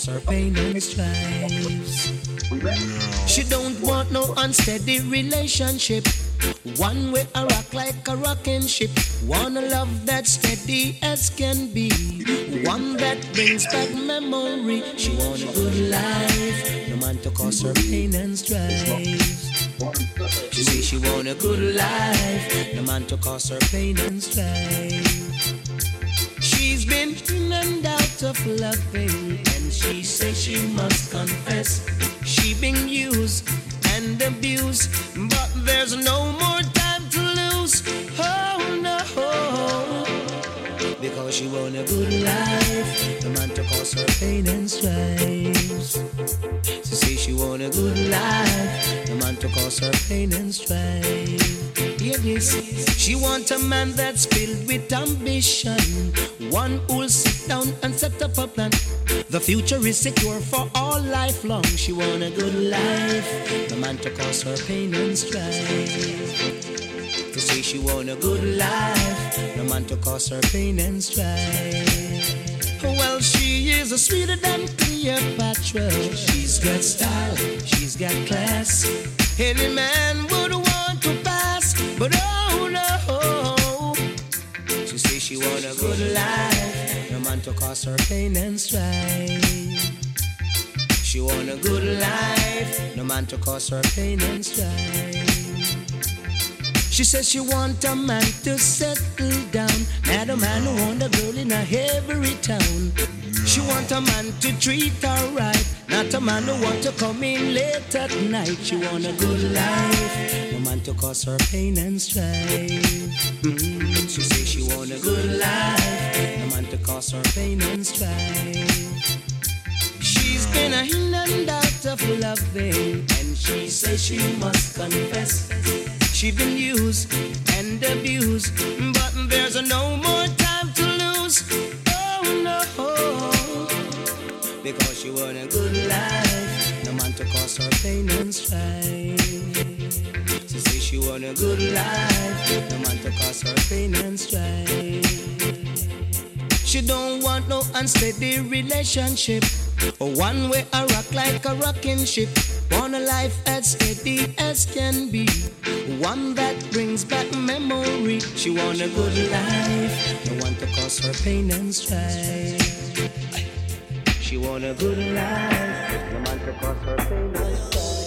cause her pain and strife. She don't want no unsteady relationship. One way a rock like a rocking ship. Wanna love that steady as can be. One that brings back memory. She want a good life, no man to cause her pain and strife. She say she want a good life, no man to cause her pain and strife. She's been in and out of love, and future is secure for all life long. She want a good life, no man to cause her pain and strife. To say she want a good life, no man to cause her pain and strife. Well, she is a sweeter than Cleopatra. She's got style, she's got class. Any man would want to pass, but oh to cause her pain and strife. She want a good life, no man to cause her pain and strife. She says she want a man to settle down, not a man who want a girl in a every town. She want a man to treat her right, not a man who want to come in late at night. She want a good life, no man to cause her pain and strife. Mm, She say she want a good life, her pain and strife. She's been a in and out of loving, and she says she must confess. She's been used and abused, but there's no more time to lose. Oh no, because she want a good life, no man to cause her pain and strife. She say she want a good life, no man to cause her pain and no unsteady relationship. One way I rock like a rocking ship. Want a life as steady as can be. One that brings back memory. She want a good life. No one to cause her pain and strife. She want a good life. No one to cause her pain and strife.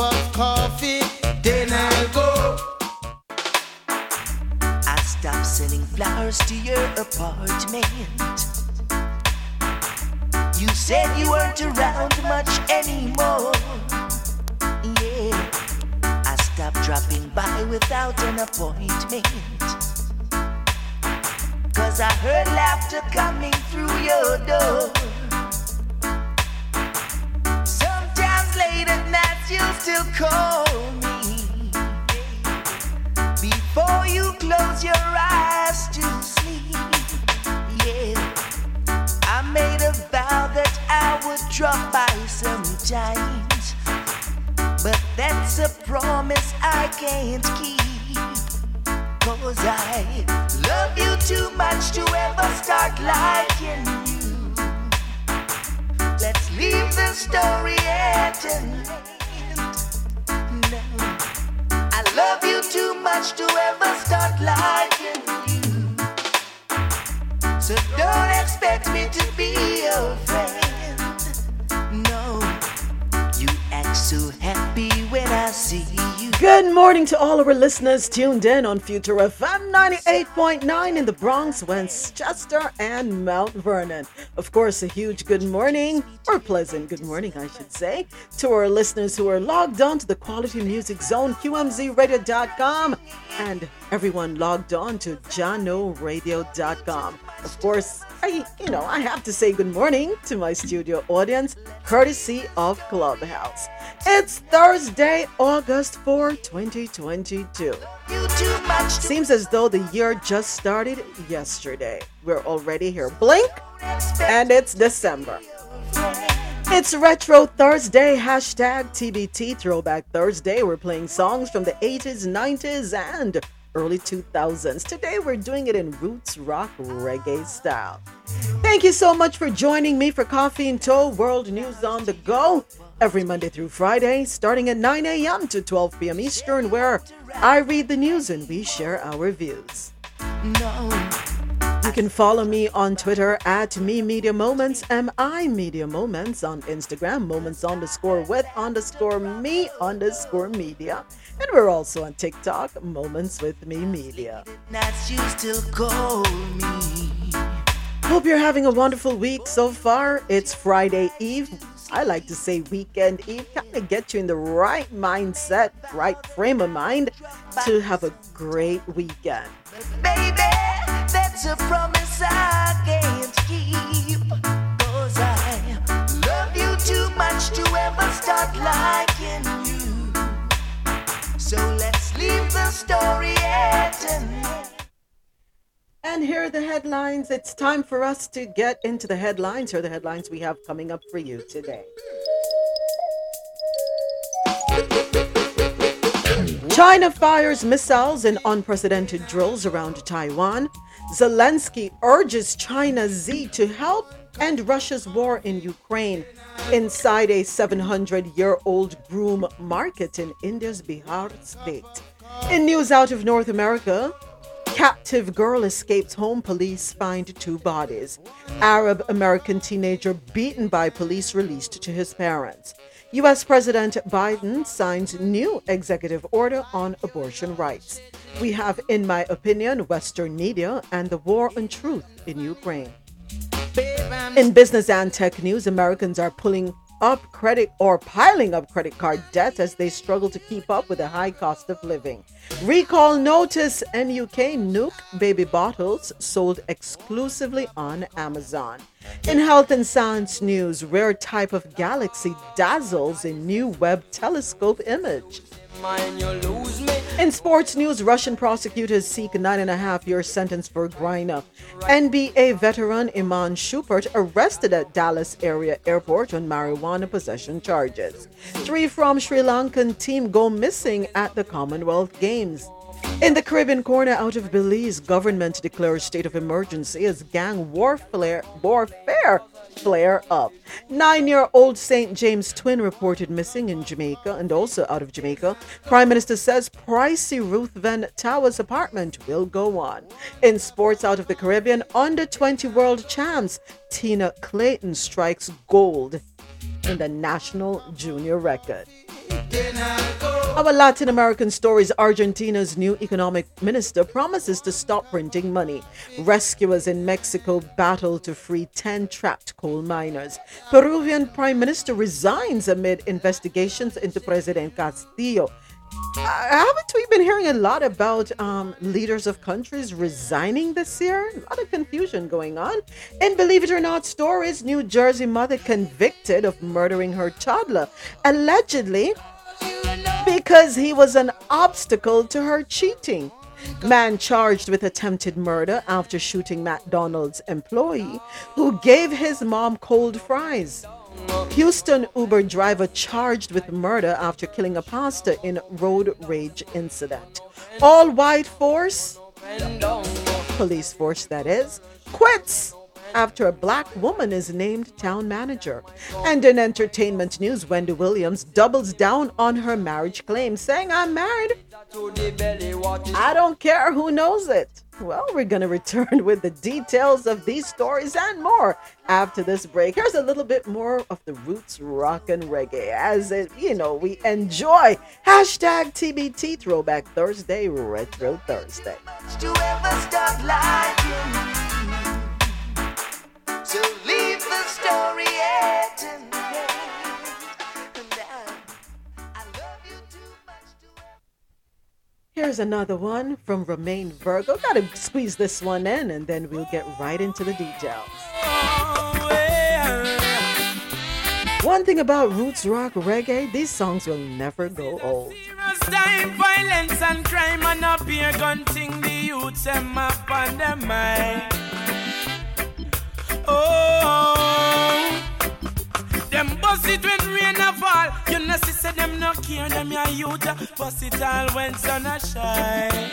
Of coffee, then I'll go. I stopped sending flowers to your apartment. You said you weren't around much anymore. Yeah, I stopped dropping by without an appointment. Cause I heard laughter coming through your door. At night you'll still call me. Before you close your eyes to sleep, yeah. I made a vow that I would drop by sometimes. But that's a promise I can't keep. Cause I love you too much to ever start liking you. Leave the story at an end. No. I love you too much to ever start liking you. So don't expect me to be your friend. No, you act so happy Good morning to all our listeners tuned in on Future FM 98.9 in the Bronx, Westchester, and Mount Vernon. Of course, a huge good morning, or pleasant good morning, I should say, to our listeners who are logged on to the Quality Music Zone, QMZRadio.com, and everyone logged on to JahknoRadio.com. Of course, I, you know, I have to say good morning to my studio audience, courtesy of Clubhouse. It's Thursday, August 4, 2022. You too much to Seems as though the year just started yesterday. We're already here. Blink, and it's December. It's Retro Thursday, hashtag TBT Throwback Thursday. We're playing songs from the 80s, 90s, and early 2000s. Today we're doing it in roots rock reggae style. Thank you so much for joining me for Coffee and Toe World News on the Go every Monday through Friday, starting at 9 a.m. to 12 p.m. Eastern, where I read the news and we share our views. No, You can follow me on Twitter at Mi Media Moments, M I Media Moments, on Instagram, Moments underscore with underscore me underscore media. And we're also on TikTok, Moments with Mi Media. nights you still call me. Hope you're having a wonderful week so far. It's Friday Eve. I like to say weekend eve, kind of get you in the right mindset, right frame of mind to have a great weekend. Baby, It's time for us to get into the headlines. Here are the headlines we have coming up for you today. China fires missiles in unprecedented drills around Taiwan. Zelensky urges China Xi to help end Russia's war in Ukraine inside a 700 year old groom market in India's Bihar state. In news out of North America, Captive girl escapes home. Police find two bodies. Arab American teenager beaten by police released to his parents. U.S. President Biden signs new executive order on abortion rights. We have, in my opinion, Western media and the war on truth in Ukraine. In business and tech news, Americans are pulling up credit or piling up credit card debt as they struggle to keep up with the high cost of living. Recall notice NUK Nuke baby bottles sold exclusively on Amazon. In health and science news, rare type of galaxy dazzles in new Webb telescope image. In sports news, Russian prosecutors seek nine and a half year sentence for Griner. NBA veteran Iman Shumpert arrested at Dallas area airport on marijuana possession charges. Three from Sri Lankan team go missing at the Commonwealth Games. In the Caribbean corner out of Belize, government declares state of emergency as gang warfare, warfare flare up. Nine year old St. James twin reported missing in Jamaica and also out of Jamaica. Prime Minister says pricey Ruthven Towers apartment will go on. In sports out of the Caribbean, under 20 world champs, Tina Clayton strikes gold in the national junior record. Our Latin American stories Argentina's new economic minister promises to stop printing money. Rescuers in Mexico battle to free 10 trapped coal miners. Peruvian prime minister resigns amid investigations into President Castillo. Uh, haven't we been hearing a lot about um, leaders of countries resigning this year? A lot of confusion going on. And believe it or not, stories New Jersey mother convicted of murdering her toddler. Allegedly, because he was an obstacle to her cheating. Man charged with attempted murder after shooting McDonald's employee who gave his mom cold fries. Houston Uber driver charged with murder after killing a pastor in road rage incident. All white force, police force that is, quits after a black woman is named town manager. And in entertainment news, Wendy Williams doubles down on her marriage claim, saying, I'm married. I don't care who knows it. Well, we're going to return with the details of these stories and more after this break. Here's a little bit more of the roots rock and reggae as it, you know, we enjoy hashtag TBT Throwback Thursday, Retro Thursday. Here's another one from Romain Virgo. Gotta squeeze this one in and then we'll get right into the details. One thing about roots rock reggae, these songs will never go old. Time, violence and crime and up here gun thing the youths them up on their mind. Oh, them bust it when rain a fall. You know, see, say them no care, them ya youth. Bust it all when sun a shine.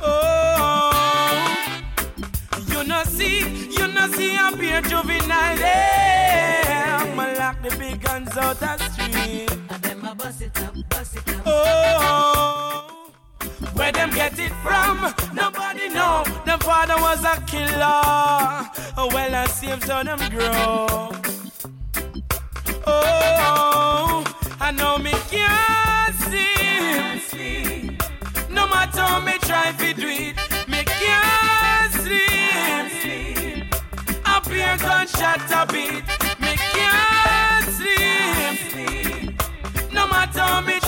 Oh, you know, see, you know, see, I'm being juvenile. Yeah, I'ma lock the big guns out the street. And them a bust it up, bust it up. Oh. Where them get it from? Nobody know. Them father was a killer. Well, I saved so them grow. Oh, I know me can't sleep. No matter how me try to do it, me can't sleep. Up here gunshot a beat, me can't sleep. No matter how me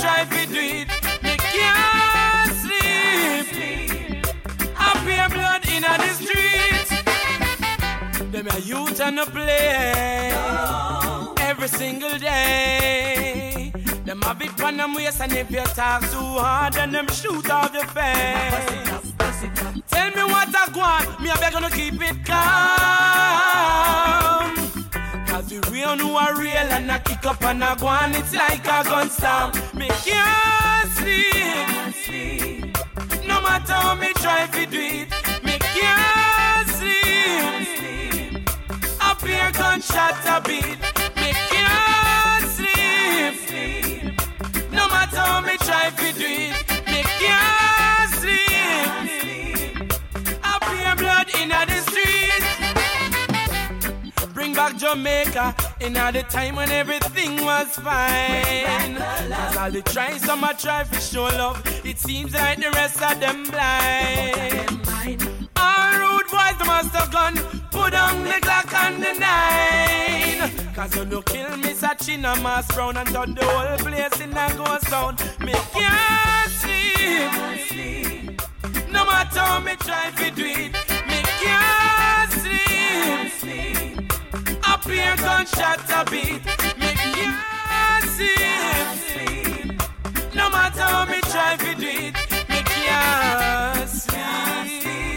in the streets. Them a youth and a play every single day. Them have it on them waist and if you talk too hard, then them shoot off your face. Tell me what I want, me I beg you to keep it calm. Cause we real know are real and I kick up and I go on, it's like a gun storm. Me can't sleep. No matter how me try to do it, can't sleep. A beat, me can't sleep. No matter how me try to me can't sleep. Blood in the. Bring back Jamaica in the time when everything was fine. Cause all the try, some I try for show love. It seems like the rest of them blind. All rude boys, the master gun. Put on the Glock and the nine. Cause when you kill me, Sachina, Mass Brown, and done the whole place in a ghost town. Me can't sleep. No matter how me try to do it, me can't sleep. Up here, gunshot a beat. Me can't sleep. No matter how me try to do it, me can't sleep.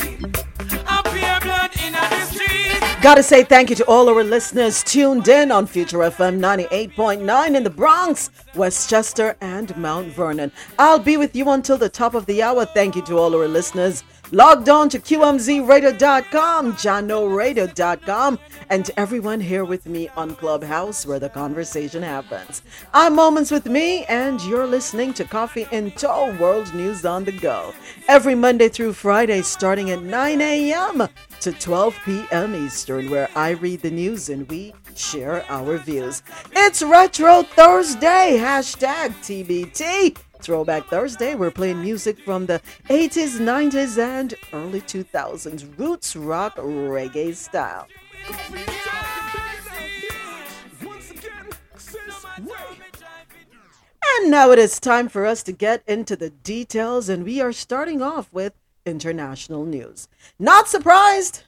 Gotta say thank you to all our listeners tuned in on Future FM 98.9 in the Bronx, Westchester, and Mount Vernon. I'll be with you until the top of the hour. Thank you to all our listeners logged on to QMZRadio.com, JahknoRadio.com, and everyone here with me on Clubhouse where the conversation happens. I'm Moments with Me, and you're listening to Coffee in Toe World News on the Go. Every Monday through Friday, starting at 9 a.m. to 12 p.m. Eastern, where I read the news and we share our views. It's Retro Thursday, hashtag TBT. Throwback Thursday, we're playing music from the 80s, 90s, and early 2000s, roots rock reggae style. And now it is time for us to get into the details, and we are starting off with international news. Not surprised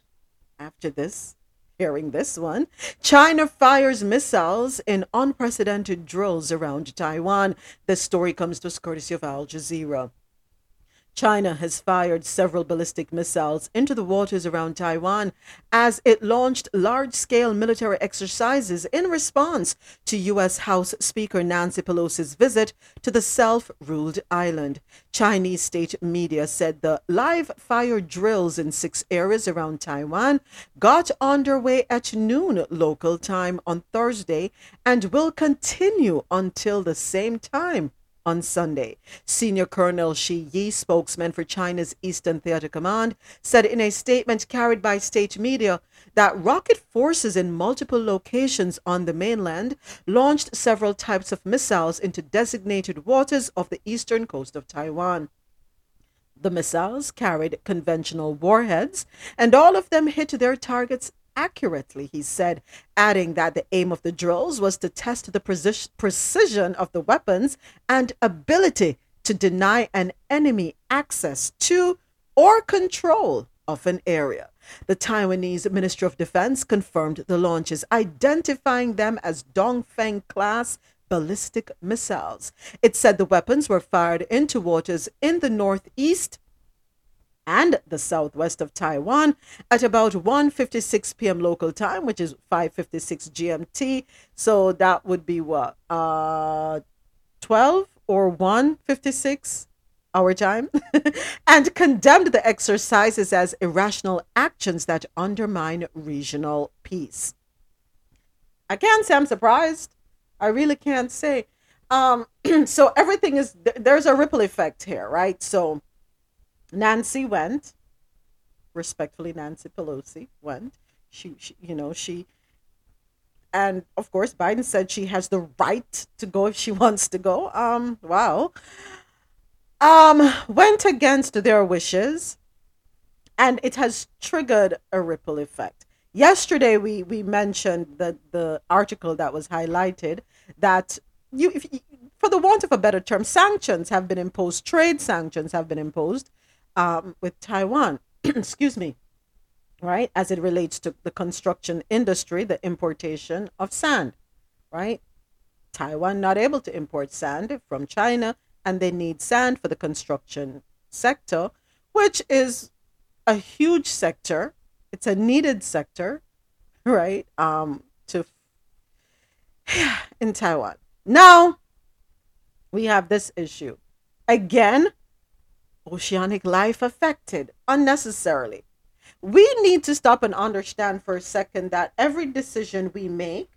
after this hearing this one. China fires missiles in unprecedented drills around Taiwan. This story comes to us courtesy of Al Jazeera. China has fired several ballistic missiles into the waters around Taiwan as it launched large scale military exercises in response to U.S. House Speaker Nancy Pelosi's visit to the self ruled island. Chinese state media said the live fire drills in six areas around Taiwan got underway at noon local time on Thursday and will continue until the same time on Sunday. Senior Colonel Shi Yi, spokesman for China's Eastern Theater Command, said in a statement carried by state media that rocket forces in multiple locations on the mainland launched several types of missiles into designated waters of the eastern coast of Taiwan. The missiles carried conventional warheads, and all of them hit their targets accurately, he said, adding that the aim of the drills was to test the precision of the weapons and ability to deny an enemy access to or control of an area. The Taiwanese Ministry of Defense confirmed the launches, identifying them as Dongfeng class ballistic missiles. It said the weapons were fired into waters in the northeast and the southwest of Taiwan at about 1:56 p.m. local time, which is 5:56 GMT. So that would be what? Uh 12 or 1:56 our time and condemned the exercises as irrational actions that undermine regional peace. I can't say I'm surprised. I really can't say. Um, so everything is there's a ripple effect here, right? So Nancy went. Respectfully, Nancy Pelosi went. She, she, you know, she, and of course, Biden said she has the right to go if she wants to go. Um, wow. Um, went against their wishes, and it has triggered a ripple effect. Yesterday, we we mentioned the the article that was highlighted that you, if, for the want of a better term, sanctions have been imposed, trade sanctions have been imposed um, with Taiwan, excuse me, right, as it relates to the construction industry, the importation of sand, right? Taiwan not able to import sand from China, and they need sand for the construction sector, which is a huge sector. It's a needed sector, right? Um, to in Taiwan. Now we have this issue again oceanic life affected unnecessarily. We need to stop and understand for a second that every decision we make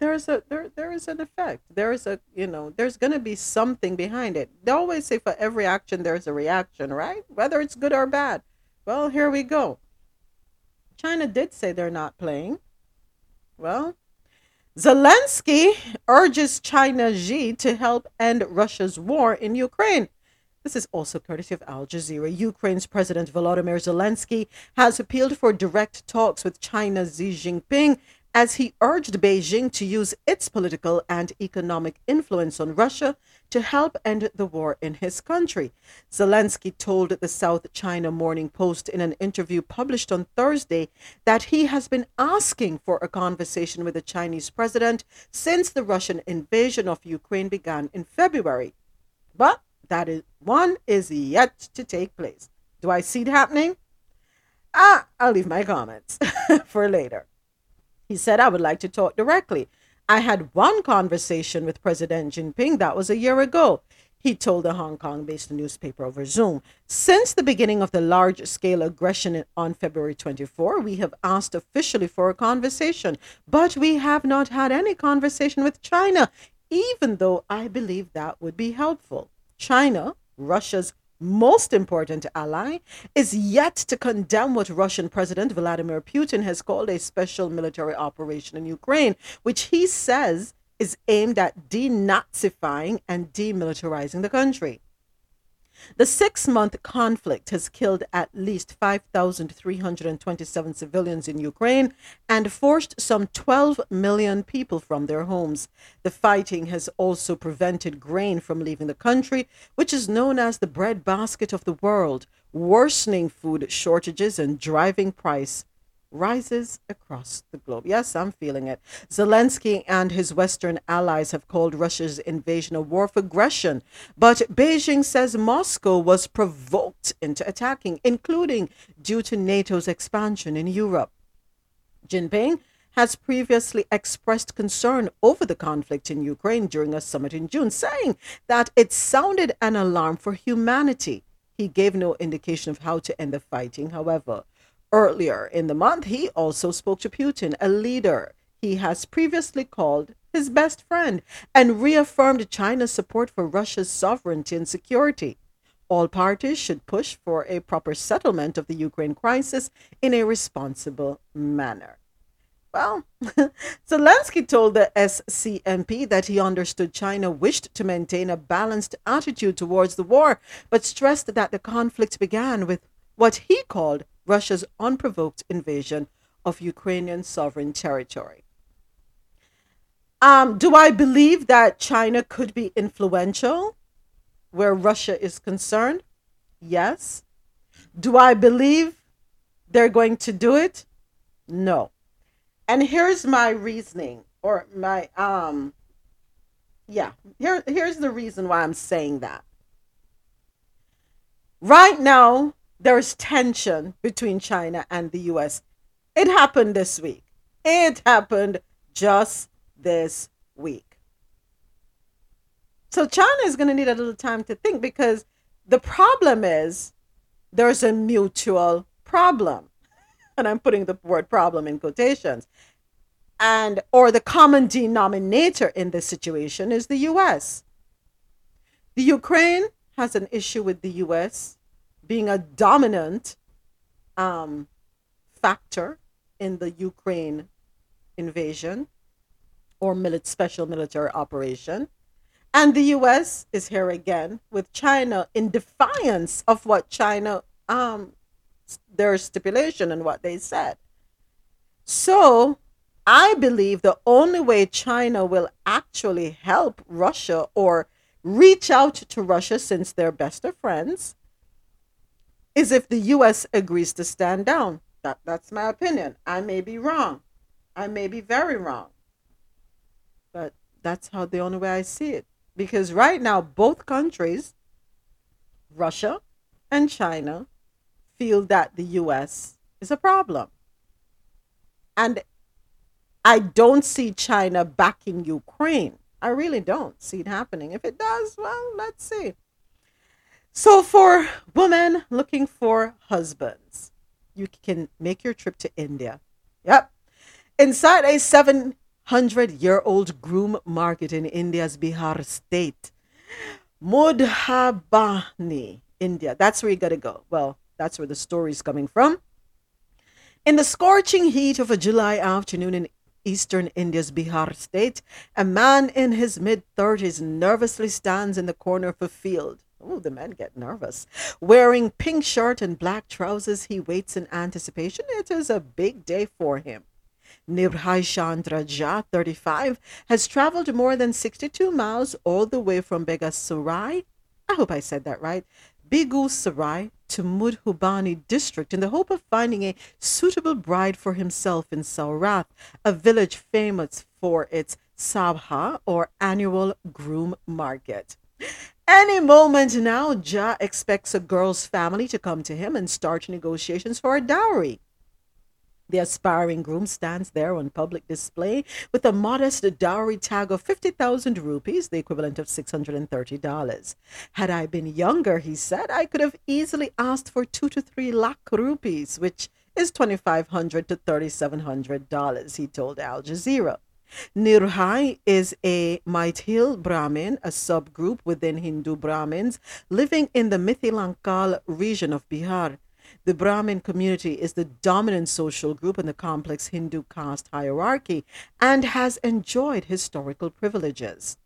there's a there there is an effect. There is a you know, there's gonna be something behind it. They always say for every action there's a reaction, right? Whether it's good or bad. Well, here we go. China did say they're not playing. Well, Zelensky urges China Xi to help end Russia's war in Ukraine. This is also courtesy of Al Jazeera. Ukraine's President Volodymyr Zelensky has appealed for direct talks with China's Xi Jinping as he urged Beijing to use its political and economic influence on Russia to help end the war in his country. Zelensky told the South China Morning Post in an interview published on Thursday that he has been asking for a conversation with the Chinese president since the Russian invasion of Ukraine began in February. But that is one is yet to take place. Do I see it happening? Ah, I'll leave my comments for later. He said, I would like to talk directly. I had one conversation with President Jinping that was a year ago. He told a Hong Kong based newspaper over Zoom. Since the beginning of the large scale aggression on February 24, we have asked officially for a conversation, but we have not had any conversation with China, even though I believe that would be helpful. China, Russia's most important ally, is yet to condemn what Russian President Vladimir Putin has called a special military operation in Ukraine, which he says is aimed at denazifying and demilitarizing the country. The six month conflict has killed at least 5,327 civilians in Ukraine and forced some 12 million people from their homes. The fighting has also prevented grain from leaving the country, which is known as the breadbasket of the world, worsening food shortages and driving price rises across the globe. Yes, I'm feeling it. Zelensky and his Western allies have called Russia's invasion a war of aggression, but Beijing says Moscow was provoked into attacking, including due to NATO's expansion in Europe. Jinping has previously expressed concern over the conflict in Ukraine during a summit in June, saying that it sounded an alarm for humanity. He gave no indication of how to end the fighting, however. Earlier in the month, he also spoke to Putin, a leader he has previously called his best friend, and reaffirmed China's support for Russia's sovereignty and security. All parties should push for a proper settlement of the Ukraine crisis in a responsible manner. Well, Zelensky told the SCMP that he understood China wished to maintain a balanced attitude towards the war, but stressed that the conflict began with what he called Russia's unprovoked invasion of Ukrainian sovereign territory. Um, do I believe that China could be influential where Russia is concerned? Yes. Do I believe they're going to do it? No. And here's my reasoning or my um yeah, here here's the reason why I'm saying that. Right now, there's tension between China and the US. It happened this week. It happened just this week. So China is going to need a little time to think because the problem is there's a mutual problem. And I'm putting the word problem in quotations. And or the common denominator in this situation is the US. The Ukraine has an issue with the US being a dominant um, factor in the Ukraine invasion or mili- special military operation. And the US is here again with China in defiance of what China, um, their stipulation and what they said. So I believe the only way China will actually help Russia or reach out to Russia, since they're best of friends, is if the US agrees to stand down. That, that's my opinion. I may be wrong. I may be very wrong. But that's how the only way I see it. Because right now, both countries, Russia and China, feel that the US is a problem. And I don't see China backing Ukraine. I really don't see it happening. If it does, well, let's see. So, for women looking for husbands, you can make your trip to India. Yep. Inside a 700 year old groom market in India's Bihar state, Madhubani, India. That's where you got to go. Well, that's where the story's coming from. In the scorching heat of a July afternoon in eastern India's Bihar state, a man in his mid 30s nervously stands in the corner of a field Oh, the men get nervous. Wearing pink shirt and black trousers, he waits in anticipation. It is a big day for him. Nirbhai Chandra Jha, 35, has traveled more than 62 miles all the way from Begusarai, I hope I said that right, Begusarai to Madhubani district in the hope of finding a suitable bride for himself in Saurath, a village famous for its Sabha or annual groom market. Any moment now, Jha expects a girl's family to come to him and start negotiations for a dowry. The aspiring groom stands there on public display with a modest dowry tag of 50,000 rupees, the equivalent of $630. Had I been younger, he said, I could have easily asked for 2 to 3 lakh rupees, which is 2,500 to $3,700, he told Al Jazeera. Nirbhai is a Maithil Brahmin, a subgroup within Hindu Brahmins living in the Mithilanchal region of Bihar. The Brahmin community is the dominant social group in the complex Hindu caste hierarchy and has enjoyed historical privileges.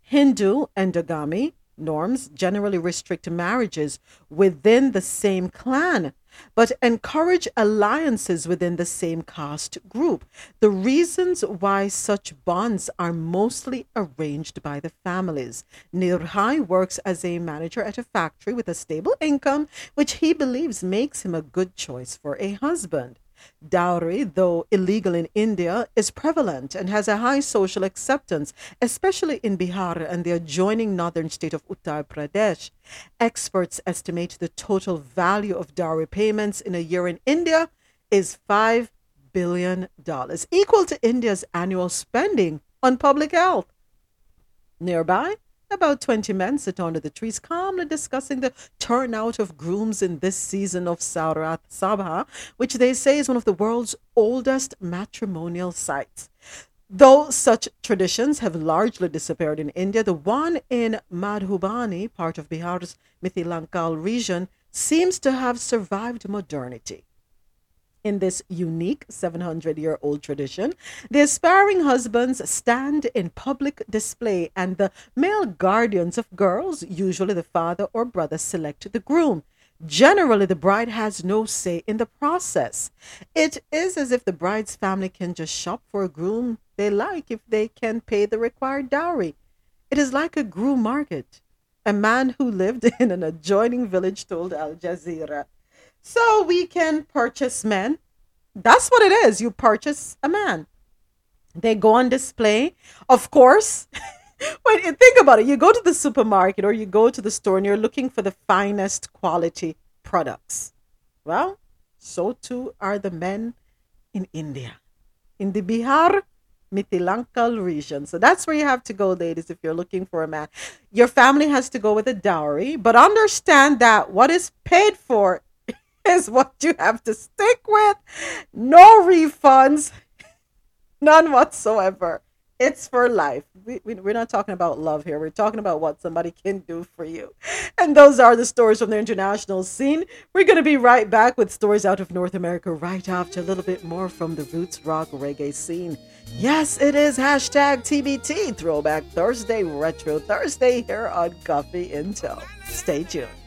Hindu endogamy norms generally restrict marriages within the same clan, but encourage alliances within the same caste group. The reasons why such bonds are mostly arranged by the families. Nirbhai works as a manager at a factory with a stable income, which he believes makes him a good choice for a husband. Dowry, though illegal in India, is prevalent and has a high social acceptance, especially in Bihar and the adjoining northern state of Uttar Pradesh. Experts estimate the total value of dowry payments in a year in India is $5 billion, equal to India's annual spending on public health. Nearby, about 20 men sit under the trees, calmly discussing the turnout of grooms in this season of Saurath Sabha, which they say is one of the world's oldest matrimonial sites. Though such traditions have largely disappeared in India, the one in Madhubani, part of Bihar's Mithilanchal region, seems to have survived modernity in this unique 700 year old tradition. The aspiring husbands stand in public display, and the male guardians of girls, usually the father or brother, select the groom. Generally, the bride has no say in the process. It is as if the bride's family can just shop for a groom they like if they can pay the required dowry. It is like a groom market. A man who lived in an adjoining village told Al Jazeera. So we can purchase men. That's what it is. You purchase a man. They go on display. Of course, when you think about it, you go to the supermarket or you go to the store and you're looking for the finest quality products. Well, so too are the men in India, in the Bihar Mithilanchal region. So that's where you have to go, ladies, if you're looking for a man. Your family has to go with a dowry, but understand that what is paid for is what you have to stick with. No refunds, none whatsoever. It's for life. We, we, we're not talking about love here. We're talking about what somebody can do for you. And those are the stories from the international scene. We're going to be right back with stories out of North America right after a little bit more from the roots rock reggae scene. Yes, it is hashtag TBT Throwback Thursday, Retro Thursday here on Coffee In Toe. Stay tuned.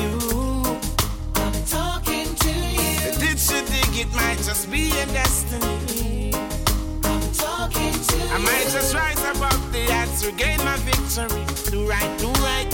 You. I'm talking to you. Did you dig it might just be a destiny. I'm talking to I you. might just rise above the odds, regain my victory. Do right, do right,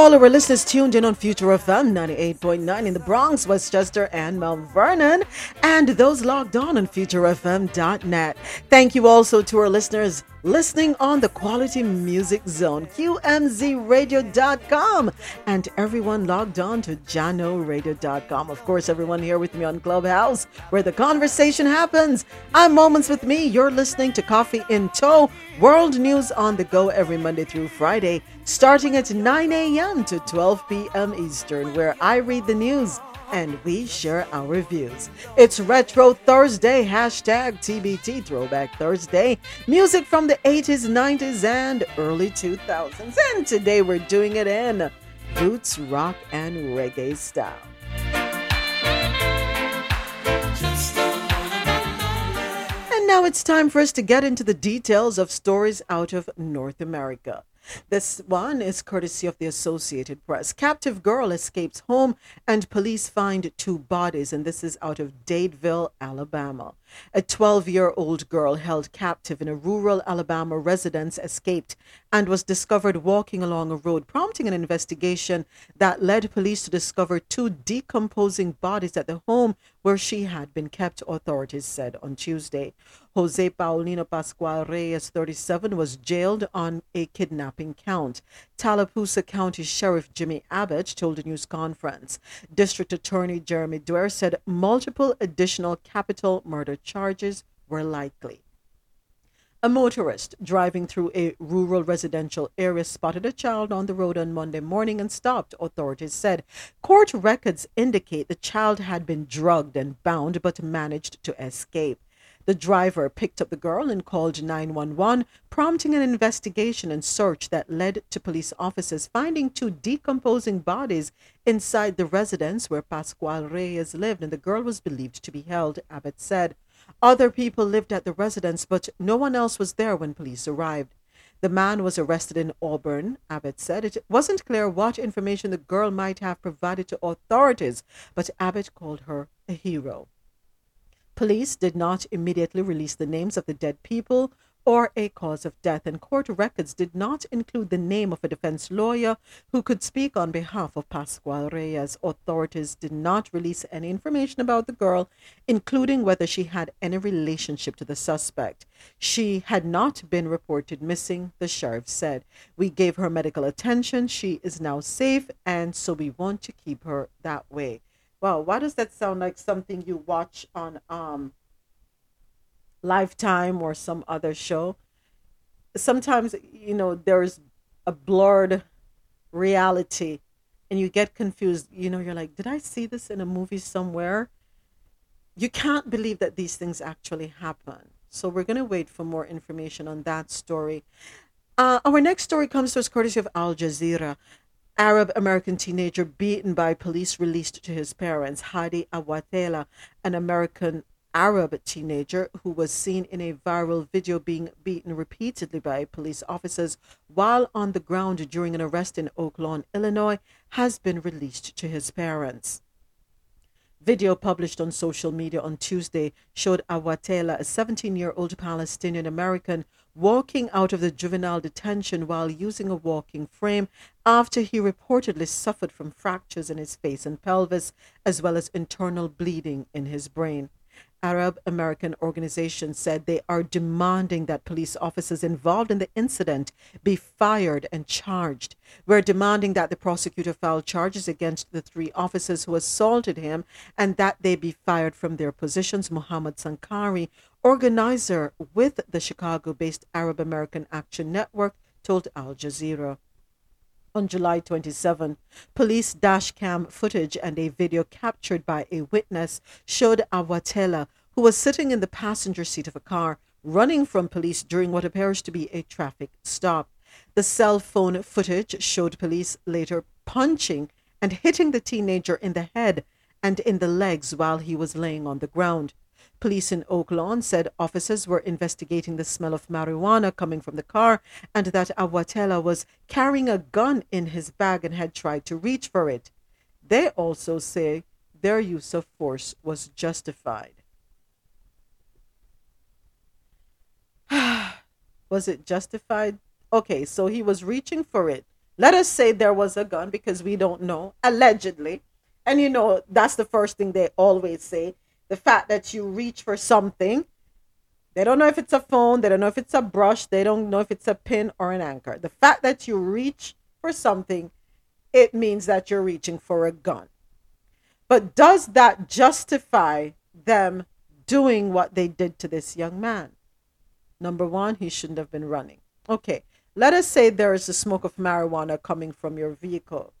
all our listeners tuned in on Future FM 98.9 in the Bronx, Westchester, and Mount Vernon, and those logged on on futurefm.net. Thank you also to our listeners listening on the Quality Music Zone, QMZRadio.com, and everyone logged on to JahknoRadio.com. Of course, everyone here with me on Clubhouse, where the conversation happens. I'm Moments with Mi. You're listening to Coffee in Toe, world news on the go every Monday through Friday, starting at 9 a.m. to 12 p.m. Eastern, where I read the news and we share our views. It's Retro Thursday, hashtag TBT Throwback Thursday. Music from the 80s, 90s, and early 2000s. And today we're doing it in roots, rock, and reggae style. And now it's time for us to get into the details of stories out of North America. This one is courtesy of the Associated Press. Captive girl escapes home and police find two bodies, and this is out of Dadeville, Alabama. A 12 year old girl held captive in a rural Alabama residence escaped and was discovered walking along a road, prompting an investigation that led police to discover two decomposing bodies at the home where she had been kept, authorities said on Tuesday. Jose Paulino Pascual Reyes, 37, was jailed on a kidnapping count. Tallapoosa County Sheriff Jimmy Abbott told a news conference. District Attorney Jeremy Duerr said multiple additional capital murder charges were likely. A motorist driving through a rural residential area spotted a child on the road on Monday morning and stopped, authorities said. Court records indicate the child had been drugged and bound but managed to escape. The driver picked up the girl and called 911, prompting an investigation and search that led to police officers finding two decomposing bodies inside the residence where Pascual Reyes lived, and the girl was believed to be held, Abbott said. Other people lived at the residence, but no one else was there when police arrived. The man was arrested in Auburn, Abbott said. It wasn't clear what information the girl might have provided to authorities, but Abbott called her a hero. Police did not immediately release the names of the dead people or a cause of death, and court records did not include the name of a defense lawyer who could speak on behalf of Pascual Reyes. Authorities did not release any information about the girl, including whether she had any relationship to the suspect. She had not been reported missing, the sheriff said. We gave her medical attention. She is now safe, and so we want to keep her that way. Well, why does that sound like something you watch on um Lifetime or some other show? Sometimes, you know, there's a blurred reality and you get confused. You know, you're like, did I see this in a movie somewhere? You can't believe that these things actually happen. So we're going to wait for more information on that story. Uh, our next story comes to us courtesy of Al Jazeera. Arab American teenager beaten by police released to his parents. Hadi Abuatelah, an American Arab teenager who was seen in a viral video being beaten repeatedly by police officers while on the ground during an arrest in Oak Lawn, Illinois, has been released to his parents. Video published on social media on Tuesday showed Abuatelah, a 17 year old Palestinian American walking out of the juvenile detention while using a walking frame after he reportedly suffered from fractures in his face and pelvis, as well as internal bleeding in his brain. Arab American organization said they are demanding that police officers involved in the incident be fired and charged. We're demanding that the prosecutor file charges against the three officers who assaulted him and that they be fired from their positions. Muhammad Sankari, organizer with the Chicago based Arab American Action Network, told Al Jazeera on July 27. Police dashcam footage and a video captured by a witness showed Abuatelah, who was sitting in the passenger seat of a car, running from police during what appears to be a traffic stop. The cell phone footage showed police later punching and hitting the teenager in the head and in the legs while he was laying on the ground. Police in Oak Lawn said officers were investigating the smell of marijuana coming from the car and that Abuatelah was carrying a gun in his bag and had tried to reach for it. They also say their use of force was justified. was it justified? Okay, so he was reaching for it. Let us say there was a gun because we don't know, allegedly. And you know, that's the first thing they always say the fact that you reach for something. They don't know if it's a phone, they don't know if it's a brush, they don't know if it's a pin or an anchor. The fact that you reach for something, it means that you're reaching for a gun. But does that justify them doing what they did to this young man? Number one, he shouldn't have been running. Okay, let us say there is a smoke of marijuana coming from your vehicle.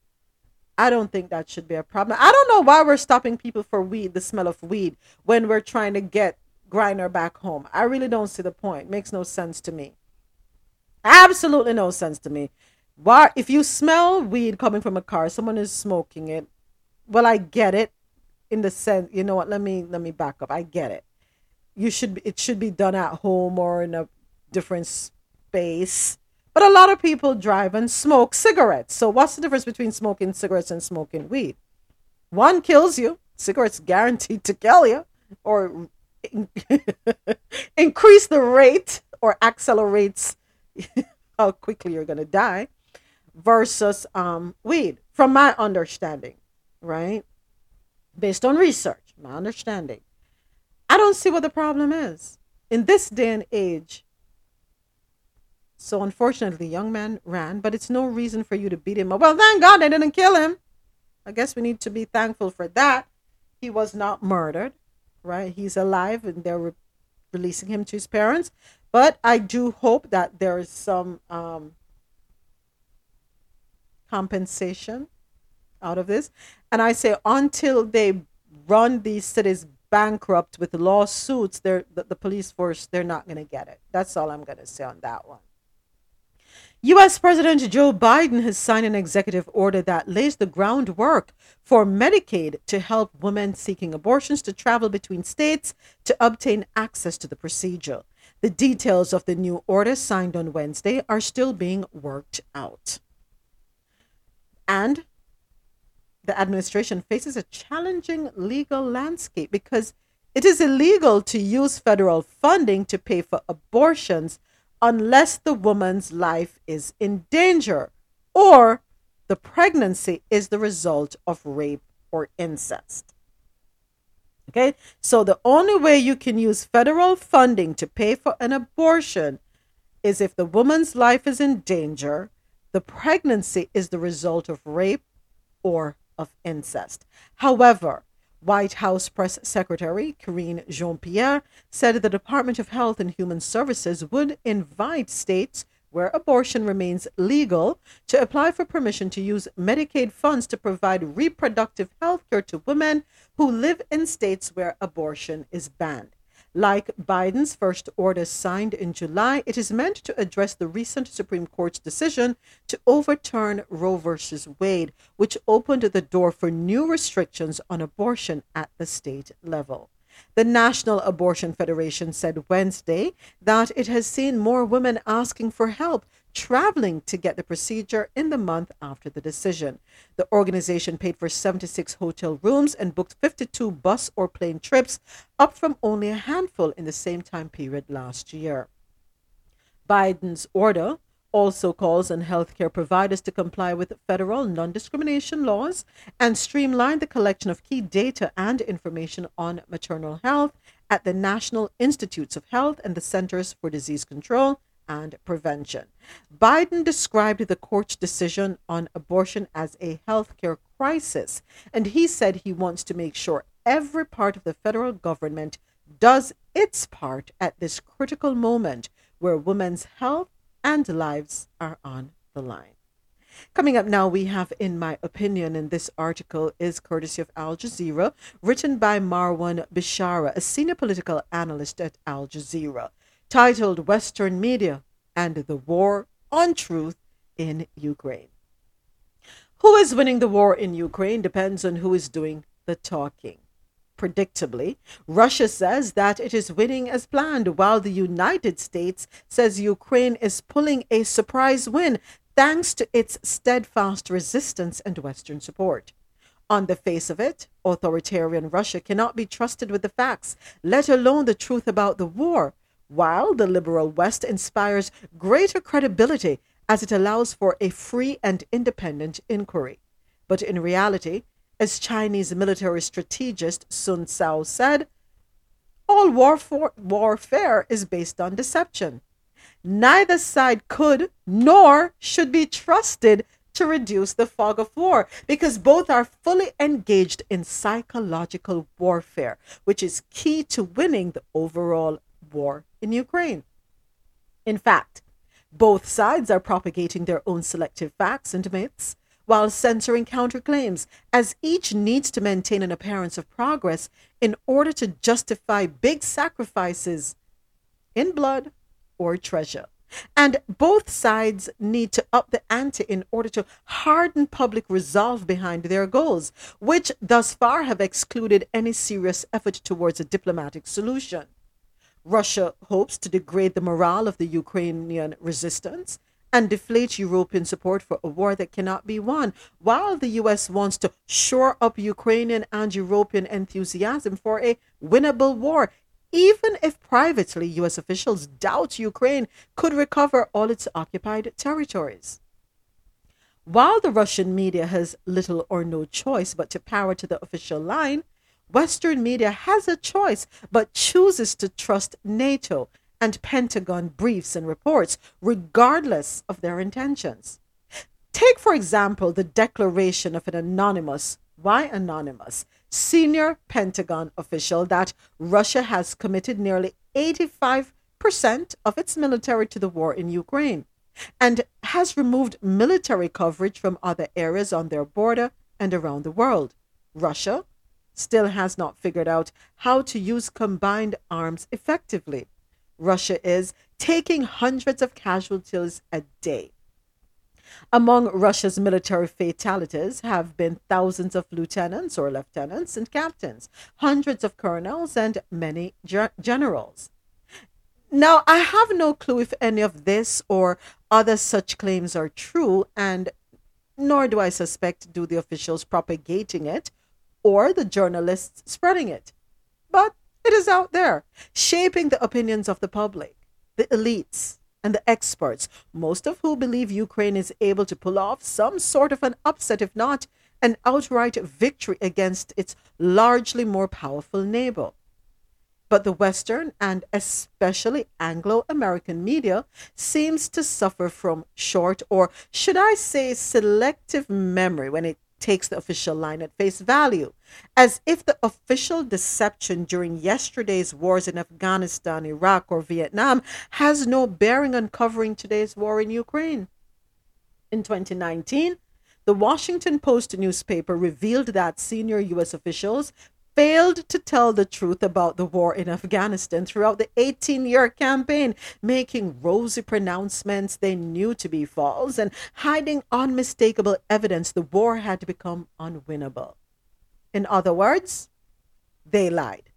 I don't think that should be a problem. I don't know why we're stopping people for weed, the smell of weed, when we're trying to get Griner back home. I really don't see the point. Makes no sense to me. Absolutely no sense to me. Why if you smell weed coming from a car, someone is smoking it. Well, I get it in the sense, you know what, let me let me back up. I get it. You should it should be done at home or in a different space but a lot of people drive and smoke cigarettes. So what's the difference between smoking cigarettes and smoking weed? One kills you. Cigarettes guaranteed to kill you or increase the rate or accelerates how quickly you're going to die versus um, weed from my understanding, right? Based on research, my understanding. I don't see what the problem is. In this day and age, so unfortunately, young man ran, but it's no reason for you to beat him up. Well, thank God they didn't kill him. I guess we need to be thankful for that. He was not murdered, right? He's alive and they're re- releasing him to his parents. But I do hope that there is some um, compensation out of this. And I say until they run these cities bankrupt with lawsuits, they're, the, the police force, they're not going to get it. That's all I'm going to say on that one. U.S. President Joe Biden has signed an executive order that lays the groundwork for Medicaid to help women seeking abortions to travel between states to obtain access to the procedure. The details of the new order signed on Wednesday are still being worked out. And the administration faces a challenging legal landscape because it is illegal to use federal funding to pay for abortions unless the woman's life is in danger or the pregnancy is the result of rape or incest. Okay, so the only way you can use federal funding to pay for an abortion is if the woman's life is in danger, the pregnancy is the result of rape or of incest. However, White House Press Secretary Karine Jean Pierre said the Department of Health and Human Services would invite states where abortion remains legal to apply for permission to use Medicaid funds to provide reproductive health care to women who live in states where abortion is banned. Like Biden's first order signed in July, it is meant to address the recent Supreme Court's decision to overturn Roe v. Wade, which opened the door for new restrictions on abortion at the state level. The National Abortion Federation said Wednesday that it has seen more women asking for help traveling to get the procedure in the month after the decision. The organization paid for 76 hotel rooms and booked 52 bus or plane trips, up from only a handful in the same time period last year. Biden's order also calls on healthcare providers to comply with federal non discrimination laws and streamline the collection of key data and information on maternal health at the National Institutes of Health and the Centers for Disease Control and Prevention. Biden described the court's decision on abortion as a healthcare crisis, and he said he wants to make sure every part of the federal government does its part at this critical moment where women's health and lives are on the line. Coming up now, we have In My Opinion, and this article is courtesy of Al Jazeera, written by Marwan Bishara, a senior political analyst at Al Jazeera, titled Western Media and the War on Truth in Ukraine. Who is winning the war in Ukraine depends on who is doing the talking predictably, Russia says that it is winning as planned, while the United States says Ukraine is pulling a surprise win thanks to its steadfast resistance and Western support. On the face of it, authoritarian Russia cannot be trusted with the facts, let alone the truth about the war, while the liberal West inspires greater credibility as it allows for a free and independent inquiry. But in reality, as Chinese military strategist Sun Tzu said, all warfare, warfare is based on deception. Neither side could nor should be trusted to reduce the fog of war because both are fully engaged in psychological warfare, which is key to winning the overall war in Ukraine. In fact, both sides are propagating their own selective facts and myths while censoring counterclaims, as each needs to maintain an appearance of progress in order to justify big sacrifices in blood or treasure. And both sides need to up the ante in order to harden public resolve behind their goals, which thus far have excluded any serious effort towards a diplomatic solution. Russia hopes to degrade the morale of the Ukrainian resistance and deflate European support for a war that cannot be won, while the US wants to shore up Ukrainian and European enthusiasm for a winnable war, even if privately US officials doubt Ukraine could recover all its occupied territories. While the Russian media has little or no choice but to power to the official line, Western media has a choice but chooses to trust NATO and Pentagon briefs and reports, regardless of their intentions. Take, for example, the declaration of an anonymous, why anonymous, senior Pentagon official that Russia has committed nearly 85% of its military to the war in Ukraine and has removed military coverage from other areas on their border and around the world. Russia still has not figured out how to use combined arms effectively. Russia is, taking hundreds of casualties a day. Among Russia's military fatalities have been thousands of lieutenants or lieutenants and captains, hundreds of colonels, and many generals. Now, I have no clue if any of this or other such claims are true, and nor do I suspect do the officials propagating it or the journalists spreading it. But it is out there, shaping the opinions of the public, the elites, and the experts, most of who believe Ukraine is able to pull off some sort of an upset, if not an outright victory against its largely more powerful neighbor. But the Western and especially Anglo American media seems to suffer from short, or should I say, selective memory when it takes the official line at face value, as if the official deception during yesterday's wars in Afghanistan, Iraq, or Vietnam has no bearing on covering today's war in Ukraine. In 2019, the Washington Post newspaper revealed that senior U.S. officials failed to tell the truth about the war in Afghanistan throughout the 18 year campaign, making rosy pronouncements they knew to be false and hiding unmistakable evidence the war had become unwinnable. In other words, they lied.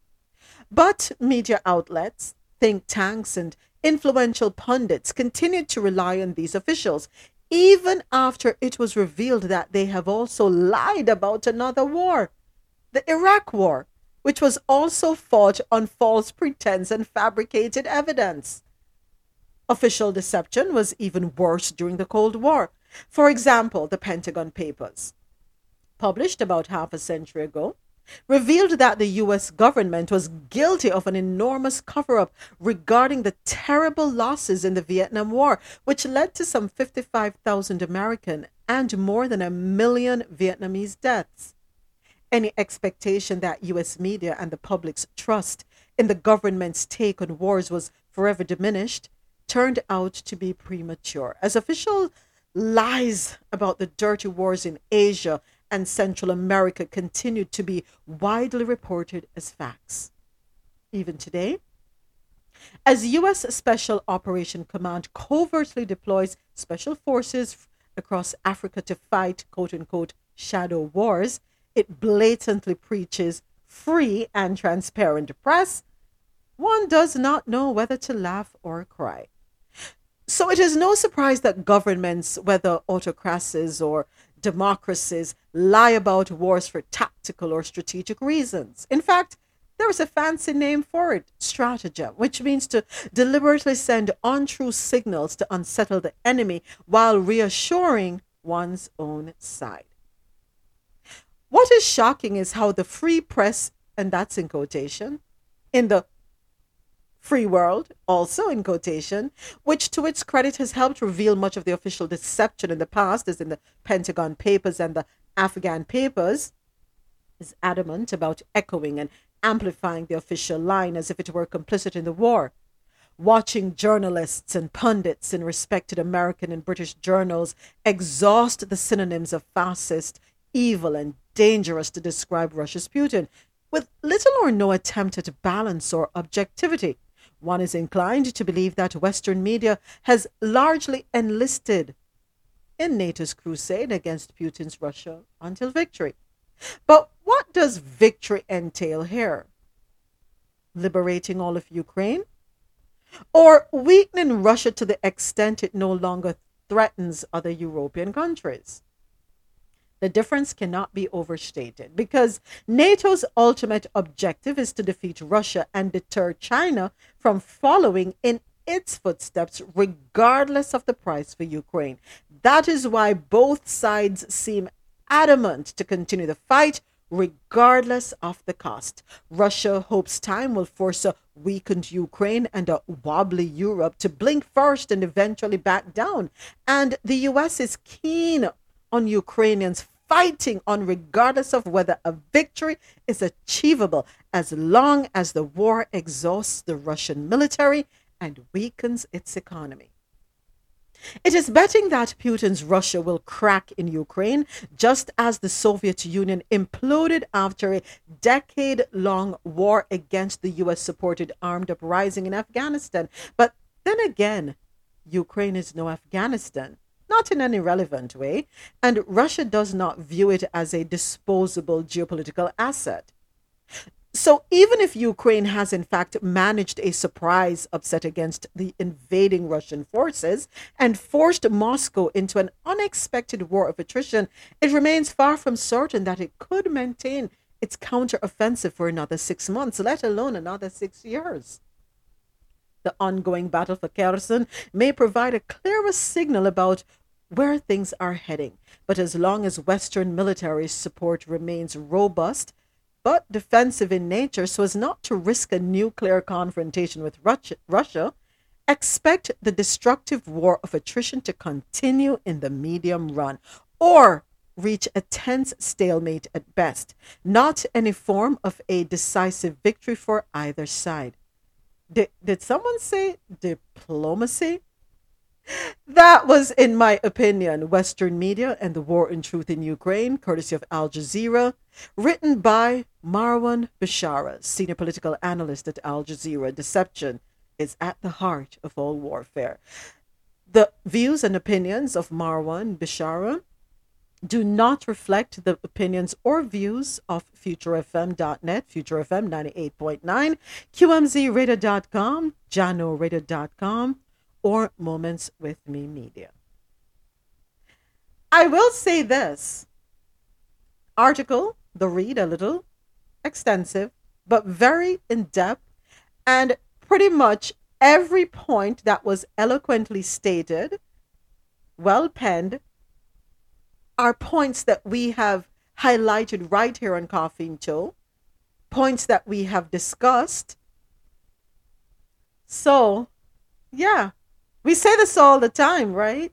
But media outlets, think tanks, and influential pundits continued to rely on these officials, even after it was revealed that they have also lied about another war the Iraq War, which was also fought on false pretense and fabricated evidence. Official deception was even worse during the Cold War. For example, the Pentagon Papers, published about half a century ago, revealed that the US government was guilty of an enormous cover up regarding the terrible losses in the Vietnam War, which led to some 55,000 American and more than a million Vietnamese deaths. Any expectation that US media and the public's trust in the government's take on wars was forever diminished turned out to be premature, as official lies about the dirty wars in Asia and Central America continued to be widely reported as facts. Even today, as U.S. Special Operation Command covertly deploys special forces across Africa to fight quote unquote shadow wars, it blatantly preaches free and transparent press. One does not know whether to laugh or cry. So it is no surprise that governments, whether autocracies or democracies lie about wars for tactical or strategic reasons. In fact, there is a fancy name for it, stratagem, which means to deliberately send untrue signals to unsettle the enemy while reassuring one's own side. What is shocking is how the free press, and that's in quotation, in the free world, also in quotation, which to its credit has helped reveal much of the official deception in the past, as in the Pentagon Papers and the Afghan Papers, is adamant about echoing and amplifying the official line as if it were complicit in the war. Watching journalists and pundits in respected American and British journals exhaust the synonyms of fascist, evil, and dangerous to describe Russia's Putin, with little or no attempt at balance or objectivity. One is inclined to believe that Western media has largely enlisted in NATO's crusade against Putin's Russia until victory. But what does victory entail here? Liberating all of Ukraine? Or weakening Russia to the extent it no longer threatens other European countries? The difference cannot be overstated because NATO's ultimate objective is to defeat Russia and deter China from following in its footsteps, regardless of the price for Ukraine. That is why both sides seem adamant to continue the fight, regardless of the cost. Russia hopes time will force a weakened Ukraine and a wobbly Europe to blink first and eventually back down. And the US is keen on Ukrainians fighting on, regardless of whether a victory is achievable, as long as the war exhausts the Russian military and weakens its economy. It is betting that Putin's Russia will crack in Ukraine, just as the Soviet Union imploded after a decade long war against the US supported armed uprising in Afghanistan. But then again, Ukraine is no Afghanistan not in any relevant way, and Russia does not view it as a disposable geopolitical asset. So, even if Ukraine has in fact managed a surprise upset against the invading Russian forces and forced Moscow into an unexpected war of attrition, it remains far from certain that it could maintain its counteroffensive for another six months, let alone another six years. The ongoing battle for Kherson may provide a clearer signal about where things are heading. But as long as Western military support remains robust but defensive in nature so as not to risk a nuclear confrontation with Russia, expect the destructive war of attrition to continue in the medium run or reach a tense stalemate at best, not any form of a decisive victory for either side. Did, did someone say diplomacy? That was, in my opinion, Western media and the war in truth in Ukraine, courtesy of Al Jazeera, written by Marwan Bishara, senior political analyst at Al Jazeera. Deception is at the heart of all warfare. The views and opinions of Marwan Bishara do not reflect the opinions or views of futurefm.net, futurefm 98.9, qmzradio.com, jahknoradio.com, or Moments with Mi Media. I will say this article, the read a little extensive, but very in depth and pretty much every point that was eloquently stated, well penned, are points that we have highlighted right here on Coffee and Toe, points that we have discussed. So, yeah, we say this all the time, right?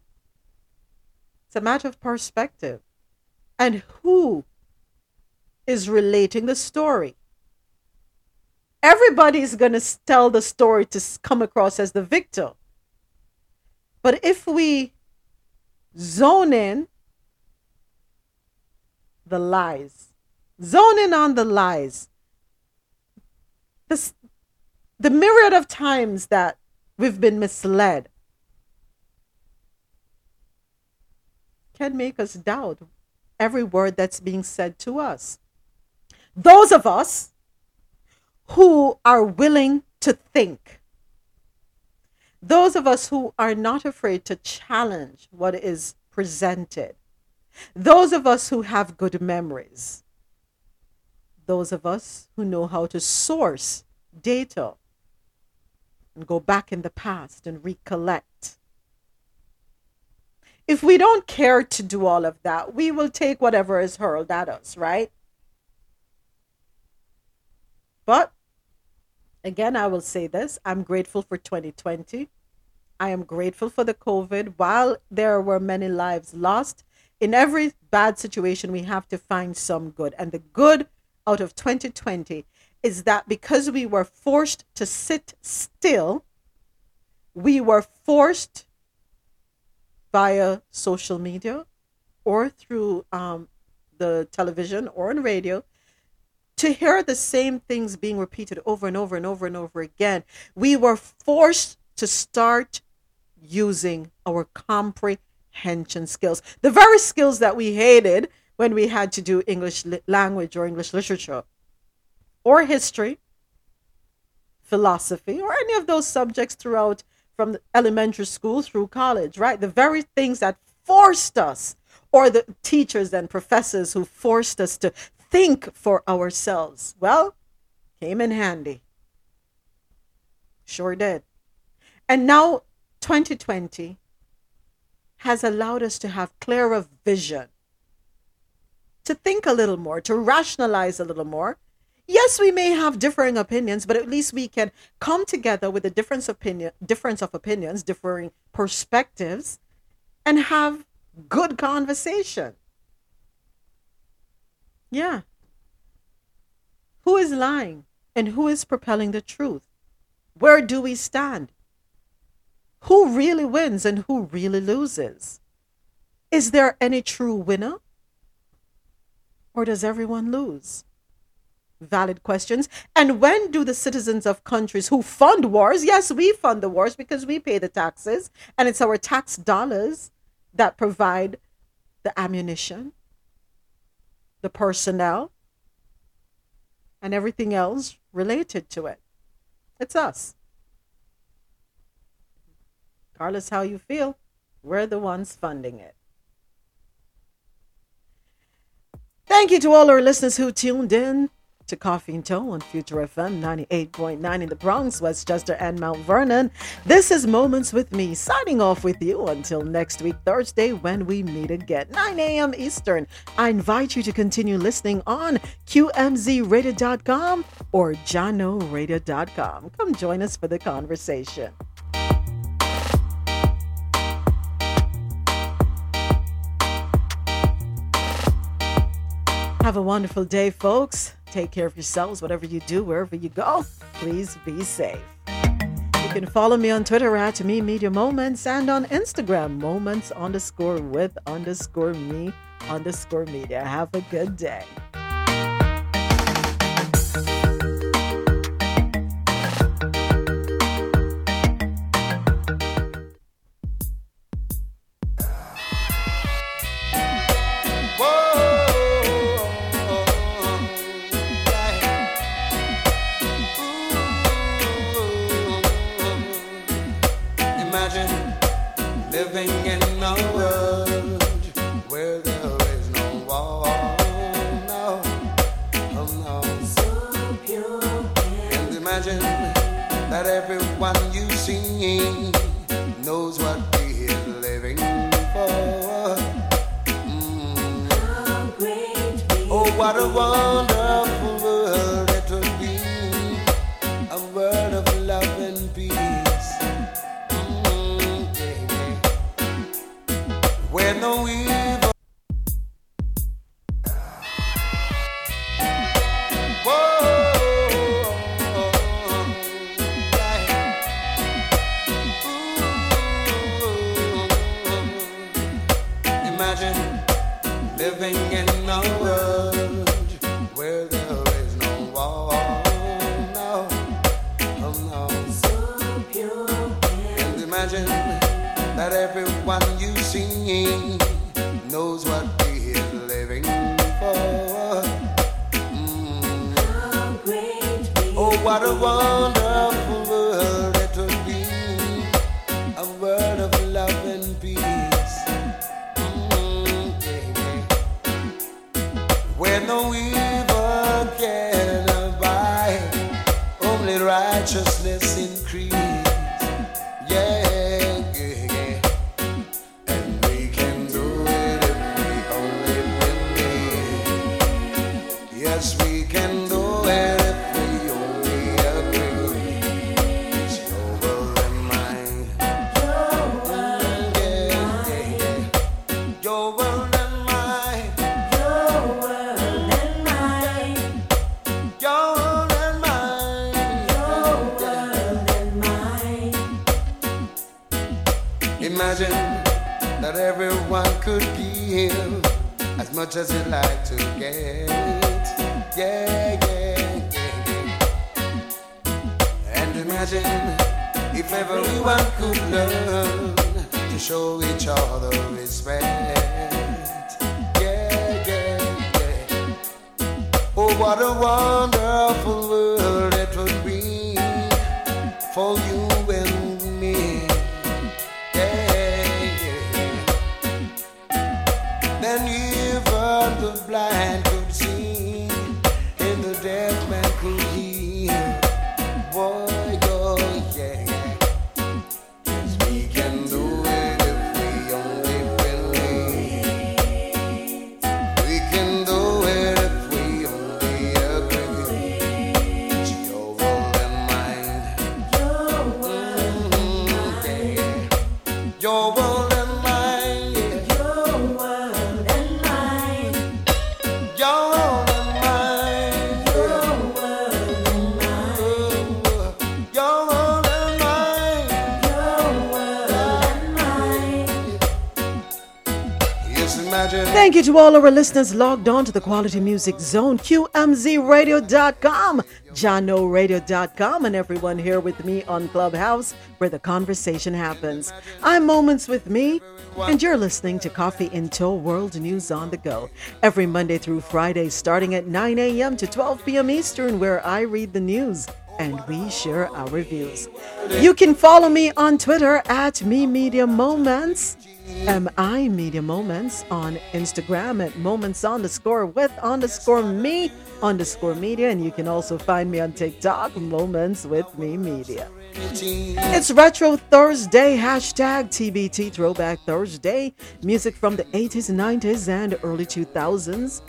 It's a matter of perspective. And who is relating the story? Everybody's going to tell the story to come across as the victor. But if we zone in the lies, zone in on the lies, this, the myriad of times that we've been misled can make us doubt every word that's being said to us. Those of us who are willing to think, those of us who are not afraid to challenge what is presented, those of us who have good memories, those of us who know how to source data and go back in the past and recollect. If we don't care to do all of that, we will take whatever is hurled at us, right? But again, I will say this I'm grateful for 2020. I am grateful for the COVID. While there were many lives lost, in every bad situation, we have to find some good. And the good out of 2020 is that because we were forced to sit still, we were forced via social media or through um, the television or on radio to hear the same things being repeated over and over and over and over again. We were forced to start using our comprehension skills, the very skills that we hated when we had to do English language or English literature or history, philosophy, or any of those subjects throughout from elementary school through college, right? The very things that forced us, or the teachers and professors who forced us to think for ourselves, well, came in handy. Sure did. And now 2020 has allowed us to have clearer vision, to think a little more, to rationalize a little more, yes, we may have differing opinions, but at least we can come together with a difference opinion, difference of opinions, differing perspectives, and have good conversation. Yeah. Who is lying and who is propelling the truth? Where do we stand? Who really wins and who really loses? Is there any true winner? Or does everyone lose? Valid questions. And when do the citizens of countries who fund wars, yes, we fund the wars because we pay the taxes, and it's our tax dollars that provide the ammunition, the personnel, and everything else related to it. It's us. Regardless how you feel, we're the ones funding it. Thank you to all our listeners who tuned in to Coffee and Toe on Future FM 98.9 in the Bronx, Westchester, and Mount Vernon. This is Moments with Mi, signing off with you until next week, Thursday, when we meet again, 9 a.m. Eastern. I invite you to continue listening on QMZRadio.com or JahknoRadio.com. Come join us for the conversation. Have a wonderful day, folks. Take care of yourselves, whatever you do, wherever you go. Please be safe. You can follow me on Twitter at Mi Media Moments and on Instagram, moments underscore with underscore me underscore media. Have a good day. Oh, what much as you like to get. To all our listeners logged on to the Quality Music Zone, QMZRadio.com, JahknoRadio.com, and everyone here with me on Clubhouse where the conversation happens. I'm Moments with Mi, and you're listening to Coffee in Toe World News on the Go every Monday through Friday, starting at 9 a.m. to 12 p.m. Eastern, where I read the news and we share our reviews. You can follow me on Twitter at Mi Media Moments. Um, MI Media Moments on Instagram at moments underscore with underscore me underscore media. And you can also find me on TikTok, Moments with Mi Media. It's Retro Thursday, hashtag TBT Throwback Thursday. Music from the 80s, 90s, and early 2000s.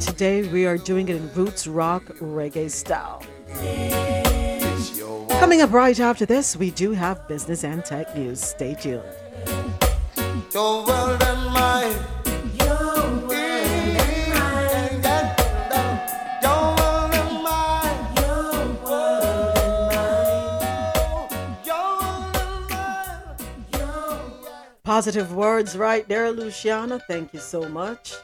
Today we are doing it in roots rock reggae style. Coming up right after this, we do have business and tech news. Stay tuned. Your world and mine. Positive words right there, Luciana. Thank you so much.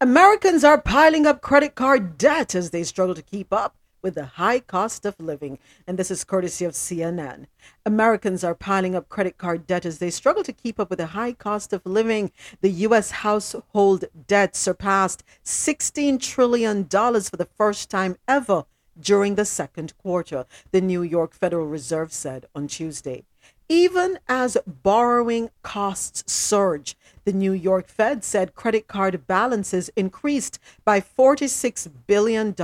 Americans are piling up credit card debt as they struggle to keep up with the high cost of living. And this is courtesy of CNN. Americans are piling up credit card debt as they struggle to keep up with the high cost of living. The U.S. household debt surpassed $16 trillion for the first time ever during the second quarter, the New York Federal Reserve said on Tuesday. Even as borrowing costs surge, The New York Fed said credit card balances increased by $46 billion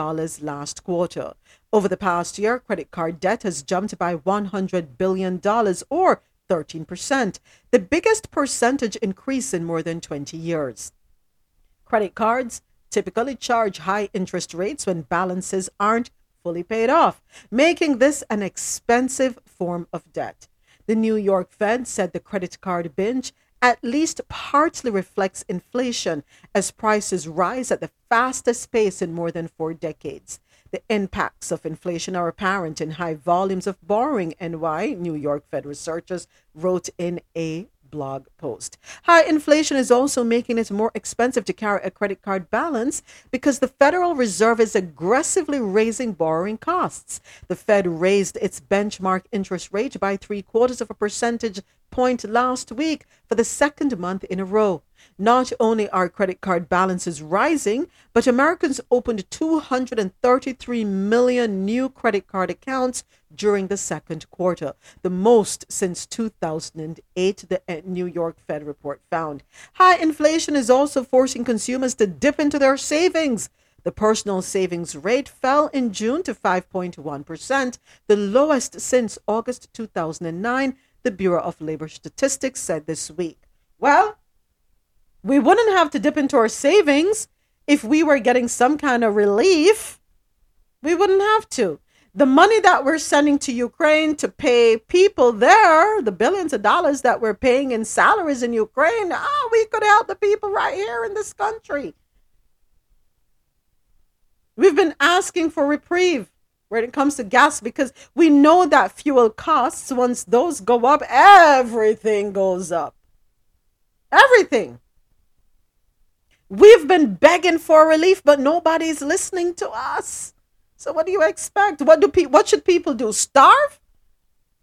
last quarter. Over the past year, credit card debt has jumped by $100 billion or 13%, the biggest percentage increase in more than 20 years. Credit cards typically charge high interest rates when balances aren't fully paid off, making this an expensive form of debt. The New York Fed said the credit card binge at least partly reflects inflation as prices rise at the fastest pace in more than four decades. The impacts of inflation are apparent in high volumes of borrowing, why New York Fed researchers wrote in a blog post. High inflation is also making it more expensive to carry a credit card balance because the Federal Reserve is aggressively raising borrowing costs. The Fed raised its benchmark interest rate by three quarters of a percentage point last week for the second month in a row. Not only are credit card balances rising, but Americans opened 233 million new credit card accounts during the second quarter, the most since 2008, the uh, New York Fed report found. High inflation is also forcing consumers to dip into their savings. The personal savings rate fell in June to 5.1%, the lowest since August 2009 the Bureau of Labor Statistics said this week. Well, we wouldn't have to dip into our savings if we were getting some kind of relief. We wouldn't have to. The money that we're sending to Ukraine to pay people there, the billions of dollars that we're paying in salaries in Ukraine, oh, we could help the people right here in this country. We've been asking for reprieve when it comes to gas because we know that fuel costs, once those go up, everything goes up. Everything. We've been begging for relief, but nobody's listening to us. So what do you expect? What do pe- what should people do? Starve?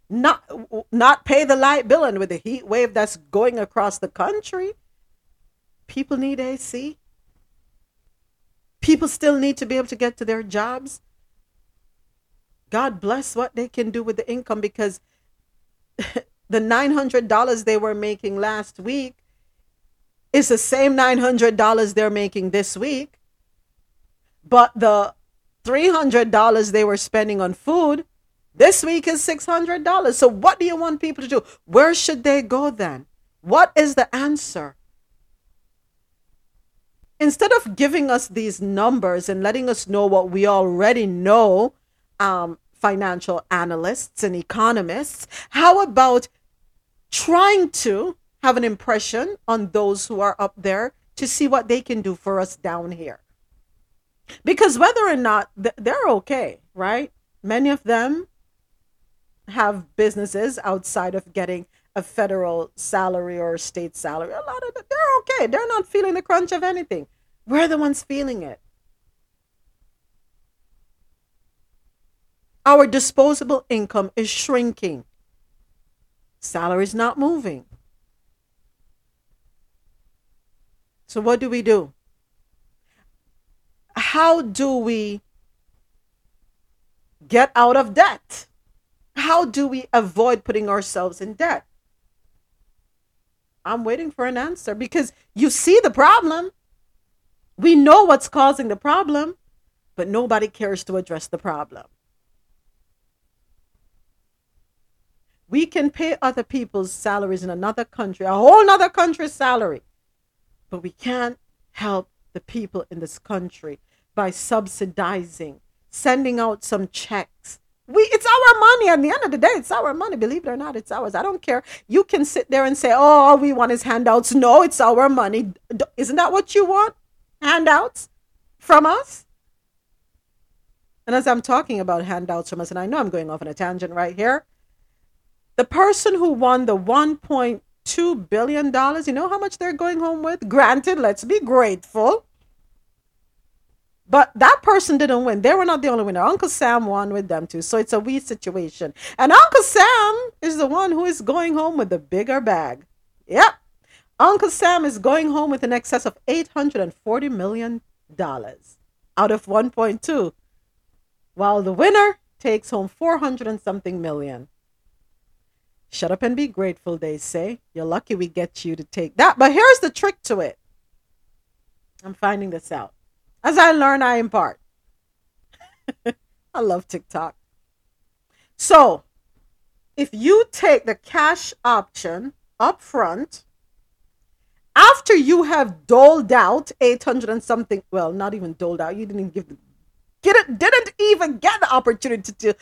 Not not pay the light bill and with the heat wave that's going across the country, people need AC. People still need to be able to get to their jobs. God bless what they can do with the income because the $900 they were making last week is the same $900 they're making this week. But the $300 they were spending on food this week is $600. So, what do you want people to do? Where should they go then? What is the answer? Instead of giving us these numbers and letting us know what we already know, um, financial analysts and economists. How about trying to have an impression on those who are up there to see what they can do for us down here? Because whether or not they're okay, right? Many of them have businesses outside of getting a federal salary or state salary. A lot of them, they're okay. They're not feeling the crunch of anything. We're the ones feeling it. Our disposable income is shrinking. Salary's not moving. So, what do we do? How do we get out of debt? How do we avoid putting ourselves in debt? I'm waiting for an answer because you see the problem. We know what's causing the problem, but nobody cares to address the problem. We can pay other people's salaries in another country, a whole other country's salary, but we can't help the people in this country by subsidizing, sending out some checks. We, it's our money. At the end of the day, it's our money. Believe it or not, it's ours. I don't care. You can sit there and say, "Oh, all we want is handouts." No, it's our money. Isn't that what you want? Handouts from us? And as I'm talking about handouts from us, and I know I'm going off on a tangent right here, the person who won the 1.2 billion dollars, you know how much they're going home with? Granted, let's be grateful. But that person didn't win. They were not the only winner. Uncle Sam won with them too. So it's a weird situation. And Uncle Sam is the one who is going home with the bigger bag. Yep. Uncle Sam is going home with an excess of $840 million out of 1.2, while the winner takes home 400 and something million. Shut up and be grateful, they say. You're lucky we get you to take that. But here's the trick to it. I'm finding this out. As I learn, I impart. I love TikTok. So, if you take the cash option up front, after you have doled out 800 and something, well, not even doled out, you didn't even give the, get it, didn't even get the opportunity to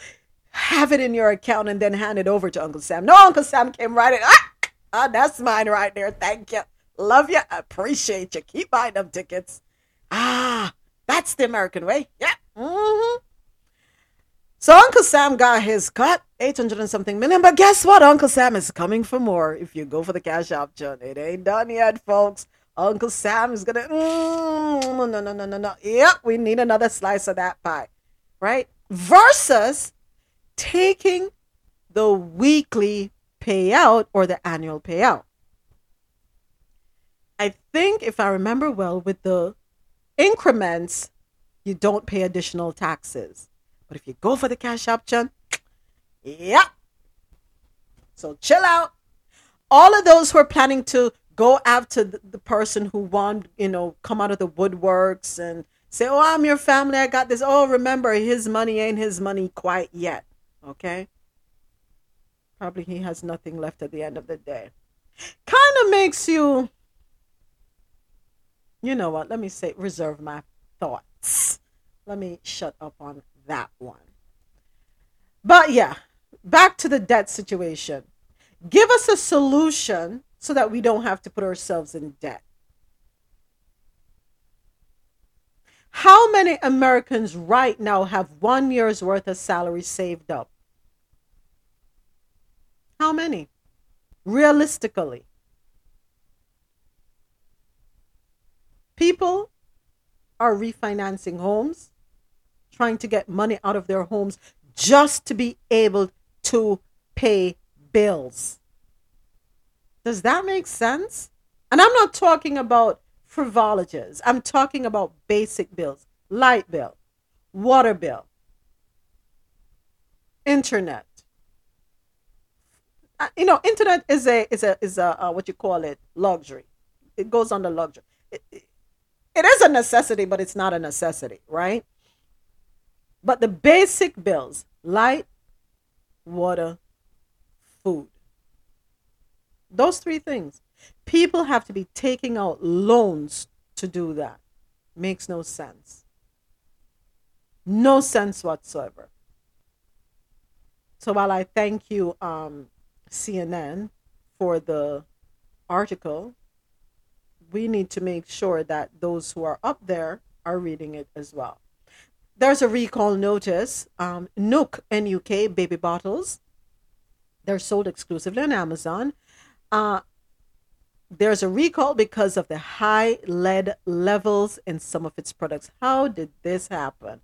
have it in your account and then hand it over to Uncle Sam. No, Uncle Sam came right in. Ah, ah that's mine right there. Thank you. Love you. Appreciate you. Keep buying them tickets. Ah, that's the American way. Yeah. Mm-hmm. So Uncle Sam got his cut, 800 and something million. But guess what? Uncle Sam is coming for more if you go for the cash option. It ain't done yet, folks. Uncle Sam is gonna mm, no no no no no no. Yep, we need another slice of that pie. Right? Versus taking the weekly payout or the annual payout. I think if I remember well with the increments, you don't pay additional taxes. But if you go for the cash option, yeah. So chill out. All of those who are planning to go after the, the person who want, you know, come out of the woodworks and say, "Oh, I'm your family. I got this." Oh, remember, his money ain't his money quite yet. Okay. Probably he has nothing left at the end of the day. Kind of makes you you know what? Let me say, reserve my thoughts. Let me shut up on that one. But yeah, back to the debt situation. Give us a solution so that we don't have to put ourselves in debt. How many Americans right now have one year's worth of salary saved up? How many? Realistically. People are refinancing homes, trying to get money out of their homes just to be able to pay bills. Does that make sense? And I'm not talking about frivolities. I'm talking about basic bills, light bill, water bill, internet. Uh, you know, internet is a is a is a uh, what you call it luxury. It goes under luxury. It, it is a necessity, but it's not a necessity, right? But the basic bills light, water, food those three things. People have to be taking out loans to do that. Makes no sense. No sense whatsoever. So while I thank you, um, CNN, for the article, we need to make sure that those who are up there are reading it as well. There's a recall notice. Um, Nook, NUK baby bottles. They're sold exclusively on Amazon. Uh, there's a recall because of the high lead levels in some of its products. How did this happen?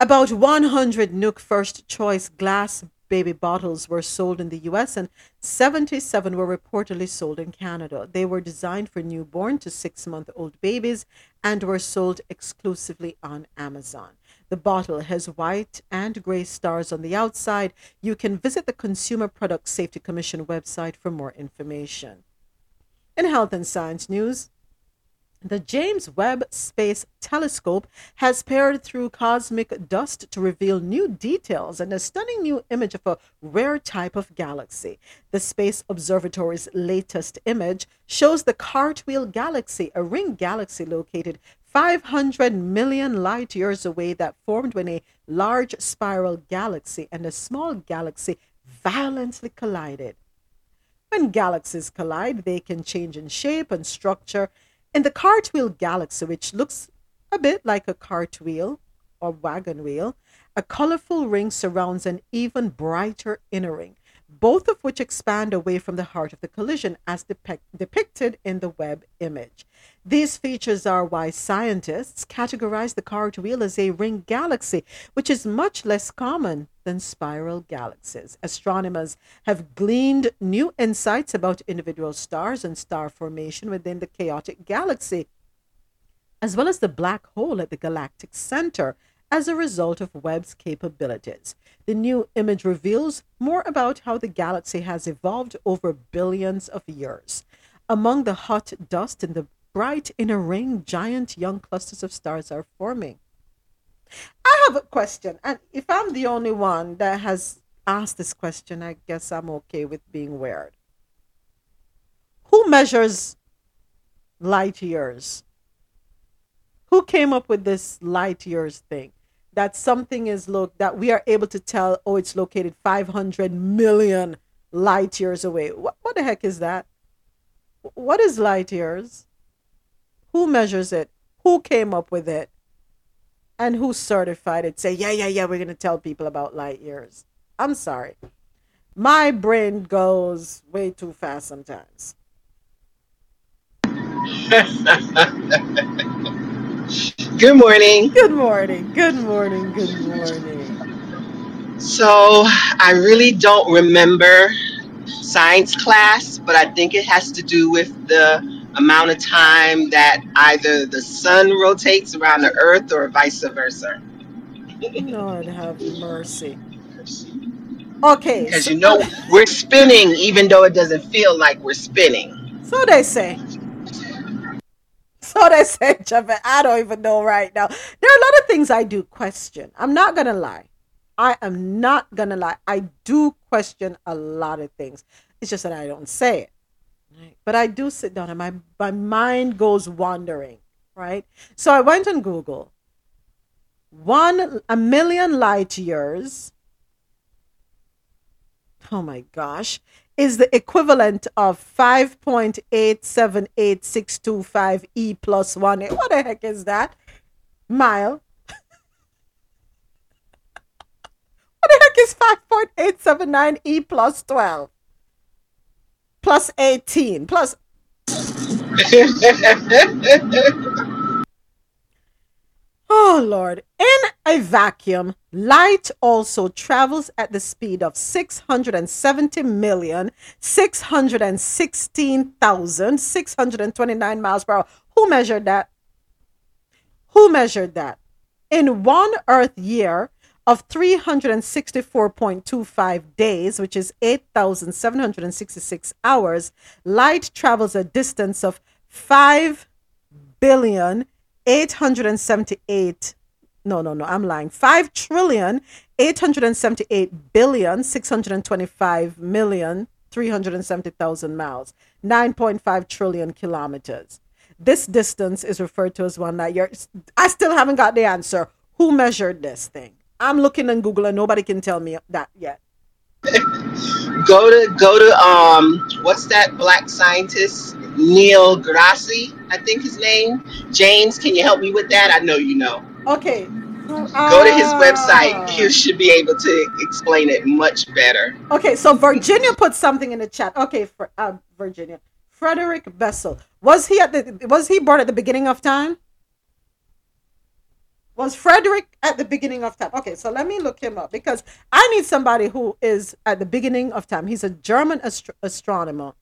About 100 NUK First Choice glass baby bottles were sold in the US and 77 were reportedly sold in Canada. They were designed for newborn to six month old babies and were sold exclusively on Amazon. The bottle has white and gray stars on the outside. You can visit the Consumer Product Safety Commission website for more information. In health and science news, the James Webb Space Telescope has peered through cosmic dust to reveal new details and a stunning new image of a rare type of galaxy. The Space Observatory's latest image shows the Cartwheel Galaxy, a ring galaxy located 500 million light years away that formed when a large spiral galaxy and a small galaxy violently collided. When galaxies collide, they can change in shape and structure in the cartwheel galaxy, which looks a bit like a cartwheel or wagon wheel, a colorful ring surrounds an even brighter inner ring, both of which expand away from the heart of the collision as depict- depicted in the Webb image. These features are why scientists categorize the cartwheel as a ring galaxy, which is much less common than spiral galaxies. Astronomers have gleaned new insights about individual stars and star formation within the chaotic galaxy, as well as the black hole at the galactic center as a result of Webb's capabilities. The new image reveals more about how the galaxy has evolved over billions of years. Among the hot dust in the bright in a ring, giant young clusters of stars are forming. I have a question, and if I'm the only one that has asked this question, I guess I'm okay with being weird. Who measures light years? Who came up with this light years thing? That something is look that we are able to tell, oh, it's located 500 million light years away. What, what the heck is that? What is light years? Who measures it? Who came up with it? And who certified it? Say, yeah, yeah, yeah, we're going to tell people about light years. I'm sorry. My brain goes way too fast sometimes. Good morning. Good morning. Good morning. Good morning. So, I really don't remember science class, but I think it has to do with the amount of time that either the sun rotates around the earth or vice versa. Lord have mercy. Okay. Because you know, we're spinning even though it doesn't feel like we're spinning. So they say. So they say, Javette. I don't even know right now. There are a lot of things I do question. I'm not going to lie. I am not going to lie. I do question a lot of things. It's just that I don't say it. But I do sit down and my, my mind goes wandering. Right? So I went on Google. One, a million light years. Oh my gosh is the equivalent of 5.878625 E plus 1. What the heck is that? Mile. what the heck is 5.879 E plus 12? Plus 18. Plus. Oh, Lord. In a vacuum, light also travels at the speed of 670,616,629 miles per hour. Who measured that? Who measured that? In one Earth year of 364.25 days, which is 8,766 hours, light travels a distance of 5 billion 878 no no no i'm lying 5 trillion 878 billion 625 million 370,000 miles 9.5 trillion kilometers. This distance is referred to as one light year i still haven't got the answer. Who measured this thing i'm looking on google and nobody can tell me that yet go to go to um what's that black scientist Neil Grassi, I think his name. James, can you help me with that? I know you know. Okay. Go to his website. He should be able to explain it much better. Okay, so Virginia put something in the chat. Okay, for uh, Virginia, Frederick Bessel was he at the was he born at the beginning of time? Was Frederick at the beginning of time? Okay, so let me look him up because I need somebody who is at the beginning of time. He's a German astro- astronomer.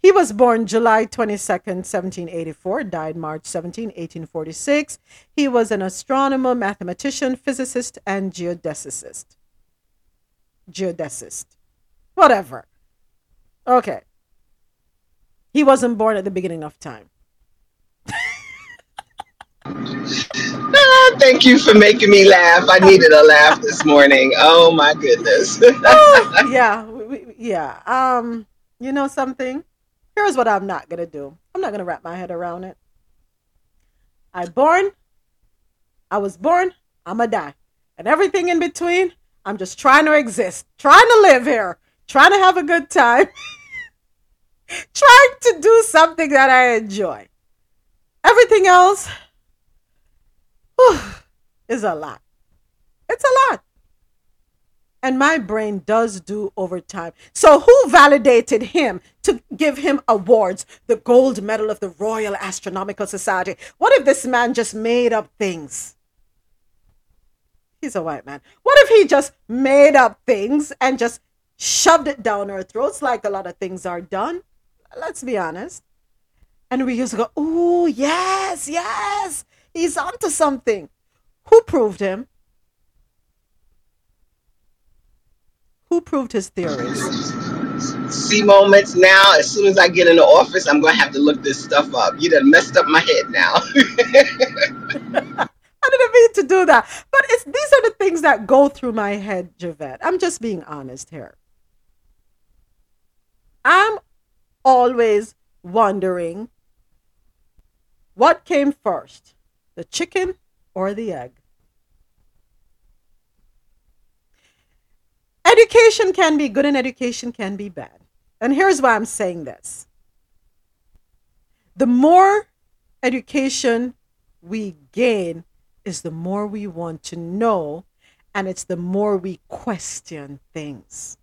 He was born July 22nd, 1784, died March 17, 1846. He was an astronomer, mathematician, physicist, and geodesicist. Geodesist. Whatever. Okay. He wasn't born at the beginning of time. Ah, thank you for making me laugh. I needed a laugh this morning. Oh my goodness. oh, yeah, we, yeah. Um, you know something? Here's what I'm not going to do I'm not going to wrap my head around it. I born, I was born, I'm going to die. And everything in between, I'm just trying to exist, trying to live here, trying to have a good time, trying to do something that I enjoy. Everything else whew, is a lot. It's a lot and my brain does do over time. So, who validated him to give him awards, the gold medal of the Royal Astronomical Society? What if this man just made up things? He's a white man. What if he just made up things and just shoved it down our throats like a lot of things are done? Let's be honest. And we used to go, oh, yes, yes. He's onto something. Who proved him? Who proved his theories? See moments now. As soon as I get in the office, I'm gonna have to look this stuff up. You done messed up my head now. I didn't mean to do that. But it's these are the things that go through my head, Javette. I'm just being honest here. I'm always wondering what came first, the chicken or the egg? Education can be good and education can be bad. And here's why I'm saying this the more education we gain, is the more we want to know, and it's the more we question things.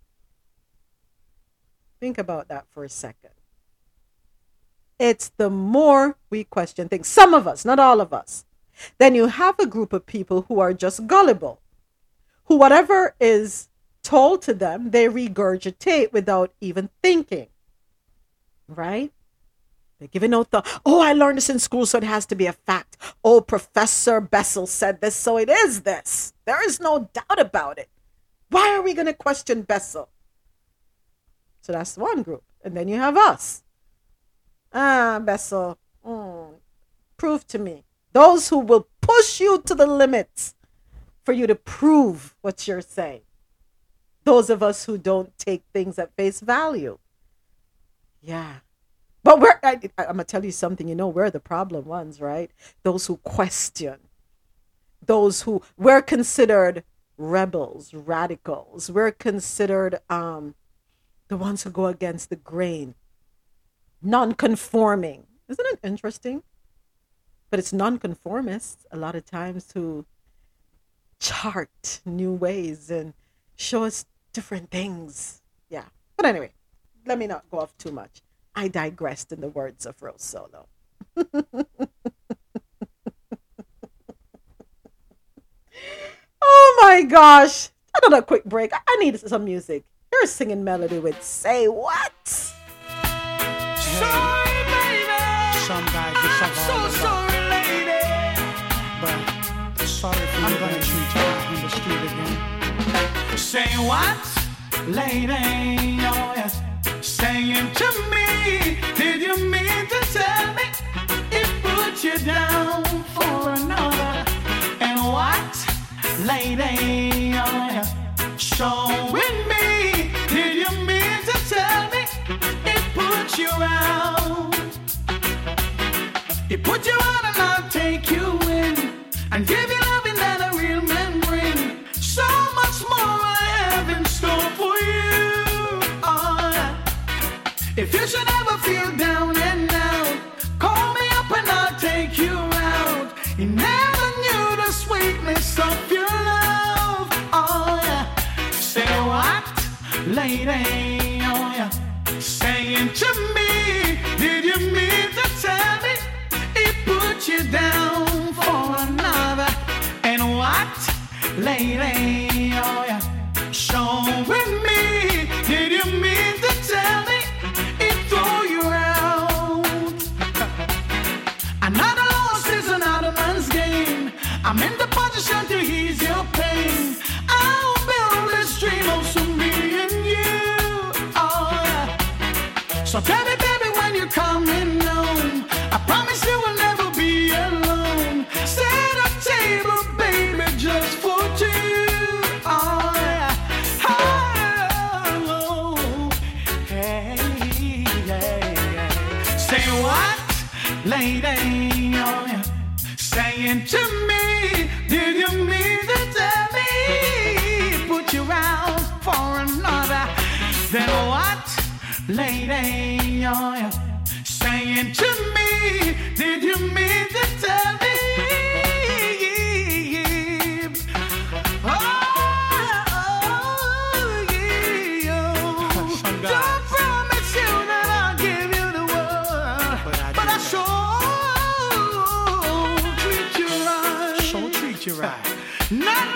Think about that for a second. It's the more we question things. Some of us, not all of us. Then you have a group of people who are just gullible, who, whatever is told to them, they regurgitate without even thinking. Right? They're giving out the, oh, I learned this in school, so it has to be a fact. Oh, Professor Bessel said this, so it is this. There is no doubt about it. Why are we going to question Bessel? So that's one group. And then you have us. Ah, Bessel, mm, prove to me. Those who will push you to the limits for you to prove what you're saying. Those of us who don't take things at face value. Yeah. But we're, I, I'm going to tell you something, you know, we're the problem ones, right? Those who question, those who, we're considered rebels, radicals. We're considered um, the ones who go against the grain, non-conforming. Isn't it interesting? But it's non-conformists a lot of times who chart new ways and show us different things. Yeah. But anyway, let me not go off too much. I digressed in the words of Rose Solo. oh my gosh. Another quick break. I need some music. Here's singing melody with Say What? Sorry, baby. Some guys I'm so sorry, lady. but sorry for I'm gonna treat you in the street again. Say what, lady? Oh yes, saying to me, did you mean to tell me it put you down for another? And what, lady? Oh yes, showing me, you out? It put you out and I'll take you in and give you loving that a real man bring. So much more I have in store for you. Oh. If you should ever feel down and out, call me up and I'll take you out. You never knew the sweetness of your love. Oh yeah. Say what, lady? You down for another? And what, lady? Oh yeah. Showing me, Saying to me, did you mean to tell me? Put you out for another. Then what, lady? Yeah. Saying to Not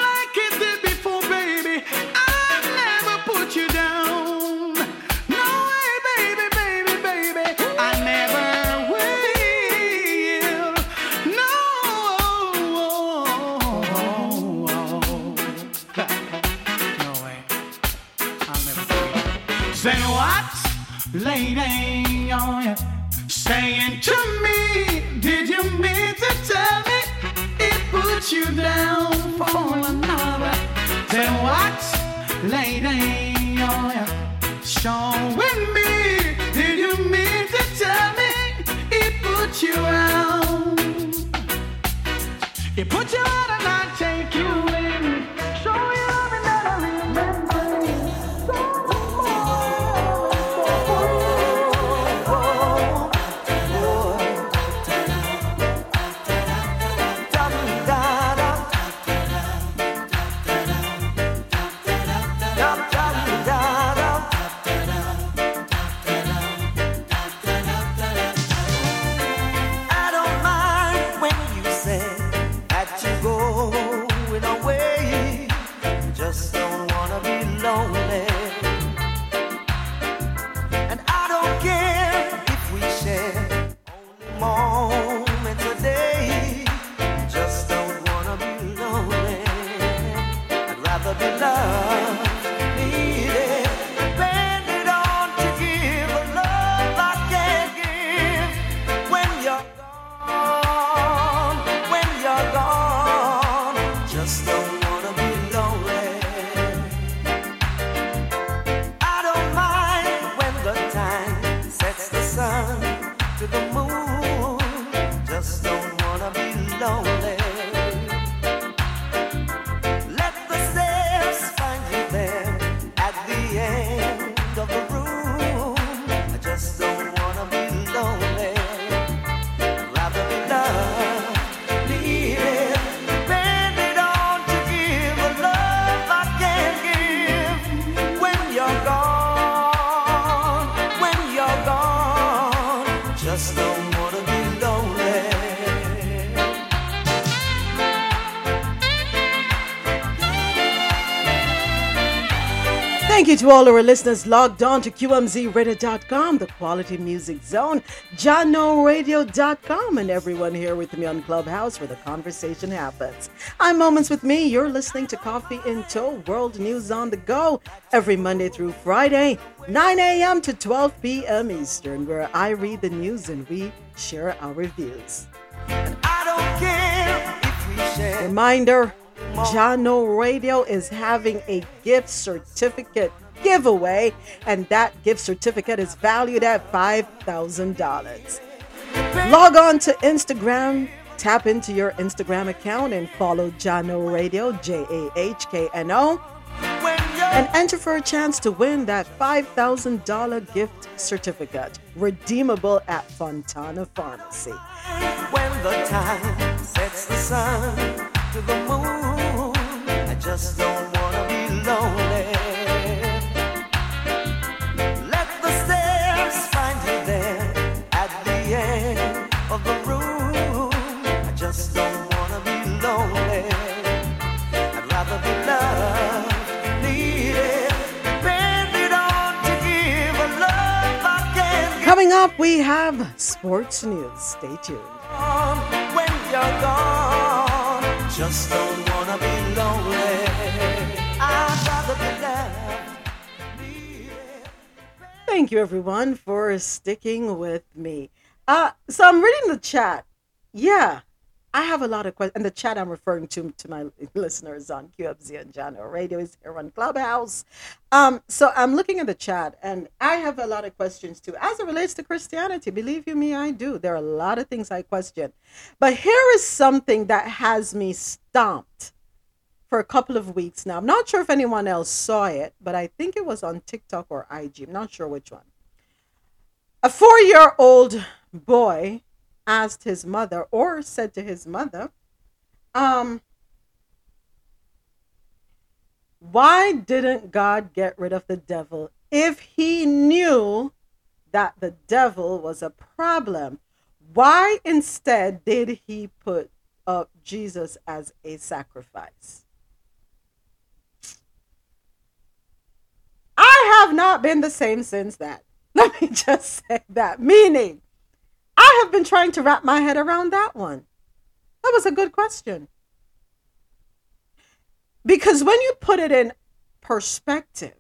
to all our listeners logged on to QMZRadio.com, the Quality Music Zone, JahknoRadio.com, and everyone here with me on Clubhouse where the conversation happens. I'm Moments with Mi. You're listening to Coffee in Toe, World News on the Go, every Monday through Friday, 9 a.m. to 12 p.m. Eastern, where I read the news and we share our reviews. I don't care if we share. Reminder Jahkno Radio is having a gift certificate giveaway, and that gift certificate is valued at $5,000. Log on to Instagram, tap into your Instagram account, and follow Jahkno Radio, J A H K N O, and enter for a chance to win that $5,000 gift certificate, redeemable at Fontana Pharmacy. when the time sets the sun to the moon, I just don't Coming up, we have sports news. Stay tuned. when you're gone. Just don't wanna be lonely. I'd rather be loved. Thank you, everyone, for sticking with me. Uh, so I'm reading the chat. Yeah, I have a lot of questions. And the chat I'm referring to to my listeners on QMZ and Jahkno Radio is here on Clubhouse. Um, so I'm looking at the chat, and I have a lot of questions too, as it relates to Christianity. Believe you me, I do. There are a lot of things I question, but here is something that has me stumped for a couple of weeks now. I'm not sure if anyone else saw it, but I think it was on TikTok or IG. I'm not sure which one. A four year old boy asked his mother, or said to his mother, um, why didn't God get rid of the devil if he knew that the devil was a problem? Why instead did he put up Jesus as a sacrifice? I have not been the same since that. Let me just say that. Meaning, I have been trying to wrap my head around that one. That was a good question. Because when you put it in perspective,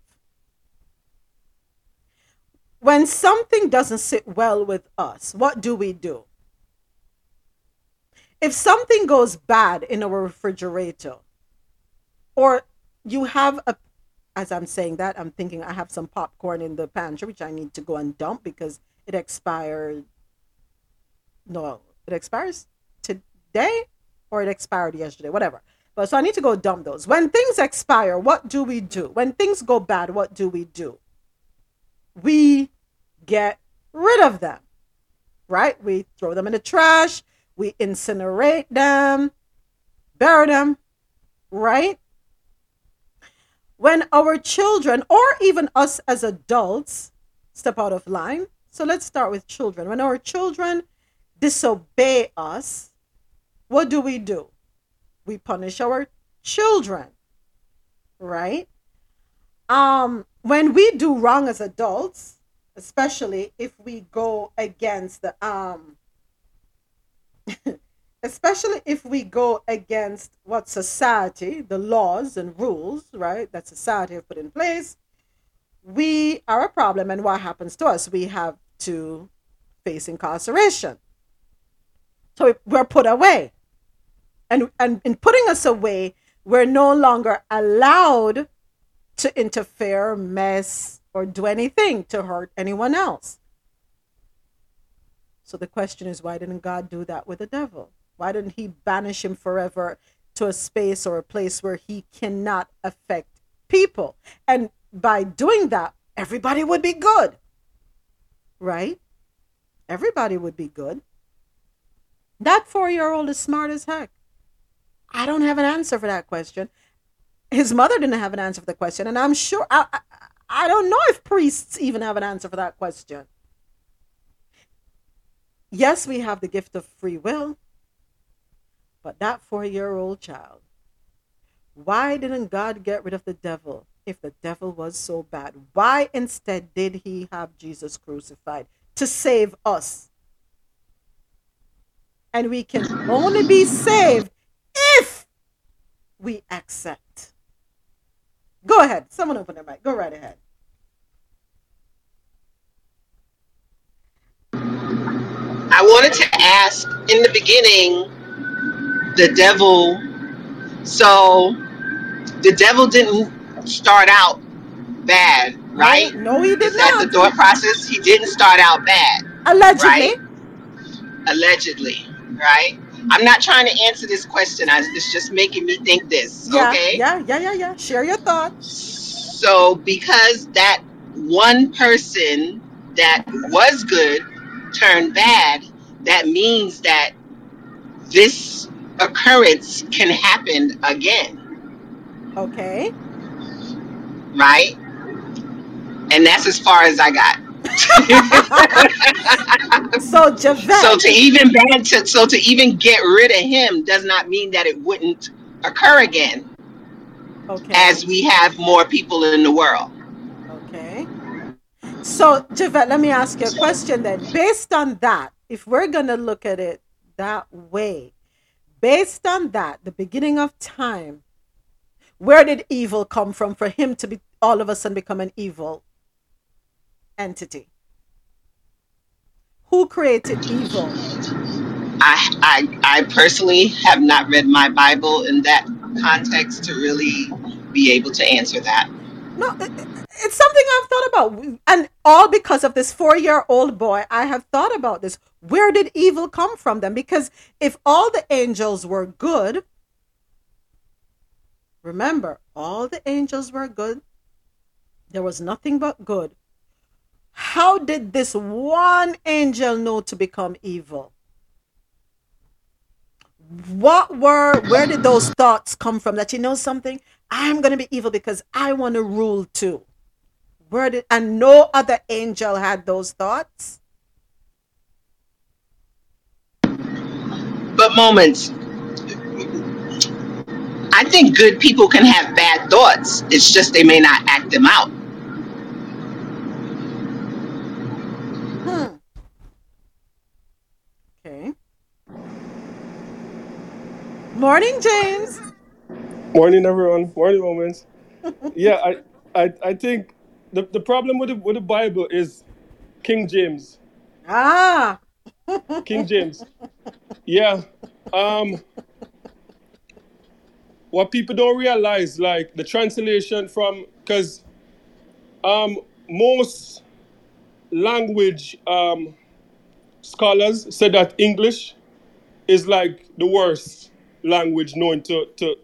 when something doesn't sit well with us, what do we do? If something goes bad in our refrigerator, or you have a as I'm saying that, I'm thinking I have some popcorn in the pantry, which I need to go and dump because it expired. No, it expires today or it expired yesterday, whatever. But so I need to go dump those. When things expire, what do we do? When things go bad, what do we do? We get rid of them, right? We throw them in the trash, we incinerate them, bury them, right? when our children or even us as adults step out of line. So let's start with children. When our children disobey us, what do we do? We punish our children, right? Um, when we do wrong as adults, especially if we go against the um especially if we go against what society, the laws and rules, right, that society have put in place, we are a problem. And what happens to us? We have to face incarceration. So we're put away. And, and in putting us away, we're no longer allowed to interfere, mess, or do anything to hurt anyone else. So the question is, why didn't God do that with the devil? Why didn't he banish him forever to a space or a place where he cannot affect people? And by doing that, everybody would be good. Right? Everybody would be good. That four year old is smart as heck. I don't have an answer for that question. His mother didn't have an answer for the question. And I'm sure, I, I, I don't know if priests even have an answer for that question. Yes, we have the gift of free will. But that four year old child, why didn't God get rid of the devil if the devil was so bad? Why instead did he have Jesus crucified? To save us. And we can only be saved if we accept. Go ahead. Someone open their mic. Go right ahead. I wanted to ask in the beginning the devil so the devil didn't start out bad right no, he did is that not the thought process he didn't start out bad allegedly right allegedly right? I'm not trying to answer this question. I, it's just making me think this yeah, okay? yeah yeah yeah yeah. Share your thoughts. So because that one person that was good turned bad that means that this occurrence can happen again, okay. Right? And that's as far as I got. so Javette, so to even ban to so to even get rid of him does not mean that it wouldn't occur again okay as we have more people in the world. Okay. So, Javette, let me ask you a question then. Based on that, if we're going to look at it that way, based on that, the beginning of time, where did evil come from for him to be all of a sudden become an evil entity? Who created evil? I, I I personally have not read my Bible in that context to really be able to answer that. No, it- it- it's something I've thought about. And all because of this four year old boy, I have thought about this. Where did evil come from then? Because if all the angels were good, remember, all the angels were good, there was nothing but good. How did this one angel know to become evil? What were, where did those thoughts come from? That you know something? I'm going to be evil because I want to rule too. Where did, and no other angel had those thoughts? But moments, I think good people can have bad thoughts. It's just they may not act them out. Hmm. Okay. Morning, James. Morning, everyone. Morning, moments. yeah, I, I, I think the, the problem with the, with the Bible is King James. Ah. King James. Yeah. Um what people don't realize, like the translation from because um most language um scholars said that English is like the worst language known to, to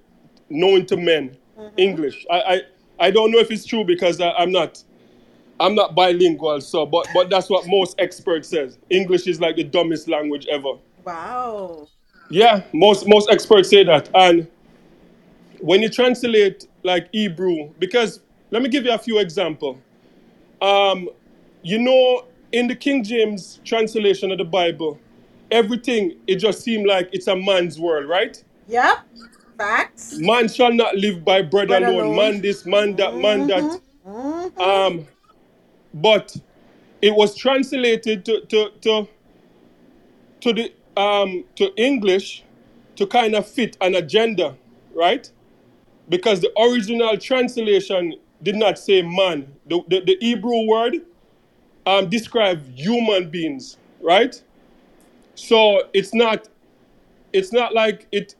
known to men. English. I, I I don't know if it's true because I, I'm not I'm not bilingual, so but but that's what most experts says. English is like the dumbest language ever. Wow. Yeah, most most experts say that. And when you translate like Hebrew, because let me give you a few examples. Um, you know, in the King James translation of the Bible, everything it just seemed like it's a man's world, right? Yep. Facts. Man shall not live by bread Bread alone. alone. Man this, man that, man that. Mhm. Um, but it was translated to to to, to the um to English to kind of fit an agenda, right? Because the original translation did not say man. The the, the Hebrew word um describe human beings, right? So it's not it's not like it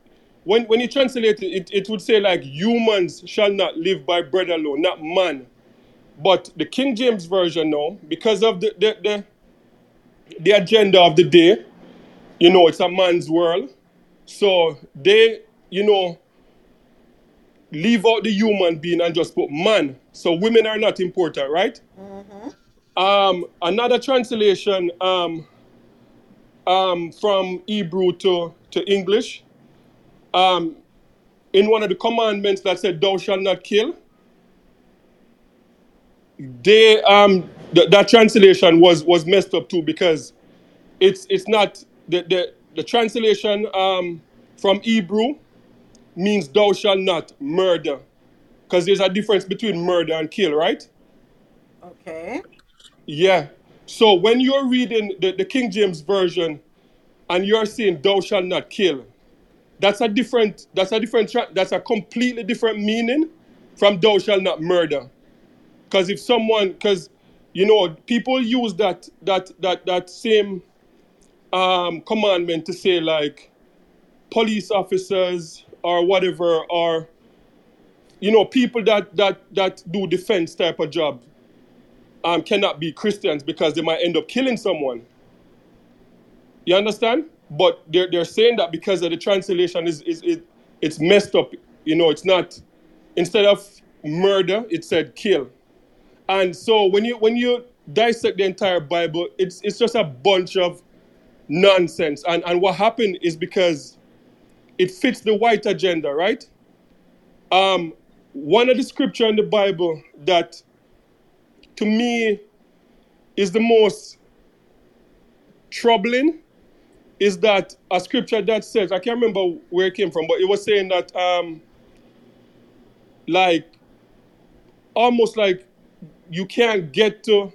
when when you translate it, it, it would say like humans shall not live by bread alone, not man. But the King James version now, because of the the, the the agenda of the day, you know, it's a man's world. So they, you know, leave out the human being and just put man. So women are not important, right? Um, another translation um, um, from Hebrew to, to English, um, in one of the commandments that said, Thou shalt not kill, they um th- that translation was was messed up too because it's it's not the the, the translation um from Hebrew means thou shalt not murder because there's a difference between murder and kill, right? Okay. Yeah. So when you're reading the, the King James version and you're saying thou shalt not kill, that's a different that's a different tra- that's a completely different meaning from thou shall not murder. Because if someone because you know people use that that that that same um commandment to say like police officers or whatever or you know people that that that do defense type of job um, cannot be Christians because they might end up killing someone. You understand? But they're, they're saying that because of the translation is, is it it's messed up. You know, it's not instead of murder, it said kill. And so when you when you dissect the entire Bible, it's it's just a bunch of nonsense. And and what happened is because it fits the white agenda, right? Um, one of the scripture in the Bible that to me is the most troubling is that a scripture that says I can't remember where it came from, but it was saying that um like almost like you can't get to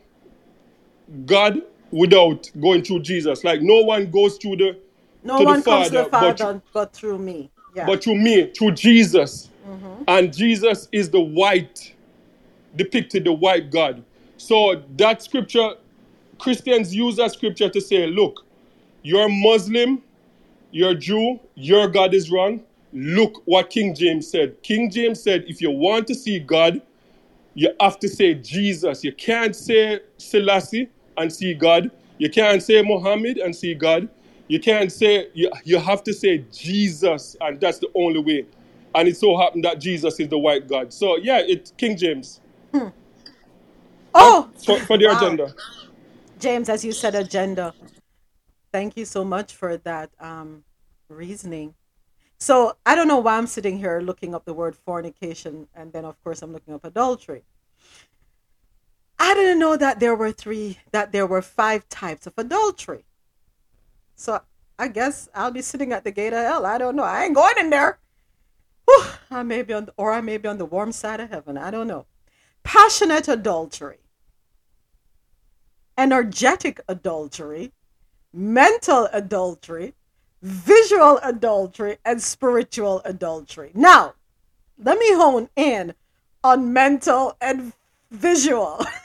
God without going through Jesus. Like no one goes through the No to one the comes to Father, the but Father but through me. Yeah. but through me, through Jesus. Mhm. And Jesus is the white, depicted the white God. So that scripture, Christians use that scripture to say, look, you're Muslim, you're Jew, your God is wrong. Look what King James said. King James said, if you want to see God, you have to say Jesus. You can't say Selassie and see God. You can't say Muhammad and see God. You can't say, you, you have to say Jesus, and that's the only way. And it so happened that Jesus is the white God. So, yeah, it's King James. Hmm. oh, For, for the wow. agenda. James, as you said, agenda. Thank you so much for that um, reasoning. So I don't know why I'm sitting here looking up the word fornication, and then of course I'm looking up adultery. I didn't know that there were three, that there were five types of adultery. So I guess I'll be sitting at the gate of hell. I don't know. I ain't going in there. Whew, I may be on, the, or I may be on the warm side of heaven. I don't know. Passionate adultery, energetic adultery, mental adultery, visual adultery, and spiritual adultery. Now, let me hone in on mental and visual.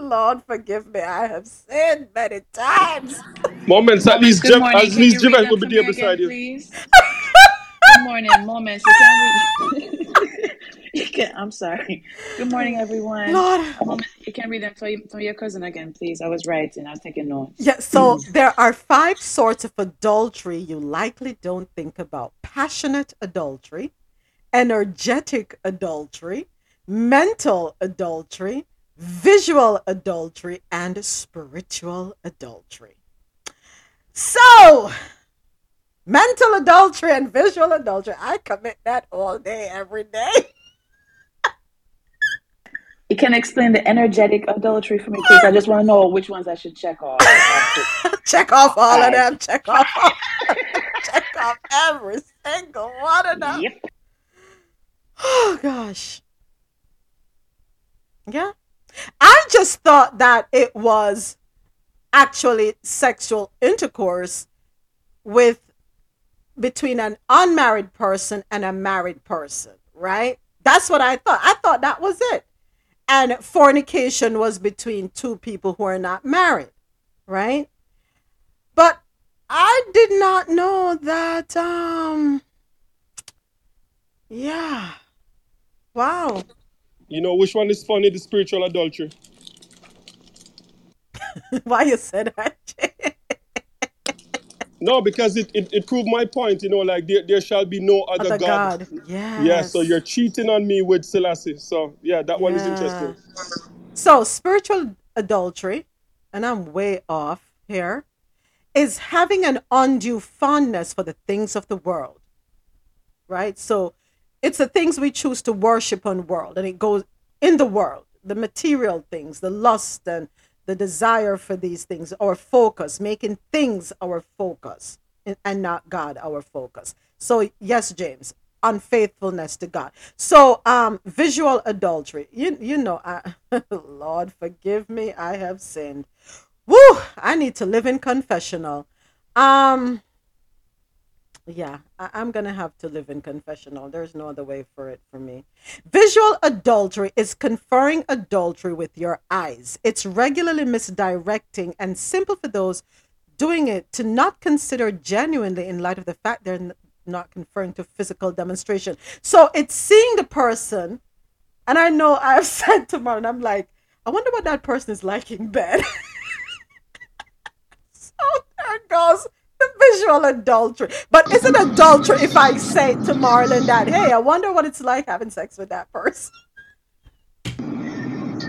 Lord, forgive me. I have sinned many times. Moments, at least, Jeff, morning. at least Jeff them will be me there again, beside you. please? Good morning, moments. You can read. you can, I'm sorry. Good morning, everyone. Lord. A moment, you can read them for, you- for your cousin again, please. I was writing. I was taking notes. Yeah, so there are five sorts of adultery you likely don't think about passionate adultery, energetic adultery, mental adultery, visual adultery, and spiritual adultery. So, mental adultery and visual adultery, I commit that all day, every day. You can explain the energetic adultery for me, please. I just want to know which ones I should check off. check off all of Right. them, check off check off every single one of them. Yep. Oh gosh. Yeah. I just thought that it was actually sexual intercourse with between an unmarried person and a married person, right? That's what I thought. I thought that was it. And fornication was between two people who are not married, right? But I did not know that um yeah. Wow. You know which one is funny? The spiritual adultery. Why you said that? No, because it, it, it proved my point, you know, like there, there shall be no other, Other God. God. Yes. Yeah, so you're cheating on me with Selassie. So yeah, that one is interesting. So spiritual adultery, and I'm way off here, is having an undue fondness for the things of the world. Right? So it's the things we choose to worship on world, and it goes in the world, the material things, the lust and the desire for these things, our focus, making things our focus and- not God our focus. So yes, James, unfaithfulness to God. So um visual adultery. You you know, I, Lord forgive me, I have sinned. Woo! I need to live in confessional. Um yeah, I, I'm gonna have to live in confessional. There's no other way for it for me. Visual adultery is conferring adultery with your eyes. It's regularly misdirecting and simple for those doing it to not consider genuinely in light of the fact they're n- not conferring to physical demonstration. So it's seeing the person, and I know I've said tomorrow, and I'm like, I wonder what that person is like in bed. so there goes visual adultery. But is it adultery if I say to Marlon that, hey, I wonder what it's like having sex with that person?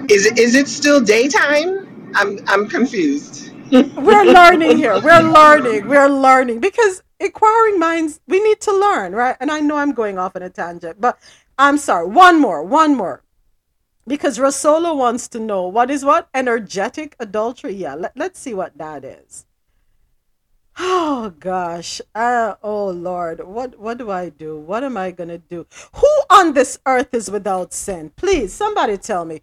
Is it is it still daytime? I'm I'm confused. We're learning here. We're learning. We're learning because inquiring minds, we need to learn, right? And I know I'm going off on a tangent, but I'm sorry. One more, one more. Because Rosolo wants to know what is what? Energetic adultery. Yeah, let, let's see what that is. Oh gosh. Uh, oh Lord. What what do I do? What am I gonna do? Who on this earth is without sin? Please, somebody tell me.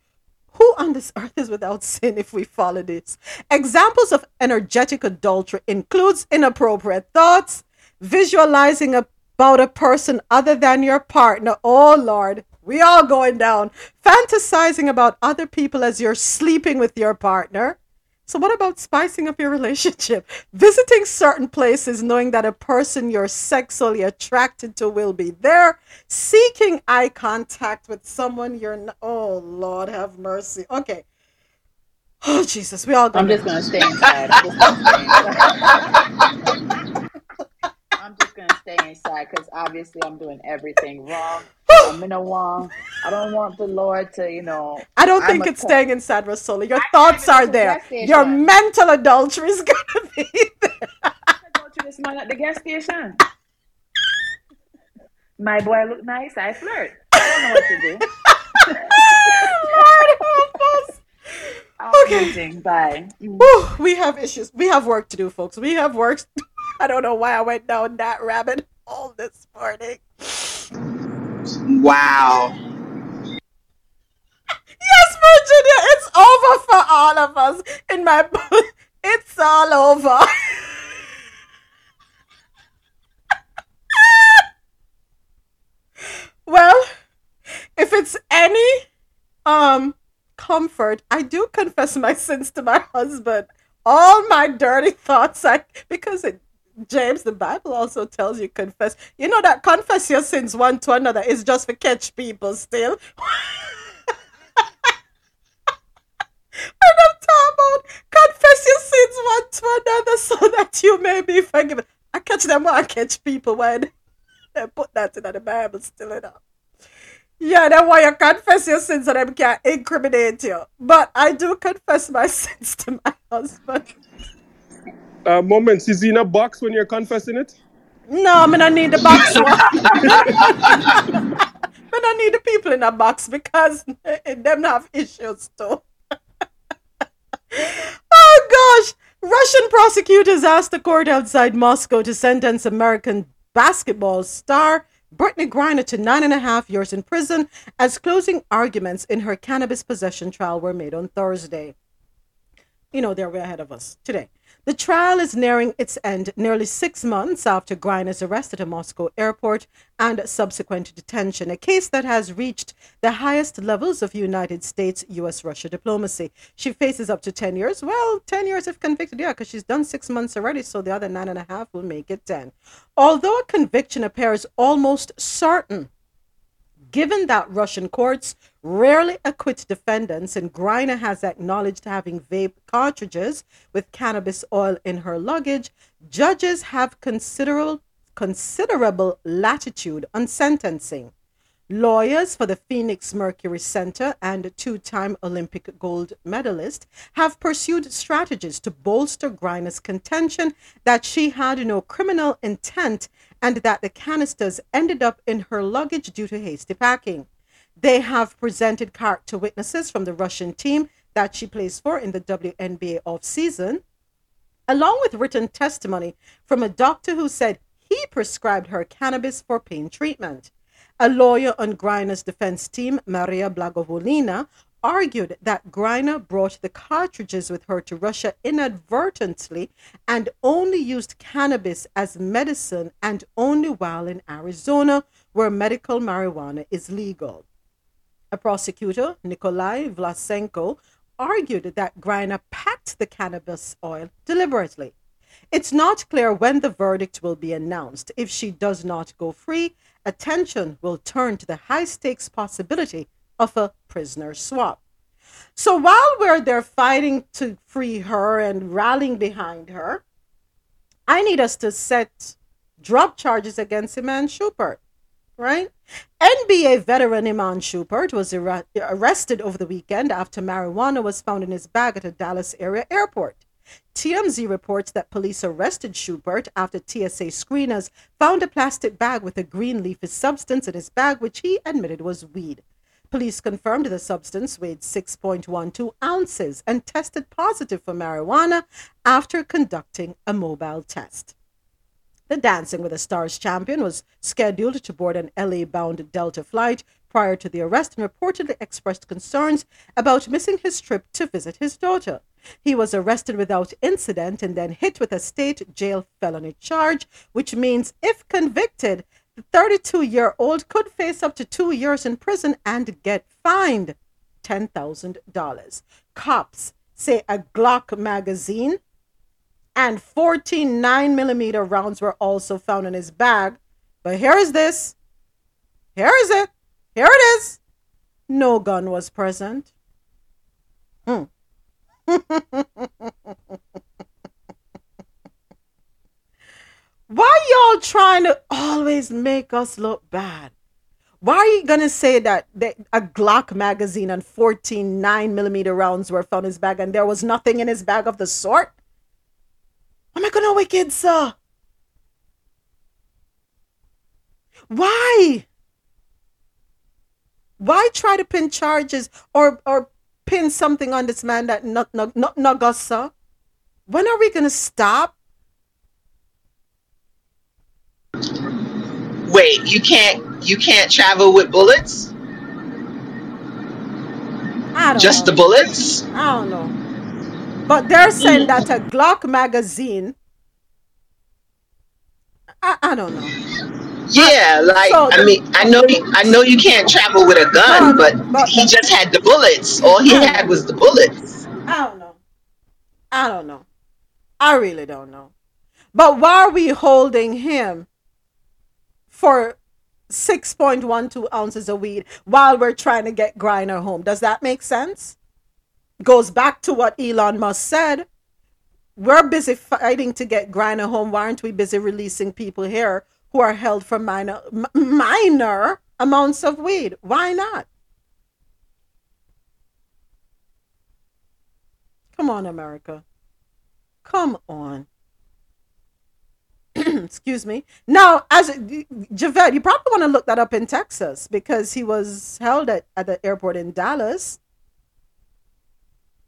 Who on this earth is without sin if we follow this? Examples of energetic adultery includes inappropriate thoughts, visualizing about a person other than your partner. Oh Lord, we all going down. Fantasizing about other people as you're sleeping with your partner. So, what about spicing up your relationship? Visiting certain places knowing that a person you're sexually attracted to will be there. Seeking eye contact with someone you're not. Oh, Lord, have mercy. Okay. Oh, Jesus, we all I'm just gonna stay inside. I'm just gonna stay inside. Gonna stay inside because obviously I'm doing everything wrong. I'm in a wrong. I don't want the Lord to, you know. I don't think it's co- staying inside Rosoli. Your I thoughts are there. go to the gas Your mental adultery is gonna be there. I go to this man at the gas station. My boy look nice. I flirt. I don't know what to do. Lord help us. Okay. losing. Bye. Whew, we have issues. We have work to do, folks. We have work. I don't know why I went down that rabbit hole this morning. Wow. Yes, Virginia, it's over for all of us. In my book, it's all over. well, if it's any um comfort, I do confess my sins to my husband. All my dirty thoughts, I because it, James, the Bible also tells you confess. You know that confess your sins one to another is just for catch people still. And I'm talking about confess your sins one to another so that you may be forgiven. I catch them when I catch people when they put that in the Bible still enough. Yeah, then why you confess your sins so them can't incriminate you. But I do confess my sins to my husband. Uh, moments, is he in a box when you're confessing it? No, I'm gonna need the box but I need the people in a box because them have issues too. oh gosh! Russian prosecutors asked the court outside Moscow to sentence American basketball star Brittney Griner to nine and a half years in prison as closing arguments in her cannabis possession trial were made on Thursday. You know, they're way ahead of us today. The trial is nearing its end nearly six months after Griner's arrest at a Moscow airport and subsequent detention, a case that has reached the highest levels of United States US Russia diplomacy. She faces up to 10 years. Well, 10 years if convicted, yeah, because she's done six months already, so the other nine and a half will make it 10. Although a conviction appears almost certain, given that Russian courts rarely acquit defendants, and Griner has acknowledged having vape cartridges with cannabis oil in her luggage, judges have considerable considerable latitude on sentencing. Lawyers for the Phoenix Mercury Center and two time Olympic gold medalist have pursued strategies to bolster Griner's contention that she had no criminal intent and that the canisters ended up in her luggage due to hasty packing. They have presented character witnesses from the Russian team that she plays for in the WNBA offseason, along with written testimony from a doctor who said he prescribed her cannabis for pain treatment. A lawyer on Griner's defense team, Maria Blagovolina, argued that Griner brought the cartridges with her to Russia inadvertently and only used cannabis as medicine and only while in Arizona, where medical marijuana is legal. A prosecutor, Nikolai Vlasenko, argued that Griner packed the cannabis oil deliberately. It's not clear when the verdict will be announced. If she does not go free, attention will turn to the high stakes possibility of a prisoner swap. So while we're there fighting to free her and rallying behind her, I need us to set drop charges against Iman Shumpert, right? NBA veteran Iman Shumpert was ar- arrested over the weekend after marijuana was found in his bag at a Dallas area airport. TMZ reports that police arrested Shumpert after TSA screeners found a plastic bag with a green leafy substance in his bag, which he admitted was weed. Police confirmed the substance weighed 6.12 ounces and tested positive for marijuana after conducting a mobile test. The Dancing with the Stars champion was scheduled to board an LA bound Delta flight prior to the arrest and reportedly expressed concerns about missing his trip to visit his daughter. He was arrested without incident and then hit with a state jail felony charge, which means if convicted, the 32 year old could face up to two years in prison and get fined $10,000. Cops say a Glock magazine and 14 9mm rounds were also found in his bag. But here is this. Here is it. Here it is. No gun was present. Hmm. Why y'all trying to always make us look bad? Why are you gonna say that, a Glock magazine and 14 9 millimeter rounds were found in his bag and there was nothing in his bag of the sort? Am I gonna wicked, sir? Why? Why try to pin charges or or pin something on this man that not not not, sir? When are we gonna stop? Wait, you can't you can't travel with bullets? I don't Just know. the bullets? I don't know. But they're saying mm. that a Glock magazine. I, I don't know. Yeah, like So I mean, I know you, I know you can't travel with a gun, but but but he just had the bullets. All he had was the bullets. I don't know. I don't know. I really don't know. But why are we holding him for 6.12 ounces of weed while we're trying to get Griner home? Does that make sense? Goes back to what Elon Musk said. We're busy fighting to get Griner home. Why aren't we busy releasing people here who are held for minor minor amounts of weed? Why not? Come on, America. Come on. Excuse me. Now, as Javed, you probably want to look that up in Texas because he was held at, at the airport in Dallas.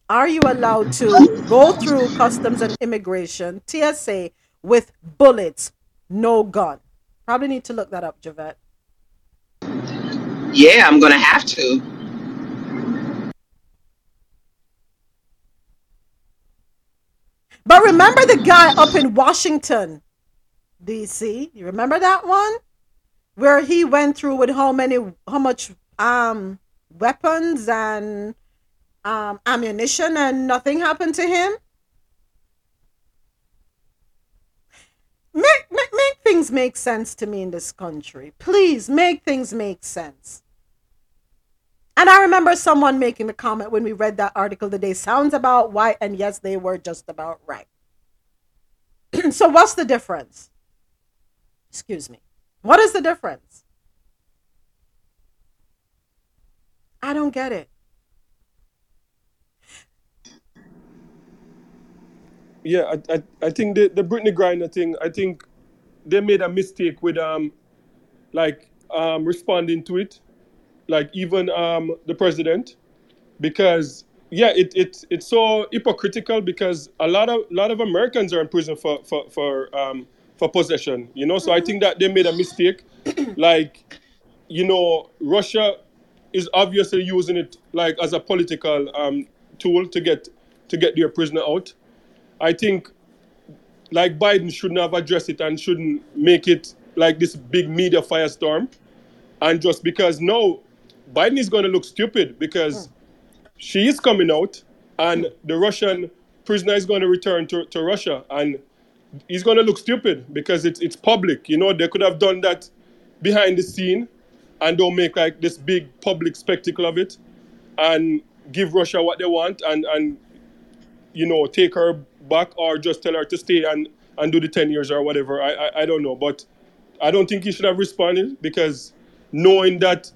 Are you allowed to go through customs and immigration, TSA, with bullets, no gun? Probably need to look that up, Javette. Yeah, I'm gonna have to. But remember the guy up in Washington, D.C. You remember that one where he went through with how many, how much um weapons and um ammunition, and nothing happened to him. Make, make make things make sense to me in this country, please. Make things make sense. And I remember someone making the comment when we read that article today. Sounds about right, and yes, they were just about right. so what's the difference? Excuse me. What is the difference? I don't get it. Yeah, I, I, I think the, the Brittney Griner thing, I think they made a mistake with um like um responding to it. Like even um the president. Because yeah, it, it it's so hypocritical because a lot of lot of Americans are in prison for for, for um for possession, you know. So I think that they made a mistake. like, you know, Russia is obviously using it like as a political um tool to get to get their prisoner out. I think like Biden shouldn't have addressed it and shouldn't make it like this big media firestorm. And just because no, Biden is going to look stupid because hmm. she is coming out and the Russian prisoner is going to return to, to Russia and he's going to look stupid because it's, it's public. You know, they could have done that behind the scene and don't make like this big public spectacle of it and give Russia what they want and, and you know, take her back or just tell her to stay and, and do the 10 years or whatever. I, I, I don't know. But I don't think he should have responded because knowing that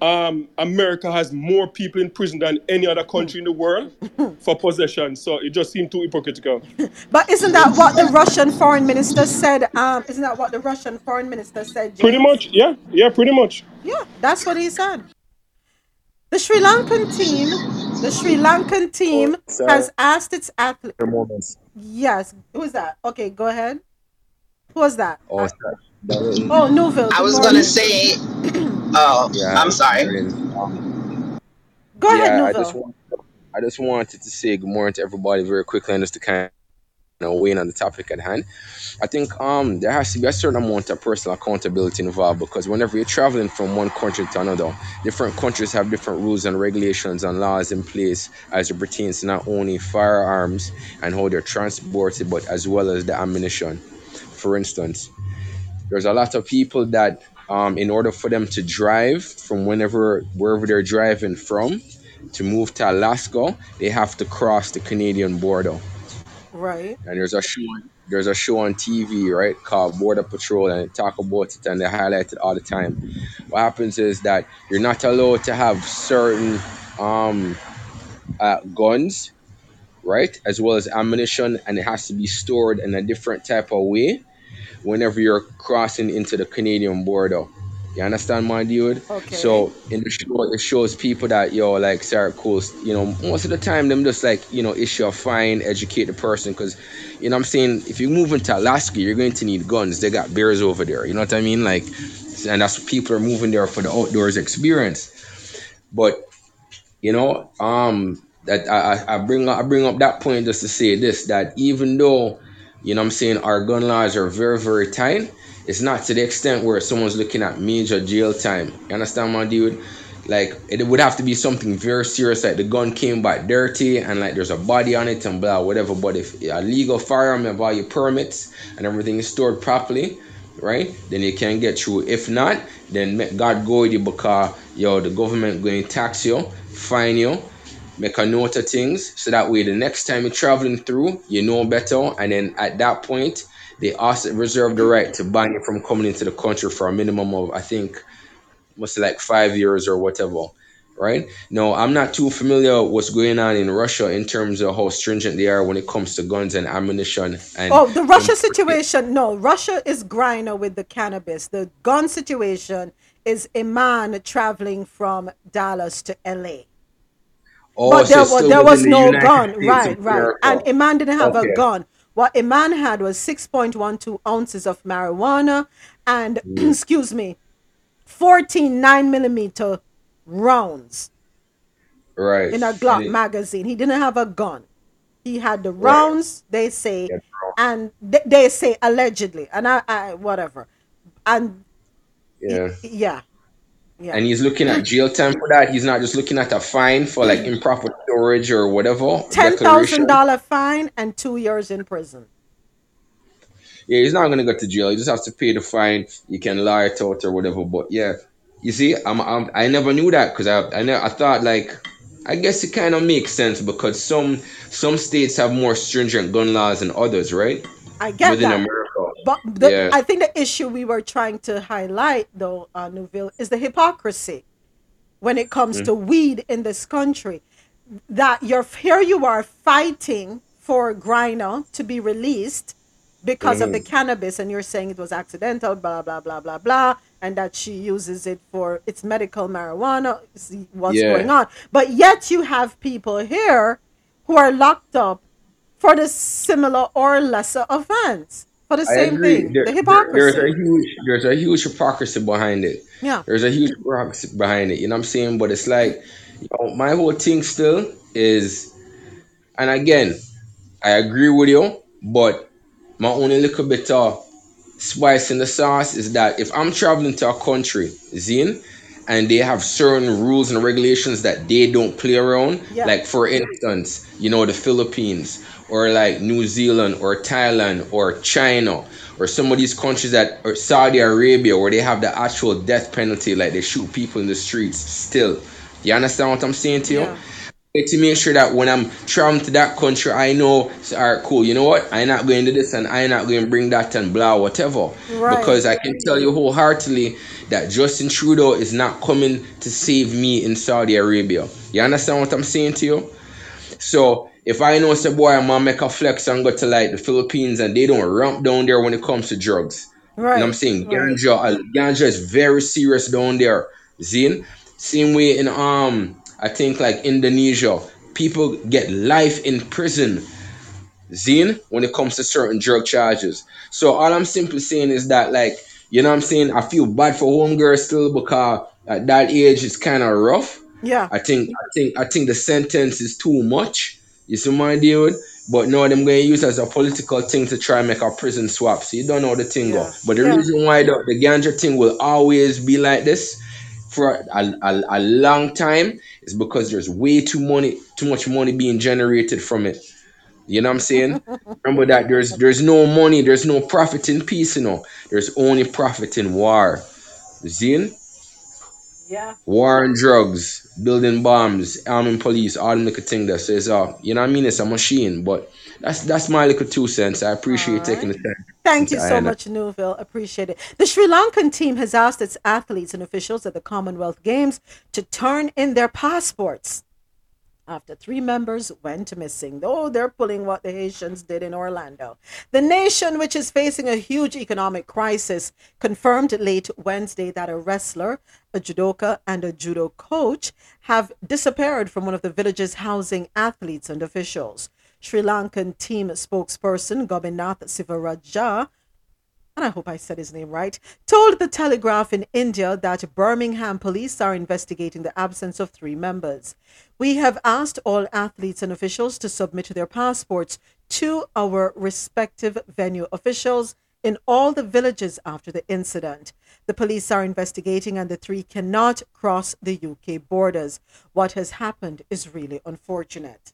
um, America has more people in prison than any other country in the world for possession. So it just seemed too hypocritical. But isn't that what the Russian foreign minister said? Um, isn't that what the Russian foreign minister said, Pretty much, yeah, yeah, pretty much. Yeah, that's what he said. The Sri Lankan team, the Sri Lankan team Sorry, has asked its athletes. Yes, who's that? Okay, go ahead. Who was that? Oh, sorry. That was- oh, Newville. I was gonna say, oh, yeah, I'm sorry. there it is. Go ahead, yeah, I just want, I just wanted to say good morning to everybody very quickly and just to kind of weigh in on the topic at hand. I think um there has to be a certain amount of personal accountability involved because whenever you're traveling from one country to another, different countries have different rules and regulations and laws in place as it pertains to not only firearms and how they're transported, but as well as the ammunition. For instance, there's a lot of people that um, in order for them to drive from whenever wherever they're driving from to move to Alaska, they have to cross the Canadian border. Right. And there's a show there's a show on TV, right, called Border Patrol, and they talk about it and they highlight it all the time. What happens is that you're not allowed to have certain um, uh, guns, right, as well as ammunition, and it has to be stored in a different type of way whenever you're crossing into the Canadian border. You understand, my dude? Okay. So in the show, it shows people that yo like Sarah Coast. You know, most of the time them just like you know issue a fine, educate the person, because you know what I'm saying if you move into Alaska, you're going to need guns. They got bears over there. You know what I mean? Like, and that's what people are moving there for the outdoors experience. But you know, um, that I, I bring up, I bring up that point just to say this that even though You know I'm saying? Our gun laws are very, very tight. It's not to the extent where someone's looking at major jail time. You understand, my dude? Like it would have to be something very serious, like the gun came back dirty and like there's a body on it and blah whatever. But if a legal firearm have all your permits and everything is stored properly, right? Then you can get through. If not, then make God go with you because yo the government going to tax you, fine you, make a note of things so that way the next time you're traveling through, you know better, and then at that point they also reserve the right to ban you from coming into the country for a minimum of I think must like five years or whatever. Right now, I'm not too familiar what's going on in Russia in terms of how stringent they are when it comes to guns and ammunition. And Oh, the Russia situation. No, Russia is griner with the cannabis. The gun situation is a man traveling from Dallas to LA. Oh, but so there was there was the no United gun, States right, right. And Iman didn't have Okay. a gun. What a man had was six point one two ounces of marijuana and Mm. excuse me, fourteen nine millimeter rounds Right. in a Glock it- magazine. He didn't have a gun. He had the Right. rounds. They say, and they, they say allegedly, and I, I whatever, and yeah. yeah, yeah. And he's looking at jail time for that. He's not just looking at a fine for like mm. improper storage or whatever. Ten thousand dollar fine and two years in prison. Yeah, he's not gonna go to jail. He just has to pay the fine. You can lie it out or whatever. But yeah, you see, I'm, I'm I never knew that because I I, ne- I thought like I guess it kind of makes sense because some some states have more stringent gun laws than others, right? I get Within that. America. But the, Yeah. I think the issue we were trying to highlight, though, uh, Nuville, is the hypocrisy when it comes Mm. to weed in this country. That you're here, you are fighting for Griner to be released because of the Mhm. cannabis, and you're saying it was accidental, blah blah blah blah blah, and that she uses it for its medical marijuana. See what's Yeah. going on? But yet you have people here who are locked up for the similar or lesser offense for the I same agree. thing. There- the hypocrisy. there's a huge there's a huge hypocrisy behind it. Yeah. There's a huge hypocrisy behind it. You know what I'm saying? But it's like you know, my whole thing still is and again, I agree with you, but my only little bit of spice in the sauce is that if I'm traveling to a country, Zine, and they have certain rules and regulations that they don't play around, Yeah. like for instance, you know, the Philippines or like New Zealand or Thailand or China or some of these countries that or Saudi Arabia where they have the actual death penalty, like they shoot people in the streets still. You understand what I'm saying to you? to make sure that when I'm traveling to that country, I know, all right, cool, you know what? I'm not going to this and I'm not going to bring that and blah, whatever. Right. Because I can tell you wholeheartedly that Justin Trudeau is not coming to save me in Saudi Arabia. You understand what I'm saying to you? So if I know, say, boy, I'm to make a flex and go to like the Philippines and they don't ramp down there when it comes to drugs. You know what I'm saying? right. Ganja, uh, ganja is very serious down there. Zine. Same way in um, I think like Indonesia, people get life in prison. Zine, when it comes to certain drug charges. So all I'm simply saying is that like, you know what I'm saying? I feel bad for homegirl still because at that age it's kind of rough. Yeah. I think I think I think the sentence is too much. You see my dude? But no, them going to use it as a political thing to try and make a prison swap. So you don't know the thing go. But the Yeah. reason why the, the ganja thing will always be like this for a, a, a long time is because there's way too money too much money being generated from it. You know what I'm saying? Remember that there's there's no money, there's no profit in peace, you know. There's only profit in war. Zine? Yeah. War and drugs, building bombs, arming police, all them little thing that says, uh, you know what I mean? It's a machine, but that's that's my little two cents. I appreciate you taking the time. Thank you so much, Newville. Appreciate it. The Sri Lankan team has asked its athletes and officials at the Commonwealth Games to turn in their passports after three members went missing. Though they're pulling what the Haitians did in Orlando. The nation, which is facing a huge economic crisis, confirmed late Wednesday that a wrestler, a judoka, and a judo coach have disappeared from one of the villages housing athletes and officials. Sri Lankan team spokesperson Gobinath Sivaraja and I hope I said his name right, told the Telegraph in India that Birmingham police are investigating the absence of three members. We have asked all athletes and officials to submit their passports to our respective venue officials in all the villages after the incident. The police are investigating and the three cannot cross the UK borders. What has happened is really unfortunate.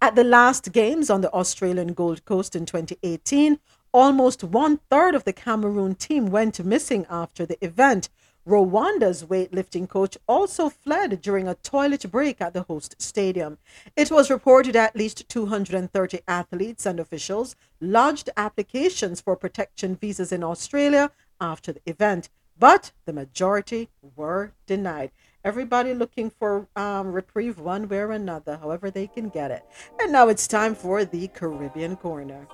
At the last games on the Australian Gold Coast in 2018, almost one third of the Cameroon team went missing after the event. Rwanda's weightlifting coach also fled during a toilet break at the host stadium. It was reported at least 230 athletes and officials lodged applications for protection visas in Australia after the event, but the majority were denied. Everybody looking for um, reprieve one way or another, however they can get it. And now it's time for the Caribbean Corner.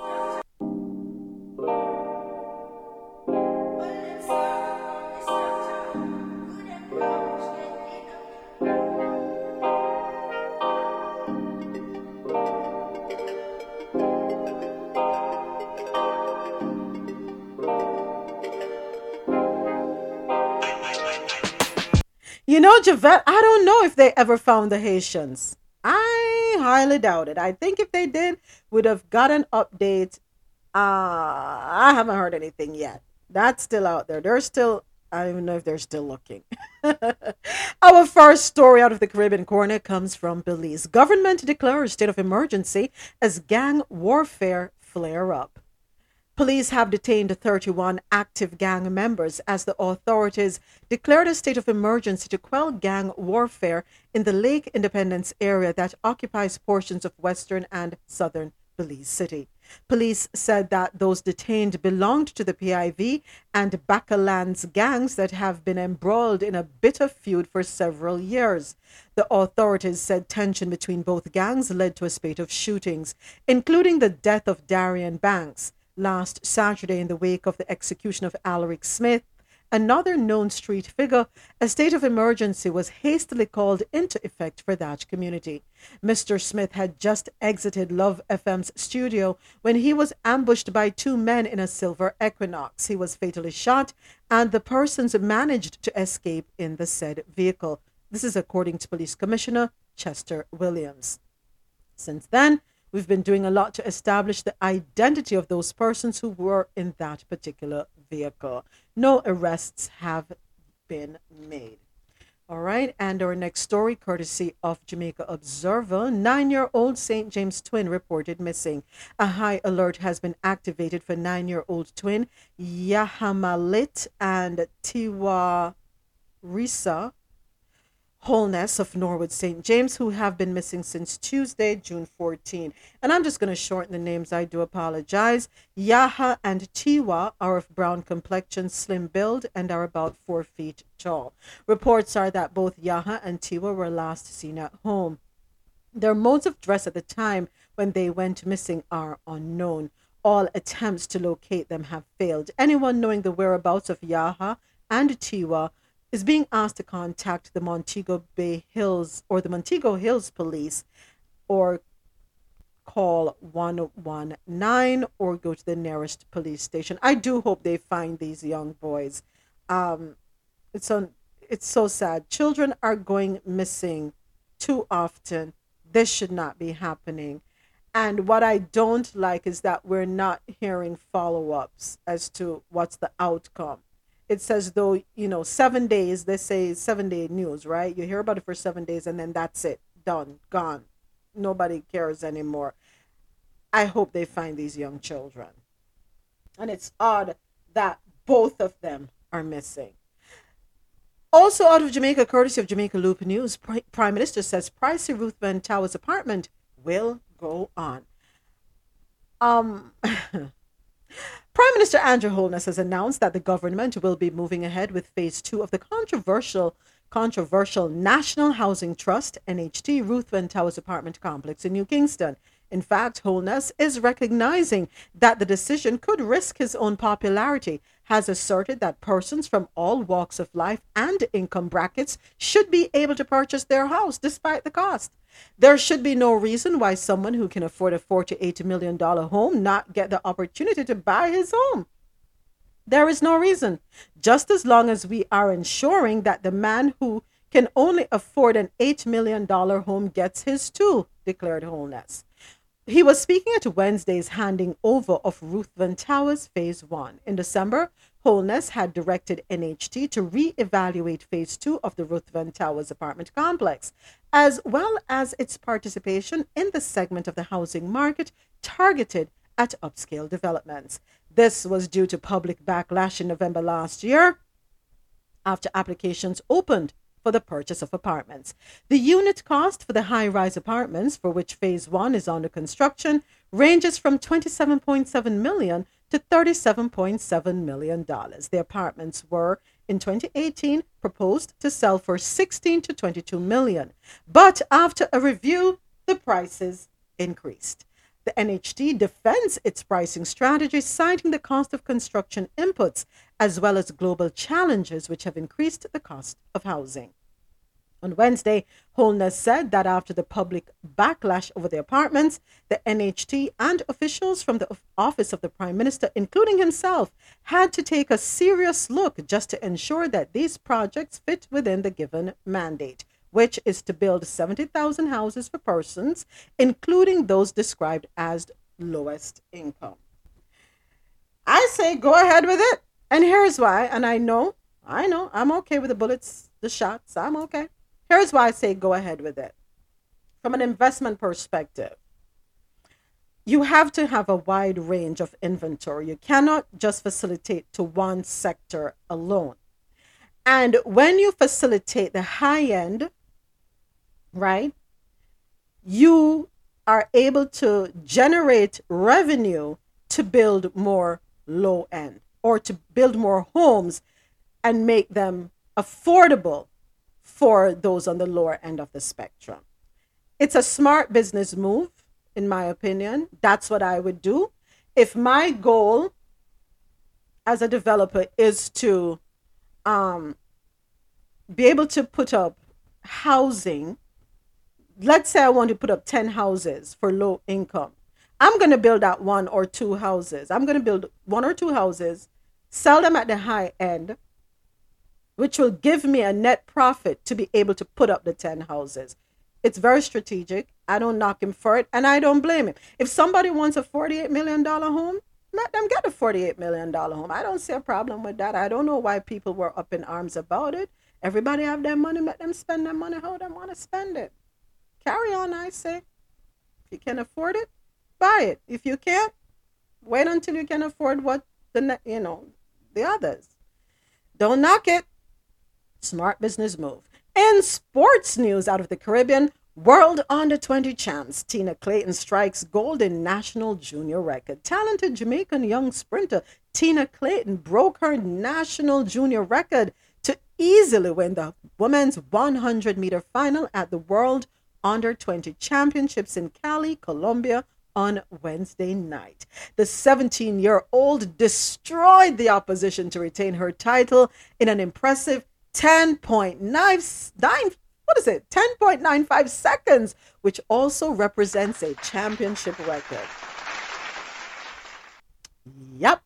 You know, Javette, I don't know if they ever found the Haitians. I highly doubt it. I think if they did, would have got an update. Uh, I haven't heard anything yet. That's still out there. They're still, I don't even know if they're still looking. Our first story out of the Caribbean corner comes from Belize. Government declares state of emergency as gang warfare flare up. Police have detained 31 active gang members as the authorities declared a state of emergency to quell gang warfare in the Lake Independence area that occupies portions of western and southern Belize City. Police said that those detained belonged to the PIV and Bacalands gangs that have been embroiled in a bitter feud for several years. The authorities said tension between both gangs led to a spate of shootings, including the death of Darian Banks last Saturday in the wake of the execution of Alaric Smith, another known street figure, a state of emergency was hastily called into effect for that community. Mr. Smith had just exited Love FM's studio when he was ambushed by two men in a silver equinox. He was fatally shot, and the persons managed to escape in the said vehicle. This is according to Police Commissioner Chester Williams. Since then, We've been doing a lot to establish the identity of those persons who were in that particular vehicle. No arrests have been made. All right, and our next story, courtesy of Jamaica Observer, nine year old St. James twin reported missing. A high alert has been activated for nine year old twin Yahamalit and Tiwa Risa Holness of Norwood St. James, who have been missing since Tuesday, June 14. And I'm just going to shorten the names. I do apologize. Yaha and Tiwa are of brown complexion, slim build, and are about four feet tall. Reports are that both Yaha and Tiwa were last seen at home. Their modes of dress at the time when they went missing are unknown. All attempts to locate them have failed. Anyone knowing the whereabouts of Yaha and Tiwa is being asked to contact the Montego Bay Hills or the Montego Hills Police or call 119 or go to the nearest police station. I do hope they find these young boys. Um, it's so it's so sad. Children are going missing too often. This should not be happening. And what I don't like is that we're not hearing follow ups as to what's the outcome it says though you know seven days they say seven day news right? You hear about it for seven days and then that's it done gone. Nobody cares anymore. I hope they find these young children. And it's odd that both of them are missing. Also out of jamaica courtesy of jamaica loop news prime minister says pricey ruthven towers apartment will go on. Um Prime Minister Andrew Holness has announced that the government will be moving ahead with phase two of the controversial controversial National Housing Trust NHT Ruthven Towers apartment complex in New Kingston. In fact, Holness is recognizing that the decision could risk his own popularity, has asserted that persons from all walks of life and income brackets should be able to purchase their house despite the cost. There should be no reason why someone who can afford a $48 million home not get the opportunity to buy his home. There is no reason, just as long as we are ensuring that the man who can only afford an $8 million home gets his too, declared Holness. He was speaking at Wednesday's handing over of Ruthven Towers Phase 1. In December, Holness had directed NHT to re-evaluate Phase 2 of the Ruthven Towers apartment complex, as well as its participation in the segment of the housing market targeted at upscale developments. This was due to public backlash in November last year after applications opened for the purchase of apartments. The unit cost for the high rise apartments, for which phase one is under construction, ranges from 27.7 million to 37.7 million dollars. The apartments were in 2018 proposed to sell for 16 to 22 million, but after a review, the prices increased. The NHT defends its pricing strategy, citing the cost of construction inputs as well as global challenges which have increased the cost of housing. On Wednesday, Holness said that after the public backlash over the apartments, the NHT and officials from the office of the Prime Minister, including himself, had to take a serious look just to ensure that these projects fit within the given mandate which is to build 70,000 houses for persons, including those described as lowest income. I say go ahead with it. And here's why. And I know, I know, I'm okay with the bullets, the shots. I'm okay. Here's why I say go ahead with it. From an investment perspective, you have to have a wide range of inventory. You cannot just facilitate to one sector alone. And when you facilitate the high end, right, you are able to generate revenue to build more low end or to build more homes and make them affordable for those on the lower end of the spectrum. It's a smart business move, in my opinion. That's what I would do. If my goal as a developer is to um, be able to put up housing, let's say I want to put up 10 houses for low income. I'm going to build out one or two houses. I'm going to build one or two houses, sell them at the high end, which will give me a net profit to be able to put up the 10 houses. It's very strategic. I don't knock him for it, and I don't blame him. If somebody wants a $48 million home, let them get a $48 million home. I don't see a problem with that. I don't know why people were up in arms about it. Everybody have their money, let them spend their money how they want to spend it. Carry on, I say. If you can afford it, buy it. If you can't, wait until you can afford what the you know the others. Don't knock it. Smart business move. In sports news out of the Caribbean, World Under 20 champs Tina Clayton strikes gold in national junior record. Talented Jamaican young sprinter Tina Clayton broke her national junior record to easily win the women's 100 meter final at the World Under 20 Championships in Cali, Colombia on Wednesday night. The 17 year old destroyed the opposition to retain her title in an impressive 10.99 what is it? 10.95 seconds which also represents a championship record. Yep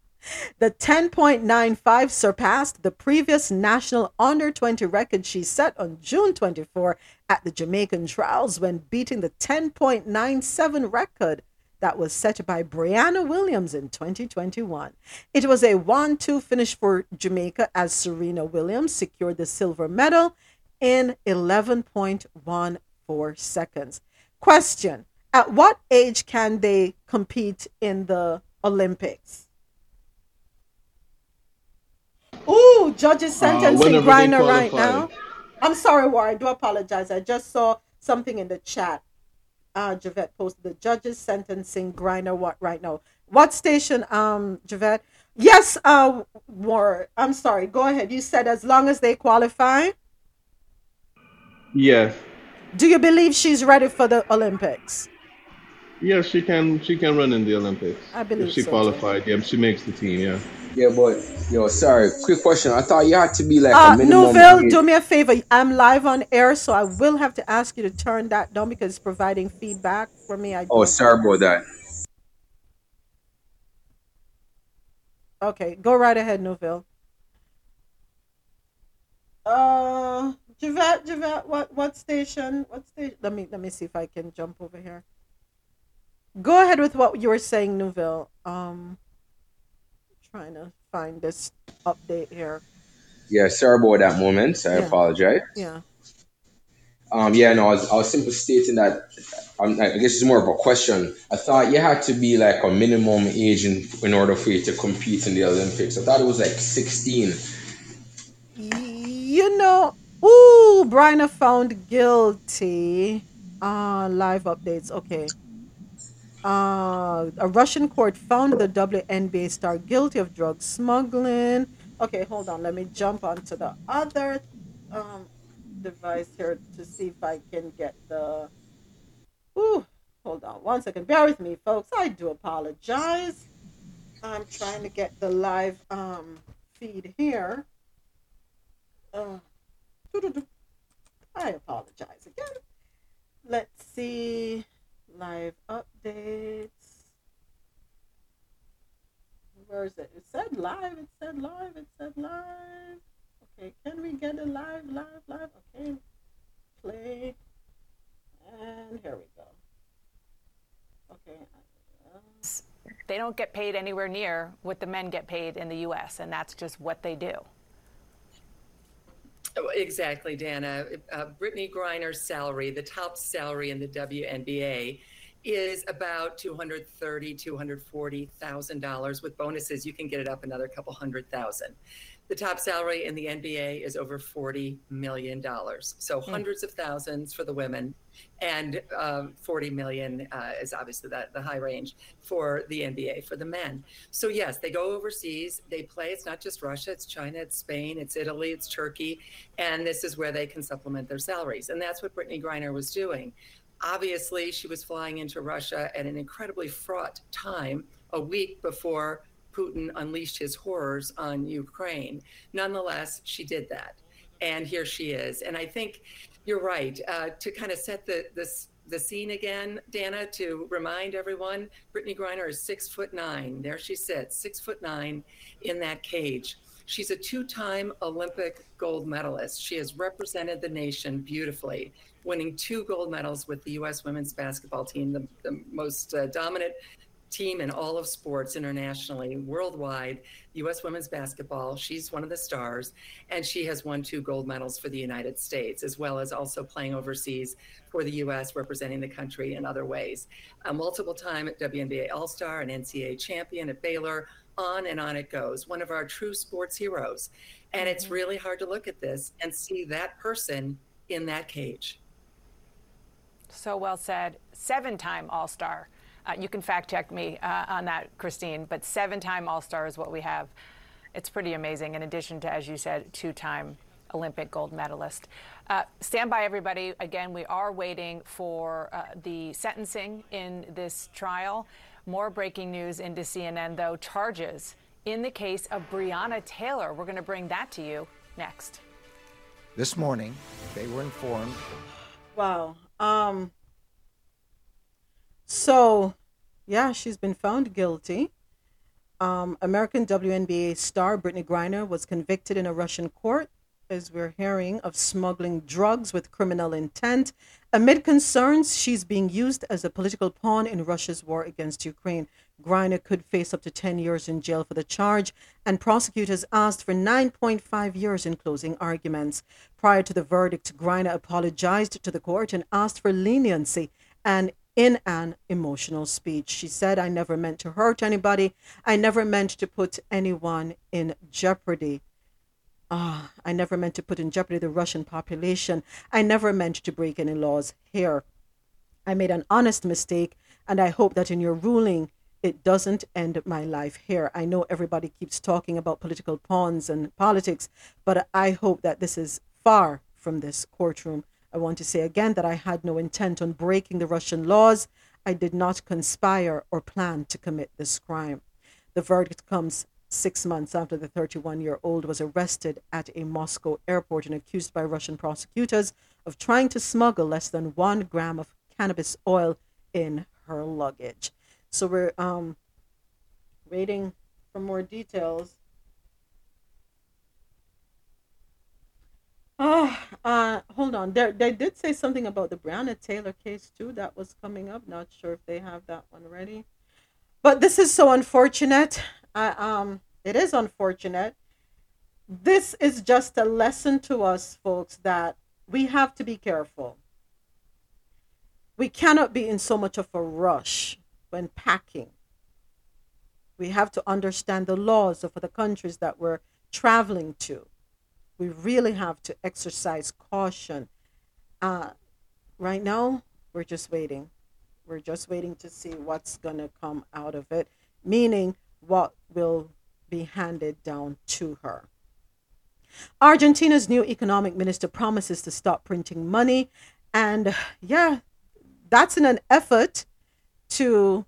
the 10.95 surpassed the previous national under 20 record she set on June 24 at the Jamaican Trials when beating the 10.97 record that was set by Brianna Williams in 2021. It was a 1 2 finish for Jamaica as Serena Williams secured the silver medal in 11.14 seconds. Question At what age can they compete in the Olympics? Ooh, judges Uh, sentencing they Griner right now. I'm sorry, War. I do apologize. I just saw something in the chat. Uh, Javette posted the judges sentencing Griner what right now. What station, um, Javette? Yes, uh, War. I'm sorry. Go ahead. You said as long as they qualify. Yes. Do you believe she's ready for the Olympics? Yes, she can. She can run in the Olympics I believe if she so, too. qualified. Yeah, she makes the team. Yeah. Yeah, but yo, sorry. Quick question. I thought you had to be like Uh, a minimum. Nouvelle, do me a favor. I'm live on air, so I will have to ask you to turn that down because it's providing feedback for me. I Oh, sorry about that. Okay, go right ahead, Nouvelle. Uh, Javette, Javette, what what station? What station? Let me let me see if I can jump over here. Go ahead with what you were saying, Nouvelle. Um, trying to find this update here. Yeah, sorry about that moment. I Yeah. apologize. Yeah. Um, yeah, no, I was, I was simply stating that. Um, I guess it's more of a question. I thought you had to be like a minimum age in, in order for you to compete in the Olympics. I thought it was like 16. You know, ooh, Griner found guilty. Uh, live updates. Okay. Uh, a Russian court found the WNBA star guilty of drug smuggling. Okay, hold on. Let me jump onto the other um, device here to see if I can get the. Ooh, hold on one second. Bear with me, folks. I do apologize. I'm trying to get the live um, feed here. Uh. I apologize again. Let's see. Live updates. Where is it? It said live. It said live. It said live. Okay, can we get a live, live, live? Okay, play. And here we go. Okay. uh, They don't get paid anywhere near what the men get paid in the U.S., and that's just what they do. Exactly, Dana. Uh, Brittney Griner's salary, the top salary in the WNBA, is about two hundred thirty, two hundred forty thousand dollars. With bonuses, you can get it up another couple hundred thousand. The top salary in the NBA is over forty million dollars. So Hmm. hundreds of thousands for the women, and um, forty million uh, is obviously that the high range for the NBA for the men. So yes, they go overseas. They play. It's not just Russia. It's China. It's Spain. It's Italy. It's Turkey, and this is where they can supplement their salaries. And that's what Brittney Griner was doing. Obviously, she was flying into Russia at an incredibly fraught time, a week before Putin unleashed his horrors on Ukraine. Nonetheless, she did that. And here she is. And I think you're right. Uh, to kind of set the, this, the scene again, Dana, to remind everyone, Brittney Griner is six foot nine. There she sits, six foot nine in that cage. She's a two time Olympic gold medalist. She has represented the nation beautifully, winning two gold medals with the U.S. women's basketball team, the, the most uh, dominant team in all of sports internationally, worldwide, U.S. women's basketball. She's one of the stars, and she has won two gold medals for the United States, as well as also playing overseas for the U.S., representing the country in other ways. A multiple time WNBA All Star, an NCAA champion at Baylor. On and on it goes. One of our true sports heroes. And it's mm-hmm. really hard to look at this and see that person in that cage. So well said. Seven time All Star. Uh, you can fact check me uh, on that, Christine, but seven time All Star is what we have. It's pretty amazing, in addition to, as you said, two time Olympic gold medalist. Uh, stand by, everybody. Again, we are waiting for uh, the sentencing in this trial. More breaking news into CNN, though. Charges in the case of Breonna Taylor. We're going to bring that to you next. This morning, they were informed Wow. Um. So, yeah, she's been found guilty. Um, American WNBA star Brittney Griner was convicted in a Russian court, as we're hearing, of smuggling drugs with criminal intent. Amid concerns she's being used as a political pawn in Russia's war against Ukraine. Griner could face up to 10 years in jail for the charge, and prosecutors asked for 9.5 years in closing arguments. Prior to the verdict, Griner apologized to the court and asked for leniency and in an emotional speech. She said, I never meant to hurt anybody. I never meant to put anyone in jeopardy. Ah, I never meant to put in jeopardy the Russian population. I never meant to break any laws here. I made an honest mistake, and I hope that in your ruling, it doesn't end my life here. I know everybody keeps talking about political pawns and politics, but I hope that this is far from this courtroom. I want to say again that I had no intent on breaking the Russian laws. I did not conspire or plan to commit this crime. The verdict comes six months after the 31 year old was arrested at a Moscow airport and accused by Russian prosecutors of trying to smuggle less than one gram of cannabis oil in her luggage. So we're um, waiting for more details. Oh, uh, hold on. There, they did say something about the Breonna Taylor case too. That was coming up. Not sure if they have that one ready. But this is so unfortunate. Uh, um, it is unfortunate. This is just a lesson to us, folks, that we have to be careful. We cannot be in so much of a rush when packing. We have to understand the laws of the countries that we're traveling to. We really have to exercise caution. Uh, right now, we're just waiting. We're just waiting to see what's going to come out of it, meaning what will be handed down to her. Argentina's new economic minister promises to stop printing money. And yeah, that's in an effort to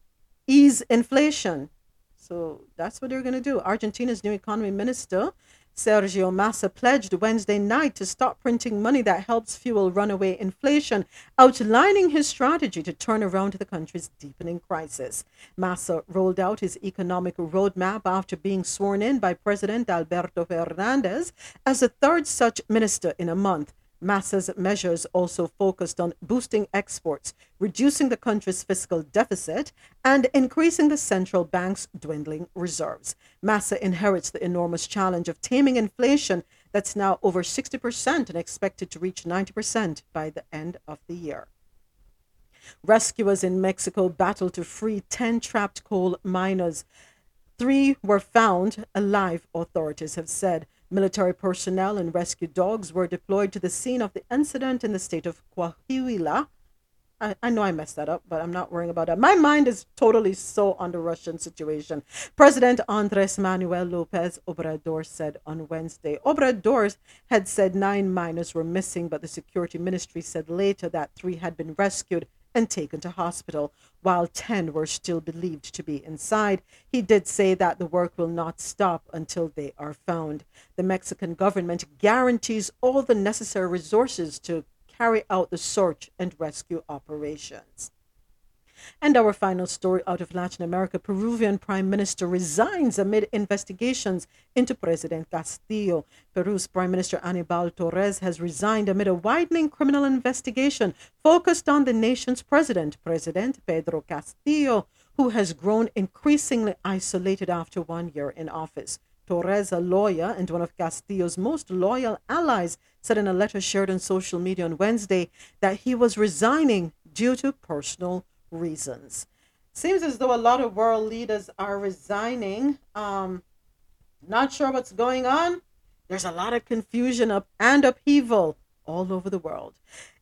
ease inflation. So that's what they're going to do. Argentina's new economy minister Sergio Massa pledged Wednesday night to stop printing money that helps fuel runaway inflation, outlining his strategy to turn around the country's deepening crisis. Massa rolled out his economic roadmap after being sworn in by President Alberto Fernandez as the third such minister in a month. Massa's measures also focused on boosting exports, reducing the country's fiscal deficit, and increasing the central bank's dwindling reserves. Massa inherits the enormous challenge of taming inflation that's now over 60% and expected to reach 90% by the end of the year. Rescuers in Mexico battle to free 10 trapped coal miners. Three were found alive, authorities have said. Military personnel and rescue dogs were deployed to the scene of the incident in the state of Coahuila. I, I know I messed that up, but I'm not worrying about that. My mind is totally so on the Russian situation. President Andres Manuel Lopez Obrador said on Wednesday. Obrador had said nine miners were missing, but the security ministry said later that three had been rescued and taken to hospital, while 10 were still believed to be inside. He did say that the work will not stop until they are found. The Mexican government guarantees all the necessary resources to carry out the search and rescue operations. And our final story out of Latin America Peruvian Prime Minister resigns amid investigations into President Castillo. Peru's Prime Minister Anibal Torres has resigned amid a widening criminal investigation focused on the nation's president, President Pedro Castillo, who has grown increasingly isolated after one year in office. Torres, a lawyer and one of Castillo's most loyal allies, said in a letter shared on social media on Wednesday that he was resigning due to personal reasons. Seems as though a lot of world leaders are resigning. Um, not sure what's going on. There's a lot of confusion up and upheaval all over the world.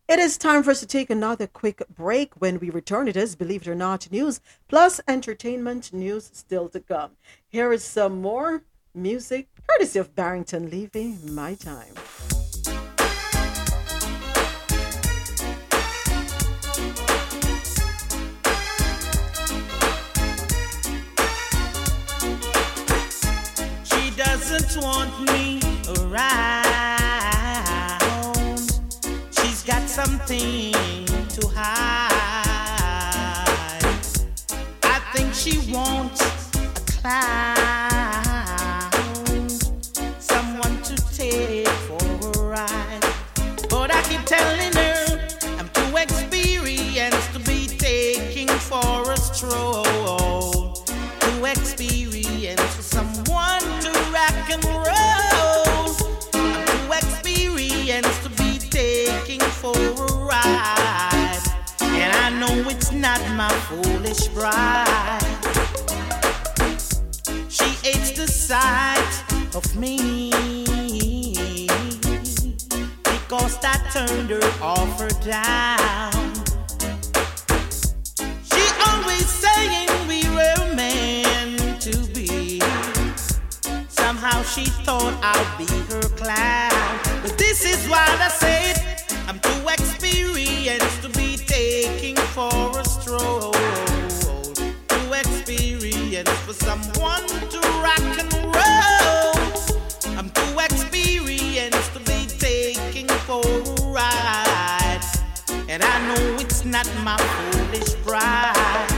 It is time for us to take another quick break. When we return, it is, believe it or not, news plus entertainment news still to come. Here is some more music courtesy of Barrington Levy, My Time. Doesn't want me around. She's got something to hide. I think she wants a clown, not my foolish pride. She hates the sight of me because I turned her off her down. She always saying we were meant to be. Somehow she thought I'd be her clown. But this is why I said I'm too experienced to be taking for a stroll. Too experienced for someone to rock and roll. Um, I'm too experienced to be taking for a ride. And I know it's not my foolish pride.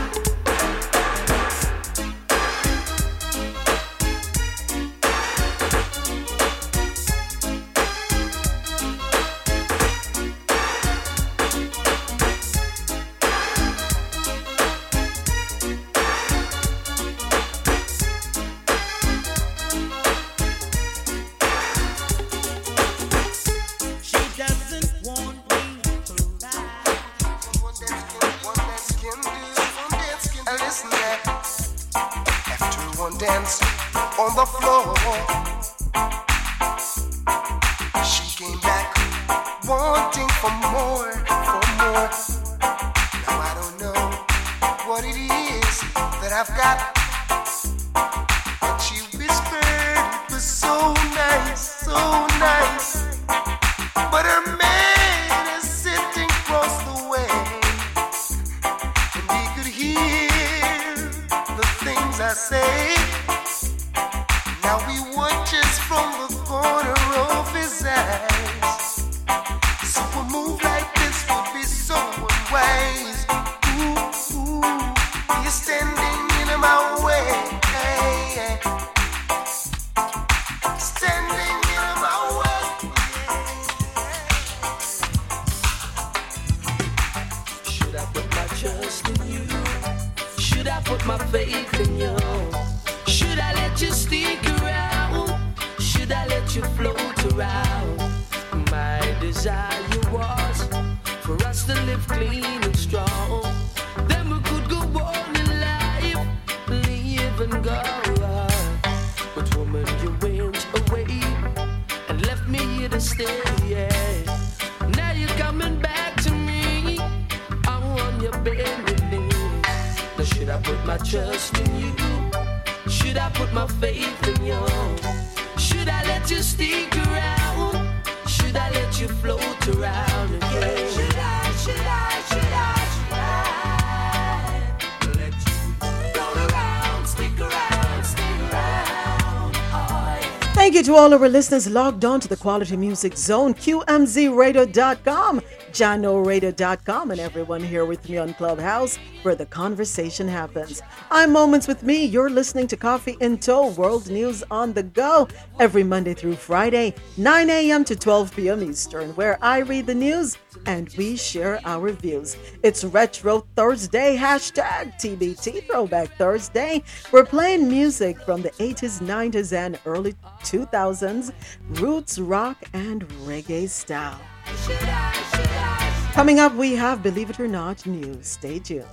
On the floor. She came back wanting for more, for more. Now I don't know what it is that I've got. All our listeners logged on to the Quality Music Zone, QMZRadio.com, JahknoRadio.com, and everyone here with me on Clubhouse where the conversation happens. I'm Moments with Mi. You're listening to Coffee In Toe, World News on the Go, every Monday through Friday, 9 a.m. to 12 p.m. Eastern, where I read the news and we share our views. It's Retro Thursday, hashtag TBT Throwback Thursday. We're playing music from the 80s, 90s, and early 2000s, roots, rock, and reggae style. Coming up, we have Believe It or Not news. Stay tuned.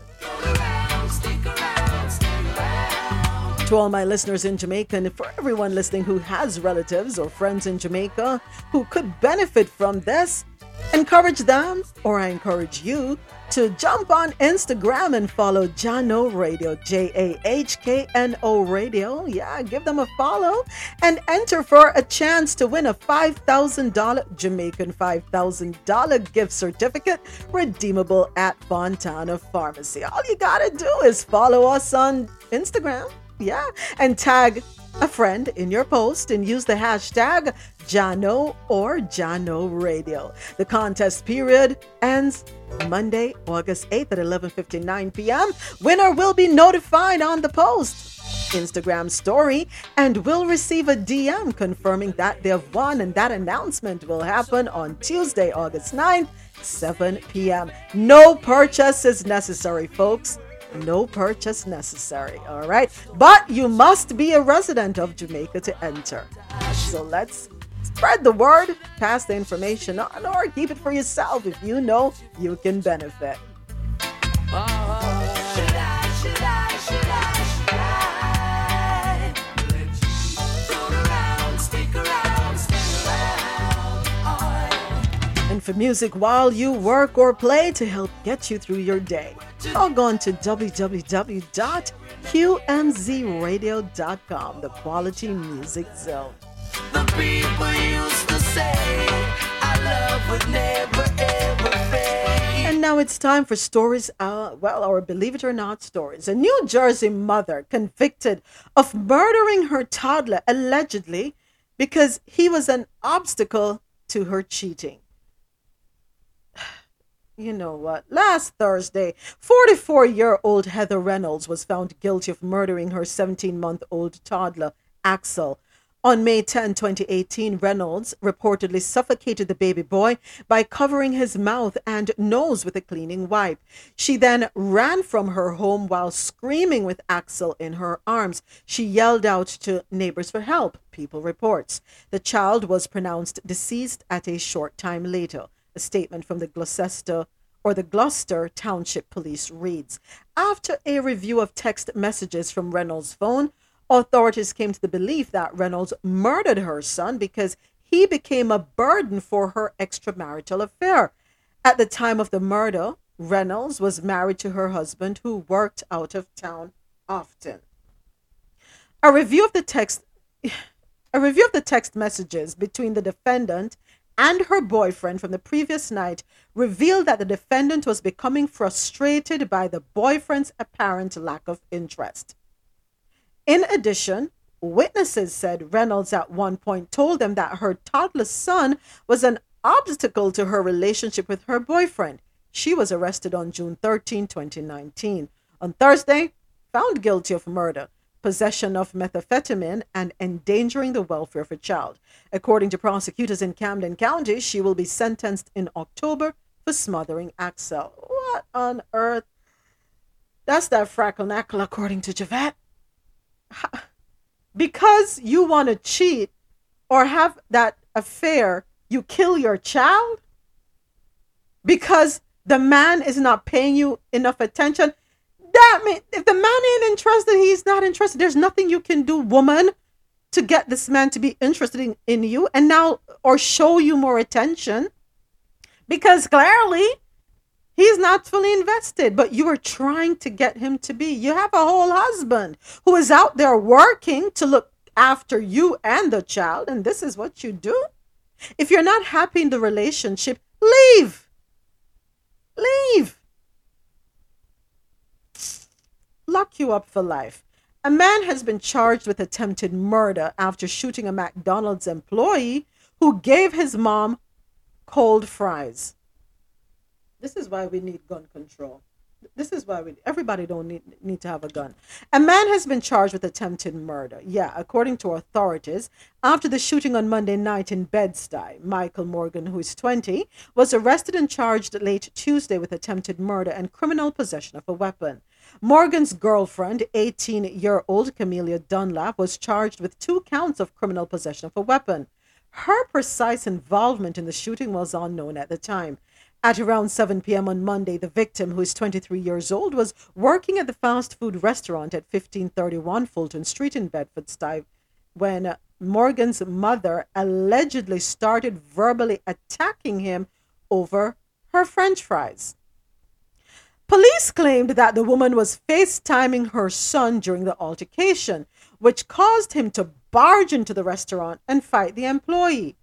To all my listeners in Jamaica, and for everyone listening who has relatives or friends in Jamaica who could benefit from this, encourage them, or I encourage you, to jump on Instagram and follow Jahkno Radio, J A H K N O Radio. Yeah, give them a follow and enter for a chance to win a $5,000 Jamaican $5,000 gift certificate redeemable at Fontana Pharmacy. All you gotta do is follow us on Instagram. Yeah, and tag a friend in your post and use the hashtag Jahkno or Jahkno Radio. The contest period ends Monday, August 8th at 11:59 p.m. Winner will be notified on the post Instagram story and will receive a DM confirming that they've won and that announcement will happen on Tuesday, August 9th, 7 p.m. No purchase is necessary, folks. No purchase necessary, all right? But you must be a resident of Jamaica to enter. So let's spread the word, pass the information on, or keep it for yourself if you know you can benefit. And for music while you work or play to help get you through your day, log on to www.qmzradio.com, the Quality Music Zone. The people used to say our love would never ever fade. And now it's time for stories, uh, well, or believe it or not, stories. A New Jersey mother convicted of murdering her toddler allegedly because he was an obstacle to her cheating. You know what? Last Thursday, 44 year old Heather Reynolds was found guilty of murdering her 17 month old toddler, Axel. On May 10, 2018, Reynolds reportedly suffocated the baby boy by covering his mouth and nose with a cleaning wipe. She then ran from her home while screaming with Axel in her arms. She yelled out to neighbors for help, People reports. The child was pronounced deceased at a short time later. A statement from the Gloucester or the Gloucester Township Police reads After a review of text messages from Reynolds' phone, Authorities came to the belief that Reynolds murdered her son because he became a burden for her extramarital affair. At the time of the murder, Reynolds was married to her husband who worked out of town often. A review of the text a review of the text messages between the defendant and her boyfriend from the previous night revealed that the defendant was becoming frustrated by the boyfriend's apparent lack of interest. In addition, witnesses said Reynolds at one point told them that her toddler son was an obstacle to her relationship with her boyfriend. She was arrested on June 13, 2019. On Thursday, found guilty of murder, possession of methamphetamine, and endangering the welfare of a child. According to prosecutors in Camden County, she will be sentenced in October for smothering Axel. What on earth? That's that frackle knackle, according to Javette. Because you want to cheat or have that affair, you kill your child? Because the man is not paying you enough attention? That mean if the man ain't interested, he's not interested. There's nothing you can do, woman, to get this man to be interested in, in you and now or show you more attention. Because clearly he's not fully invested, but you are trying to get him to be. You have a whole husband who is out there working to look after you and the child, and this is what you do. If you're not happy in the relationship, leave. Leave lock you up for life. A man has been charged with attempted murder after shooting a McDonald's employee who gave his mom cold fries. This is why we need gun control. This is why we everybody don't need need to have a gun. A man has been charged with attempted murder. Yeah, according to authorities, after the shooting on Monday night in Bed-Stuy, Michael Morgan, who is 20, was arrested and charged late Tuesday with attempted murder and criminal possession of a weapon. Morgan's girlfriend, 18 year old Camelia Dunlap, was charged with two counts of criminal possession of a weapon. Her precise involvement in the shooting was unknown at the time. At around 7 p.m. on Monday, the victim, who is 23 years old, was working at the fast food restaurant at 1531 Fulton Street in Bedford Stuyvesant when Morgan's mother allegedly started verbally attacking him over her french fries. Police claimed that the woman was FaceTiming her son during the altercation, which caused him to barge into the restaurant and fight the employee.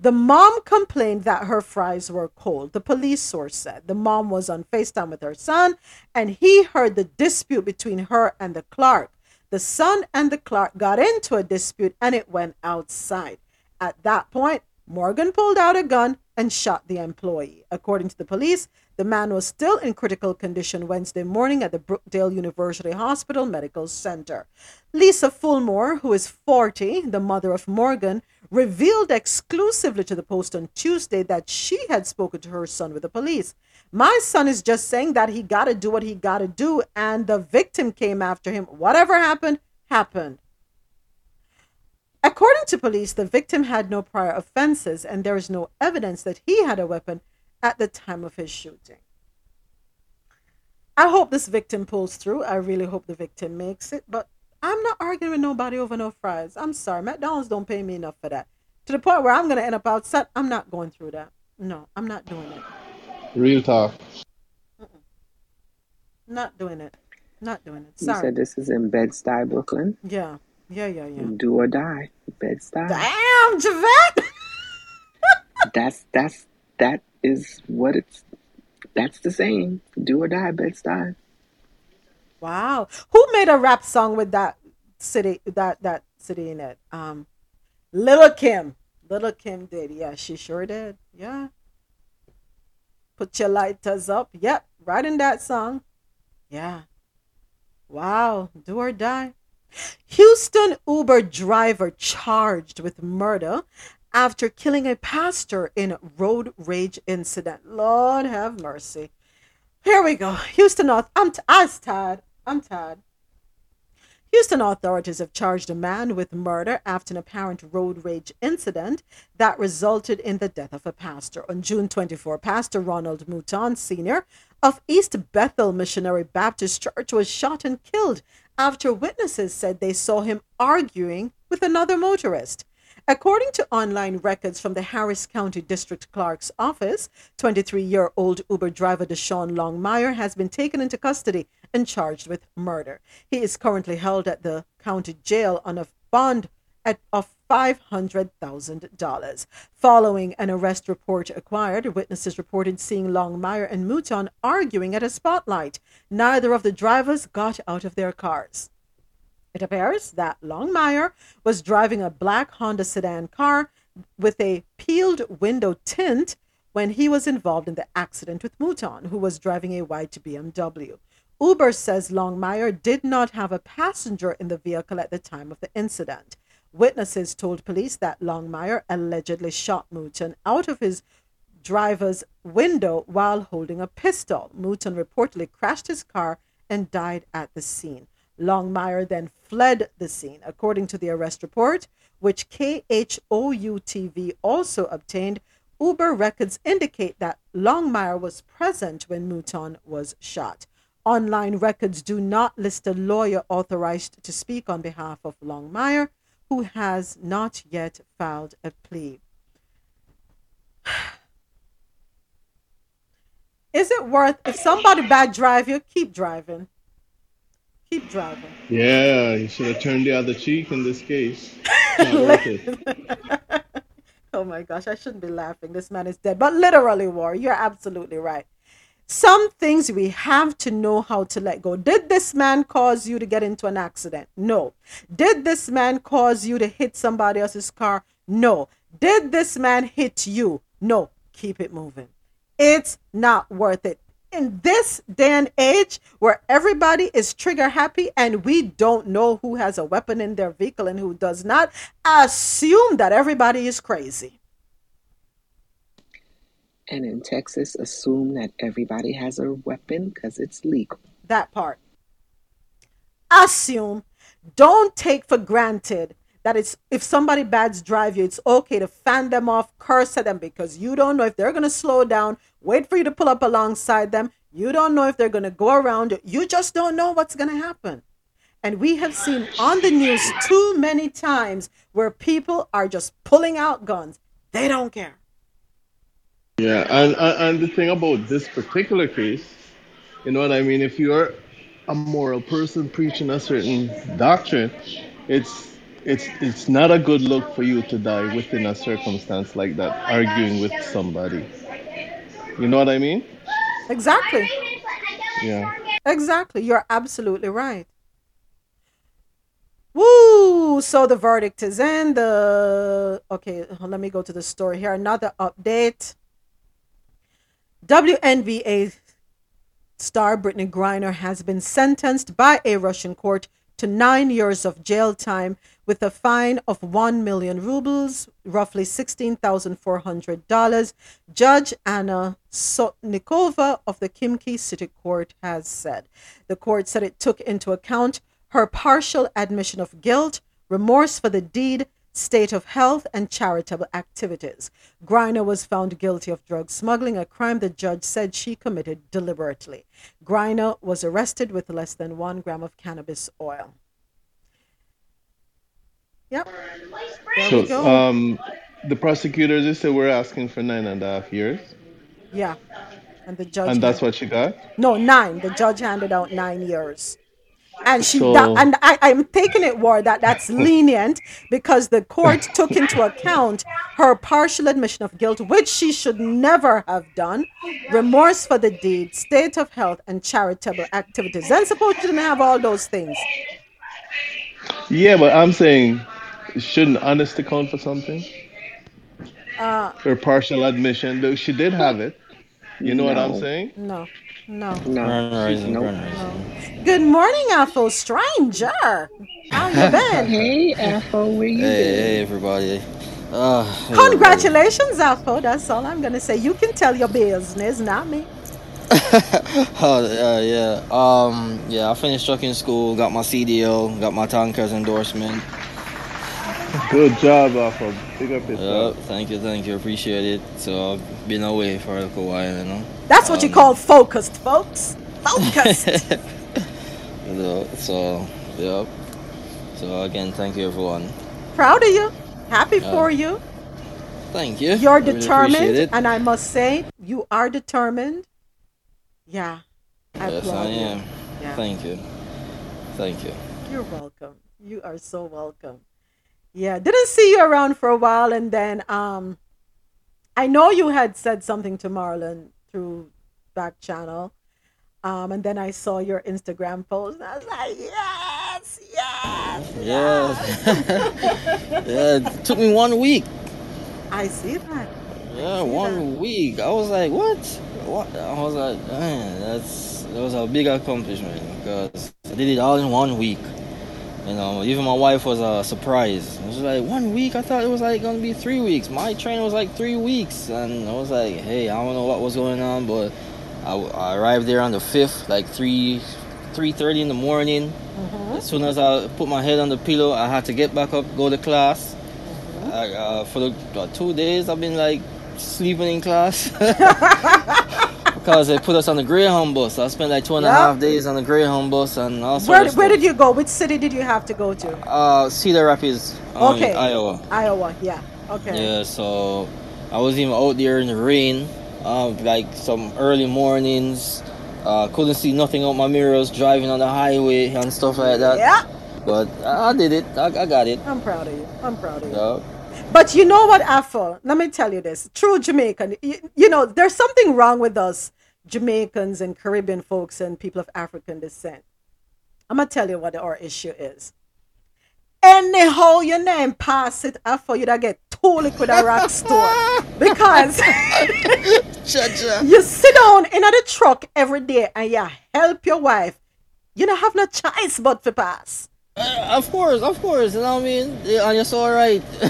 The mom complained that her fries were cold. The police source said the mom was on FaceTime with her son and he heard the dispute between her and the clerk. The son and the clerk got into a dispute and it went outside. At that point, Morgan pulled out a gun and shot the employee. According to the police, the man was still in critical condition Wednesday morning at the Brookdale University Hospital Medical Center. Lisa Fulmore, who is 40, the mother of Morgan, revealed exclusively to the Post on Tuesday that she had spoken to her son with the police. My son is just saying that he got to do what he got to do, and the victim came after him. Whatever happened, happened. According to police, the victim had no prior offenses, and there is no evidence that he had a weapon at the time of his shooting. I hope this victim pulls through. I really hope the victim makes it, but I'm not arguing with nobody over no fries. I'm sorry. McDonald's don't pay me enough for that. To the point where I'm going to end up outside. I'm not going through that. No, I'm not doing it. Real talk. Mm-mm. Not doing it. Not doing it. You Sorry. said this is in Bed-Stuy, Brooklyn. Yeah. Yeah, yeah, yeah. Do or die, Bed-Stuy. Damn, Javette! That's that's that is what it's. That's the same. Do or die, Bed-Stuy. Wow. Who made a rap song with that city that that city in it? Um Lil' Kim. Lil' Kim did. Yeah, she sure did. Yeah. Put your lighters up. Yep, right in that song. Yeah. Wow. Do or die. Houston Uber driver charged with murder after killing a pastor in road rage incident. Lord have mercy. Here we go. Houston. I'm, t- I'm tired. I'm tired. Houston authorities have charged a man with murder after an apparent road rage incident that resulted in the death of a pastor. On June 24, Pastor Ronald Mouton Sr. of East Bethel Missionary Baptist Church was shot and killed after witnesses said they saw him arguing with another motorist. According to online records from the Harris County District Clerk's office, 23 year old Uber driver Deshaun Longmire has been taken into custody and charged with murder. He is currently held at the county jail on a bond at, of $500,000. Following an arrest report acquired, witnesses reported seeing Longmire and Mouton arguing at a spotlight. Neither of the drivers got out of their cars. It appears that Longmire was driving a black Honda sedan car with a peeled window tint when he was involved in the accident with Mouton, who was driving a white BMW. Uber says Longmire did not have a passenger in the vehicle at the time of the incident. Witnesses told police that Longmire allegedly shot Mouton out of his driver's window while holding a pistol. Mouton reportedly crashed his car and died at the scene. Longmire then fled the scene. According to the arrest report, which KHOU TV also obtained, Uber records indicate that Longmire was present when Mouton was shot. Online records do not list a lawyer authorized to speak on behalf of Longmire, who has not yet filed a plea. Is it worth if somebody bad drive you, keep driving. Keep driving. Yeah, you should have turned the other cheek in this case. Not worth it. oh my gosh, I shouldn't be laughing. This man is dead. But literally, War, you're absolutely right. Some things we have to know how to let go. Did this man cause you to get into an accident? No. Did this man cause you to hit somebody else's car? No. Did this man hit you? No. Keep it moving. It's not worth it. In this day and age where everybody is trigger happy and we don't know who has a weapon in their vehicle and who does not, assume that everybody is crazy. And in Texas, assume that everybody has a weapon because it's legal. That part. Assume. Don't take for granted that it's if somebody bad's drive you, it's okay to fan them off, curse at them because you don't know if they're gonna slow down, wait for you to pull up alongside them. You don't know if they're gonna go around. You just don't know what's gonna happen. And we have seen on the news too many times where people are just pulling out guns. They don't care. Yeah, and, and and the thing about this particular case, you know what I mean? If you're a moral person preaching a certain doctrine, it's it's it's not a good look for you to die within a circumstance like that, arguing with somebody. You know what I mean? Exactly. Yeah. Exactly. You're absolutely right. Woo! So the verdict is in. The okay, let me go to the story here. Another update. WNBA star Brittney Griner has been sentenced by a Russian court to nine years of jail time with a fine of 1 million rubles, roughly $16,400. Judge Anna Sotnikova of the Khimki City Court has said. The court said it took into account her partial admission of guilt, remorse for the deed, state of health, and charitable activities. Griner was found guilty of drug smuggling, a crime the judge said she committed deliberately. Griner was arrested with less than one gram of cannabis oil. Yep. There we So, go. um, the prosecutors they said we're asking for nine and a half years, yeah. And the judge. and that's what she got. No, nine. The judge handed out nine years. And she So- that, and I, I'm taking it war that that's lenient because the court took into account her partial admission of guilt, which she should never have done, remorse for the deed, state of health, and charitable activities. Then suppose she didn't have all those things. Yeah, but I'm saying, shouldn't honesty count for something? Uh, Her partial admission, though she did have it. You know what I'm saying? no, no. No. Grand rising, Nope. grand rising. Good morning, Afro Stranger. How you been? Hey, Afro, where you Hey, been? hey, everybody. Uh, Congratulations, Afro. That's all I'm gonna say. You can tell your business, not me. oh, uh, yeah. Um, yeah, I finished trucking school, got my CDL, got my tankers endorsement. Good job, Afro. Big up yourself. Yep, thank you, thank you, appreciate it. So I've been away for a little while, you know. That's what you Um, call focused, folks. Focused. You know, so Yep. So again, thank you everyone. Proud of you. Happy Yeah. for you. Thank you. You're I determined, appreciate it. and I must say, you are determined. Yeah. I Yes, I applaud you. am. Yeah. Thank you. Thank you. You're welcome. You are so welcome. Yeah, didn't see you around for a while, and then um, I know you had said something to Marlon through back channel, um, and then I saw your Instagram post, and I was like, yes, yes. yes. yeah. It took me one week. I see that. Yeah, one week. I was like, what? What? I was like, man, that's that was a big accomplishment because I did it all in one week. You know, even my wife was uh, surprised. It was like one week. I thought it was like gonna be three weeks. My training was like three weeks, and I was like, hey, I don't know what was going on, but I, I arrived there on the fifth, like three, three thirty in the morning. As soon as I put my head on the pillow, I had to get back up, go to class. I, uh, for the uh, two days, I've been like sleeping in class because they put us on the Greyhound bus. I spent like two and a Yeah. half days on the Greyhound bus and all sorts Where, where did you go? Which city did you have to go to? Uh, Cedar Rapids, um, Okay. Iowa. Iowa, yeah. Okay. Yeah, so I was even out there in the rain, um, like some early mornings. Uh, couldn't see nothing out my mirrors driving on the highway and stuff like that. Yeah. But I, I did it. I, I got it. I'm proud of you. I'm proud of you. Yeah. But you know what, Afro? Let me tell you this. True Jamaican, you, you know, there's something wrong with us Jamaicans and Caribbean folks and people of African descent. I'm going to tell you what our issue is. Anyhow, your name pass it, Afro, you'd get two liquid a rock store. Because you sit down in the truck every day and you help your wife. You don't have no choice but to pass. Uh, of course, of course. You know what I mean? And it's all right.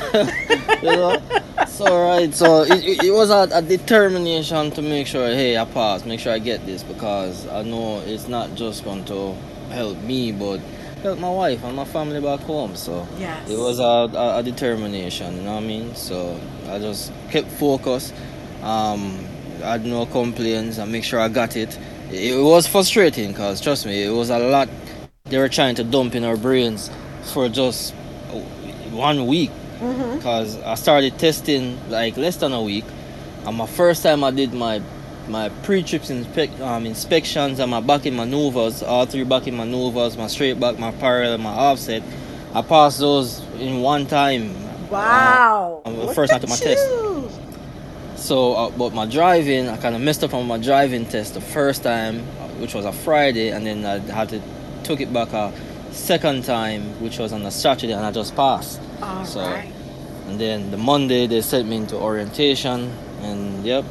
you know, it's all right. So it, it, it was a, a determination to make sure, hey, I pass, make sure I get this because I know it's not just going to help me, but help my wife and my family back home. So Yes. it was a, a, a determination. You know what I mean? So I just kept focused. Um, I had no complaints. I make sure I got it. It, it was frustrating because trust me, it was a lot they were trying to dump in our brains for just one week. Because I started testing like less than a week. And my first time I did my my pre-trips inspec- um, inspections and my backing maneuvers all three backing maneuvers my straight back my parallel my offset I passed those in one time. Wow. uh, the first time took my test. so, uh, but my driving, I kind of messed up on my driving test the first time, which was a Friday, and then I had to took it back a second time, which was on a Saturday, and I just passed. All so, right. and then the Monday they sent me into orientation, and yep,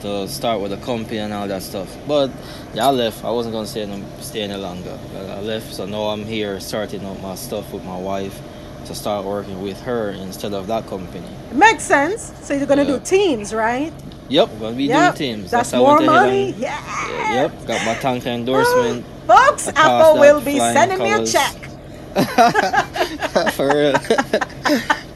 to start with the company and all that stuff. But yeah, I left. I wasn't gonna stay any, stay any longer. I left, so now I'm here starting out my stuff with my wife to start working with her instead of that company. It Makes sense. So you're going to Yeah. do teams, right? Yep, gonna be Yep, doing teams. that's I went more money. Yeah. Yeah, Yep, got my tanker endorsement. Ah. Folks, Apple will be sending me a check. For real.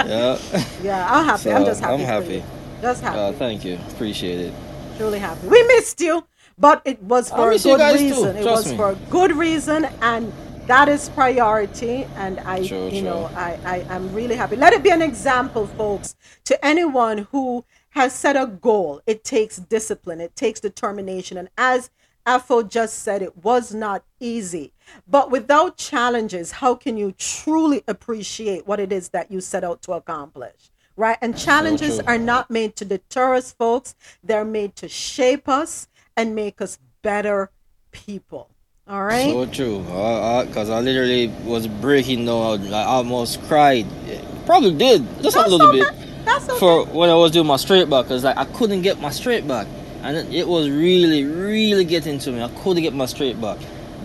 yeah. Yeah, I'm happy. I'm just happy. I'm happy. Just happy. Uh, thank you. Appreciate it. Truly happy. We missed you, but it was for a good reason. It was me. for a good reason, and that is priority. And I, Sure, you sure. know, I, I, I'm really happy. Let it be an example, folks, to anyone who has set a goal. It takes discipline. It takes determination, and as Afro just said, it was not easy. But without challenges, how can you truly appreciate what it is that you set out to accomplish? Right? And challenges are not made to deter us, folks. They're made to shape us and make us better people. All right? So true. Because I literally was breaking down. I almost cried. Probably did. Just a little bit. That's okay. For when I was doing my straight back. Because like, I couldn't get my straight back. And it, was really, really getting to me. I couldn't get my straight back.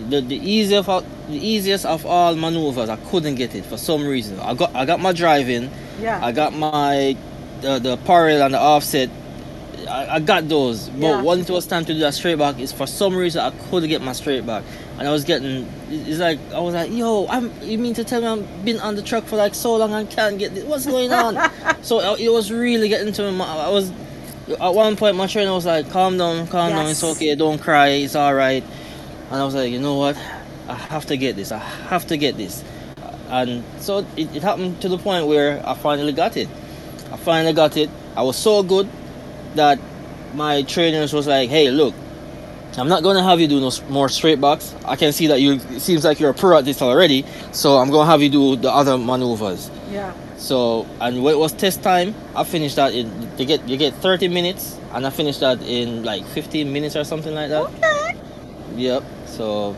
The, the easiest of the easiest of all maneuvers, I couldn't get it for some reason. I got I got my driving, Yeah. I got my the, the parallel and the offset. I, I got those, but Yeah. when it was time to do that straight back, is for some reason I couldn't get my straight back, and I was getting. It's like I was like, "Yo, I'm." You mean to tell me I've been on the truck for like so long and can't get this? What's going on? so uh, it was really getting to me. I was at one point my trainer was like, "Calm down, calm down. It's okay. Don't cry. It's all right." And I was like, "You know what? I have to get this. I have to get this. And so it, it happened to the point where I finally got it. I finally got it. I was so good that my trainers was like, "Hey, look, I'm not gonna have you do no more straight box. I can see that you. It seems like you're a pro at this already. So I'm gonna have you do the other maneuvers. Yeah. So and when it was test time, I finished that in. You get you get 30 minutes, and I finished that in like 15 minutes or something like that. Okay. Yep. So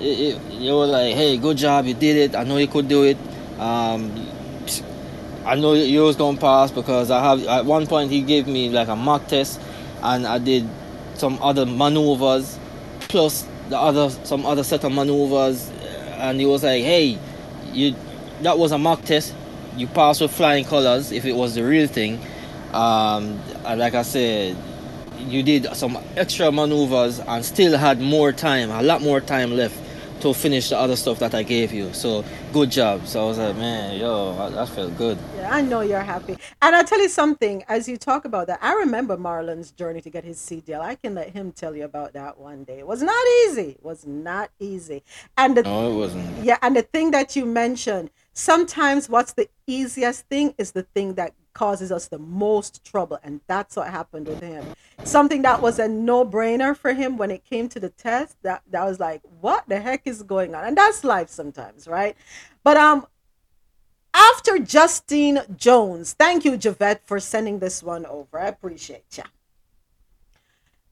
it, it, you were like, hey, good job, you did it. I know you could do it. Um, I know you was gonna pass because I have. At one point, he gave me like a mock test, and I did some other maneuvers, plus the other some other set of maneuvers, and he was like, hey, you that was a mock test. You passed with flying colors if it was the real thing. Um, and like I said, you did some extra maneuvers and still had more time, a lot more time left to finish the other stuff that I gave you. So good job. So I was like, man, yo, that, that felt good. Yeah, I know you're happy. And I'll tell you something, as you talk about that, I remember Marlon's journey to get his CDL. I can let him tell you about that one day. It was not easy. It was not easy. And the, No, it wasn't. yeah, and the thing that you mentioned, sometimes what's the easiest thing is the thing that causes us the most trouble. And that's what happened with him. Something that was a no-brainer for him when it came to the test, that that was like, what the heck is going on? And that's life sometimes, right? But um after Justine Jones, thank you, Javette, for sending this one over. I appreciate you.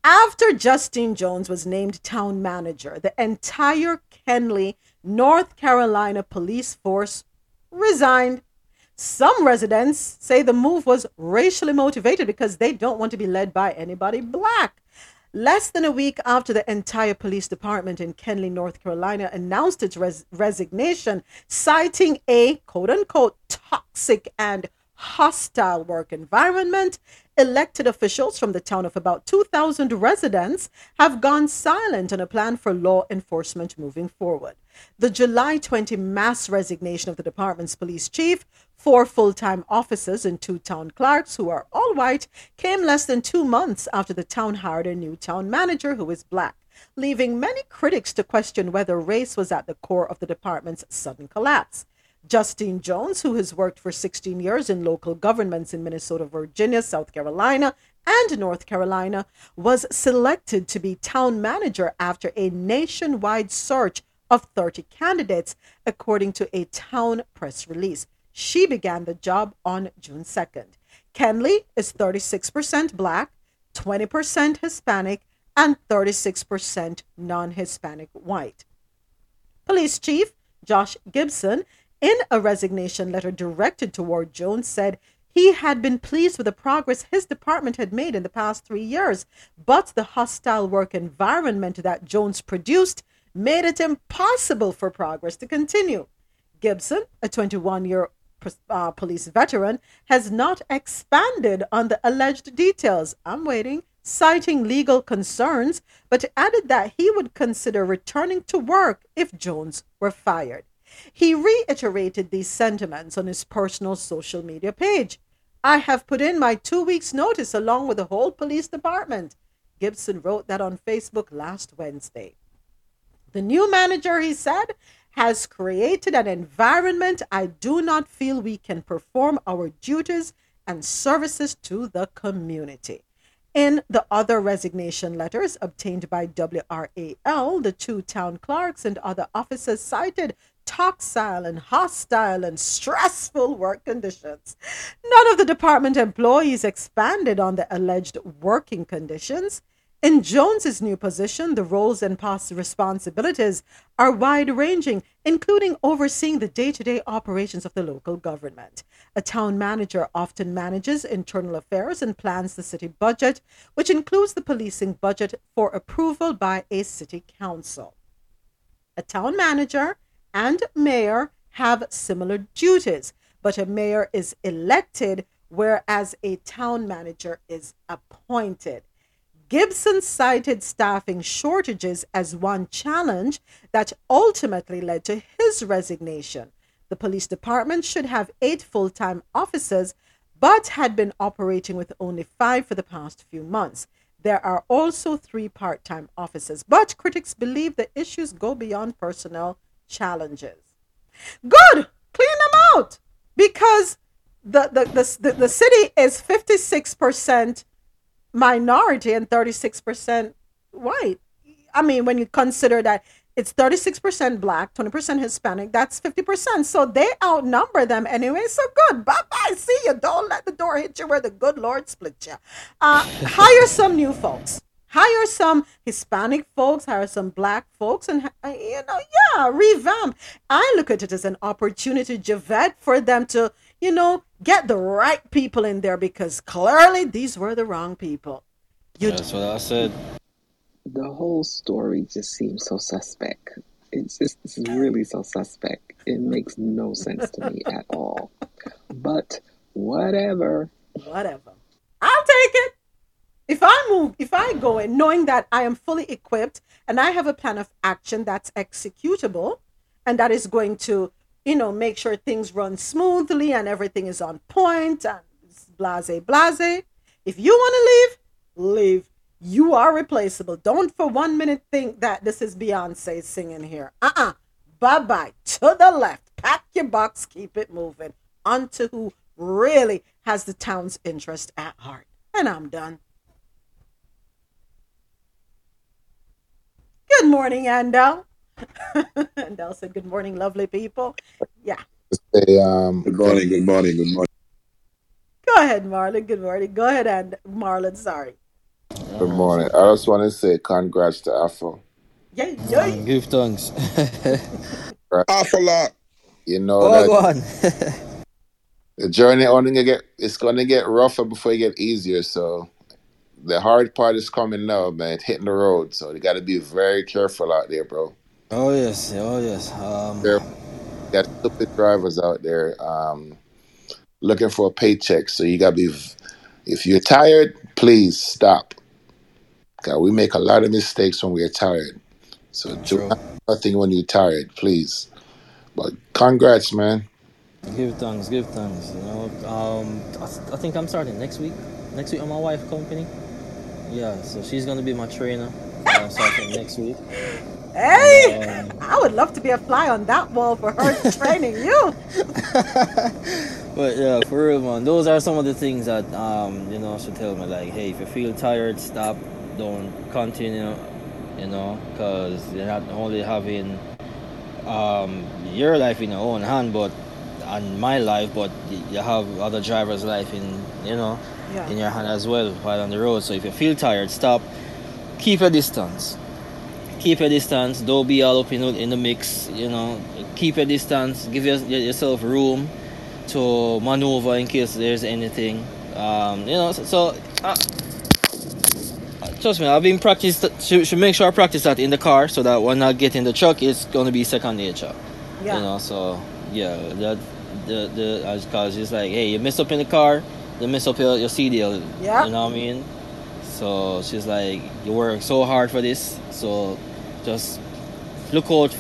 After Justine Jones was named town manager, the entire Kenly, North Carolina police force resigned. Some residents say the move was racially motivated because they don't want to be led by anybody black. Less than a week after the entire police department in Kenly, North Carolina announced its res- resignation, citing a quote unquote toxic and hostile work environment, elected officials from the town of about 2,000 residents have gone silent on a plan for law enforcement moving forward. The July 20 mass resignation of the department's police chief, four full time officers, and two town clerks, who are all white, came less than two months after the town hired a new town manager who is black, leaving many critics to question whether race was at the core of the department's sudden collapse. Justine Jones, who has worked for 16 years in local governments in Minnesota, Virginia, South Carolina, and North Carolina, was selected to be town manager after a nationwide search of 30 candidates, according to a town press release. She began the job on June 2nd. Kenly is 36% black, 20% Hispanic, and 36% non Hispanic white. Police Chief Josh Gibson, in a resignation letter directed toward Jones, said he had been pleased with the progress his department had made in the past three years, but the hostile work environment that Jones produced made it impossible for progress to continue. Gibson, a 21 year uh, police veteran, has not expanded on the alleged details. I'm waiting, citing legal concerns, but added that he would consider returning to work if Jones were fired. He reiterated these sentiments on his personal social media page. I have put in my two weeks' notice along with the whole police department. Gibson wrote that on Facebook last Wednesday. The new manager, he said, has created an environment I do not feel we can perform our duties and services to the community. In the other resignation letters obtained by WRAL, the two town clerks and other officers cited toxile and hostile and stressful work conditions. None of the department employees expanded on the alleged working conditions. In Jones's new position, the roles and responsibilities are wide ranging, including overseeing the day to day operations of the local government. A town manager often manages internal affairs and plans the city budget, which includes the policing budget for approval by a city council. A town manager and mayor have similar duties, but a mayor is elected, whereas a town manager is appointed. Gibson cited staffing shortages as one challenge that ultimately led to his resignation. The police department should have eight full time officers, but had been operating with only five for the past few months. There are also three part time officers, but critics believe the issues go beyond personnel challenges. Good! Clean them out! Because the, the, the, the, the city is 56% minority and 36% white. I mean, when you consider that it's 36% black, 20% Hispanic, that's 50%. So they outnumber them anyway. So good. Bye bye. See you. Don't let the door hit you where the good Lord split you. Uh, hire some new folks. Hire some Hispanic folks, hire some black folks, and, uh, you know, yeah, revamp. I look at it as an opportunity, Javette, for them to, you know, get the right people in there because clearly these were the wrong people. You That's what I said the whole story just seems so suspect. It's just it's really so suspect. It makes no sense to me at all. But whatever. Whatever. I'll take it. If I move, if I go in knowing that I am fully equipped and I have a plan of action that's executable and that is going to, you know, make sure things run smoothly and everything is on point and blase blase. If you want to leave, leave you are replaceable. Don't for one minute think that this is Beyonce singing here. Uh uh-uh. uh. Bye bye. To the left. Pack your box. Keep it moving. On to who really has the town's interest at heart. And I'm done. Good morning, Andel. Andel said, Good morning, lovely people. Yeah. Say, um, good morning, good morning, good morning. Go ahead, Marlon. Good morning. Go ahead, and Marlon. Sorry. Good morning. I just want to say congrats to Afro. Yeah, yeah. Give thanks. Afro lot. You know oh, that go on. the journey only gonna get it's gonna get rougher before it get easier. So the hard part is coming now, man. hitting the road. So you gotta be very careful out there, bro. Oh yes, oh yes. Um there got stupid drivers out there um looking for a paycheck. So you gotta be if you're tired, please stop. God, we make a lot of mistakes when we're tired. So do nothing when you're tired, please. But congrats, man. Give thanks, give thanks. You know, um, I, I think I'm starting next week. Next week on my wife company. Yeah, so she's gonna be my trainer. I'm starting next week. Hey, um, I would love to be a fly on that wall for her training you. but yeah, for real, man. Those are some of the things that um, you know, she tell me like, hey, if you feel tired, stop don't continue, you know, because you're not only having um, your life in your own hand, but and my life, but you have other drivers' life in, you know, yeah. in your hand as well while on the road. So if you feel tired, stop. Keep a distance. Keep your distance. Don't be all up in, in the mix. You know, keep your distance. Give your, yourself room to maneuver in case there's anything. Um, you know, so, so uh, trust me, I've been practice. Should, should make sure I practice that in the car so that when I get in the truck, it's gonna be second nature. Yeah. You know, so yeah, that the the because it's like, hey, you mess up in the car, you mess up your your CDL. Yeah. You know what I mean? So she's like, you work so hard for this, so just look out,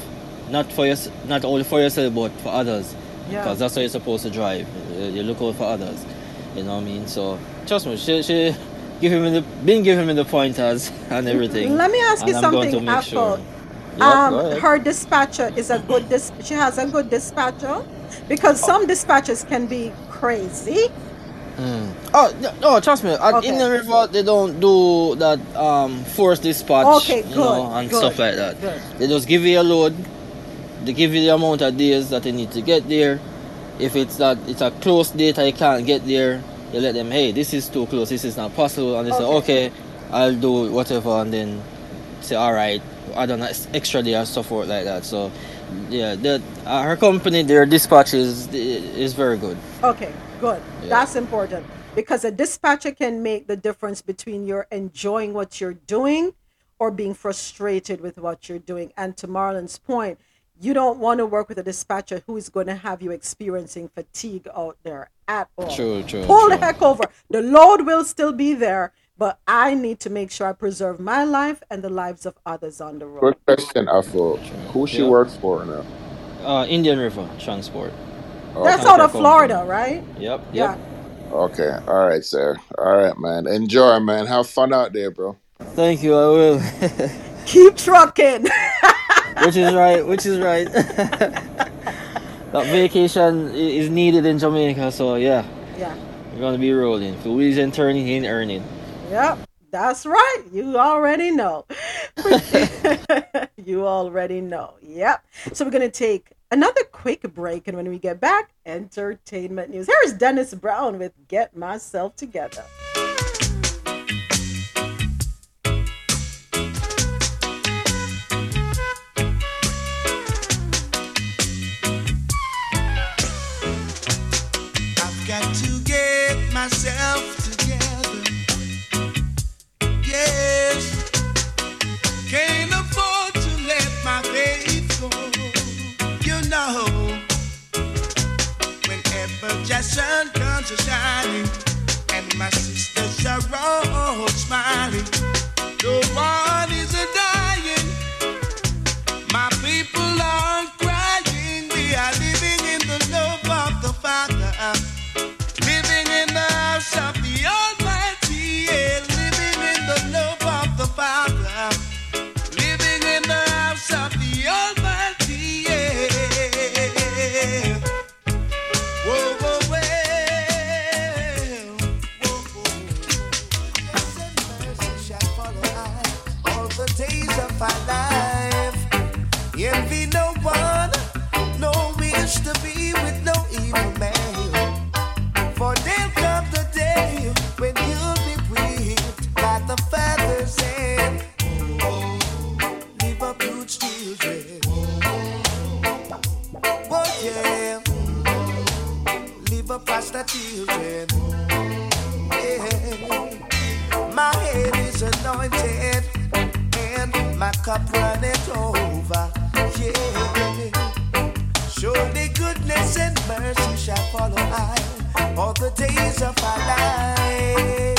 not for your, not only for yourself but for others. Yeah. Because that's how you're supposed to drive. You look out for others. You know what I mean? So trust me, she she give him the been giving me the pointers and everything. Let me ask you something, Apple. Sure. Yep, um, her dispatcher is a good dis- she has a good dispatcher because some dispatchers can be crazy. Mm. Oh no, trust me. At okay. Indian River, they don't do that um, force dispatch, okay, good, you know, and good, stuff like that. Good. They just give you a load. They give you the amount of days that you need to get there. If it's that it's a close date, you can't get there you let them, hey, this is too close, this is not possible, and they okay. say, okay, I'll do whatever, and then say, all right, I don't know, extra day or so forth like that. So, yeah, the uh, her company, their dispatch is is very good. Okay, good. Yeah. That's important because a dispatcher can make the difference between you're enjoying what you're doing or being frustrated with what you're doing. And to Marlon's point, you don't want to work with a dispatcher who is going to have you experiencing fatigue out there at all. True, true. Pull true. the heck over. The load will still be there, but I need to make sure I preserve my life and the lives of others on the road. Good question, Afro. Who she yeah. works for now? Uh, Indian River Transport. Oh, That's out of Florida, right? Yep. Yep. Yeah. Okay. All right, sir. All right, man. Enjoy, man. Have fun out there, bro. Thank you. I will. Keep trucking. which is right. Which is right. that vacation is needed in Jamaica, so yeah, Yeah. we're gonna be rolling. If the wheels ain't turning, he ain't earning. Yep. That's right. You already know. you already know. Yep. So we're going to take another quick break. And when we get back, entertainment news. Here's Dennis Brown with Get Myself Together. I've got to get myself just sun comes a shining and my sisters are all smiling, no one Pastor children. Yeah. My head is anointed and my cup runneth over. Yeah. Surely goodness and mercy shall follow I all the days of my life.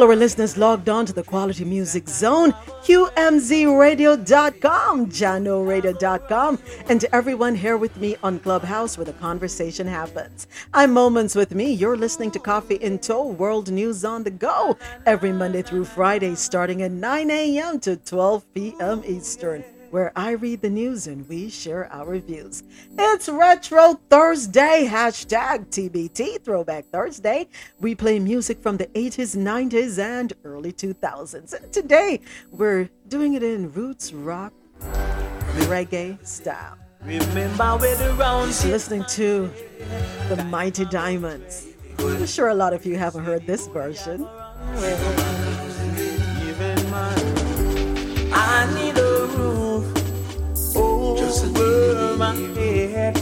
All our listeners logged on to the Quality Music Zone, QMZRadio.com, JahknoRadio.com, and to everyone here with me on Clubhouse where the conversation happens. I'm Moments with Mi. You're listening to Coffee in Toe, World News on the Go, every Monday through Friday, starting at 9 a.m. to 12 p.m. Eastern where I read the news and we share our views. It's Retro Thursday, hashtag TBT, Throwback Thursday. We play music from the 80s, 90s, and early 2000s. And today we're doing it in roots rock, reggae style. Remember round Listening to the Mighty Diamonds. I'm sure a lot of you haven't heard this version. Over my head.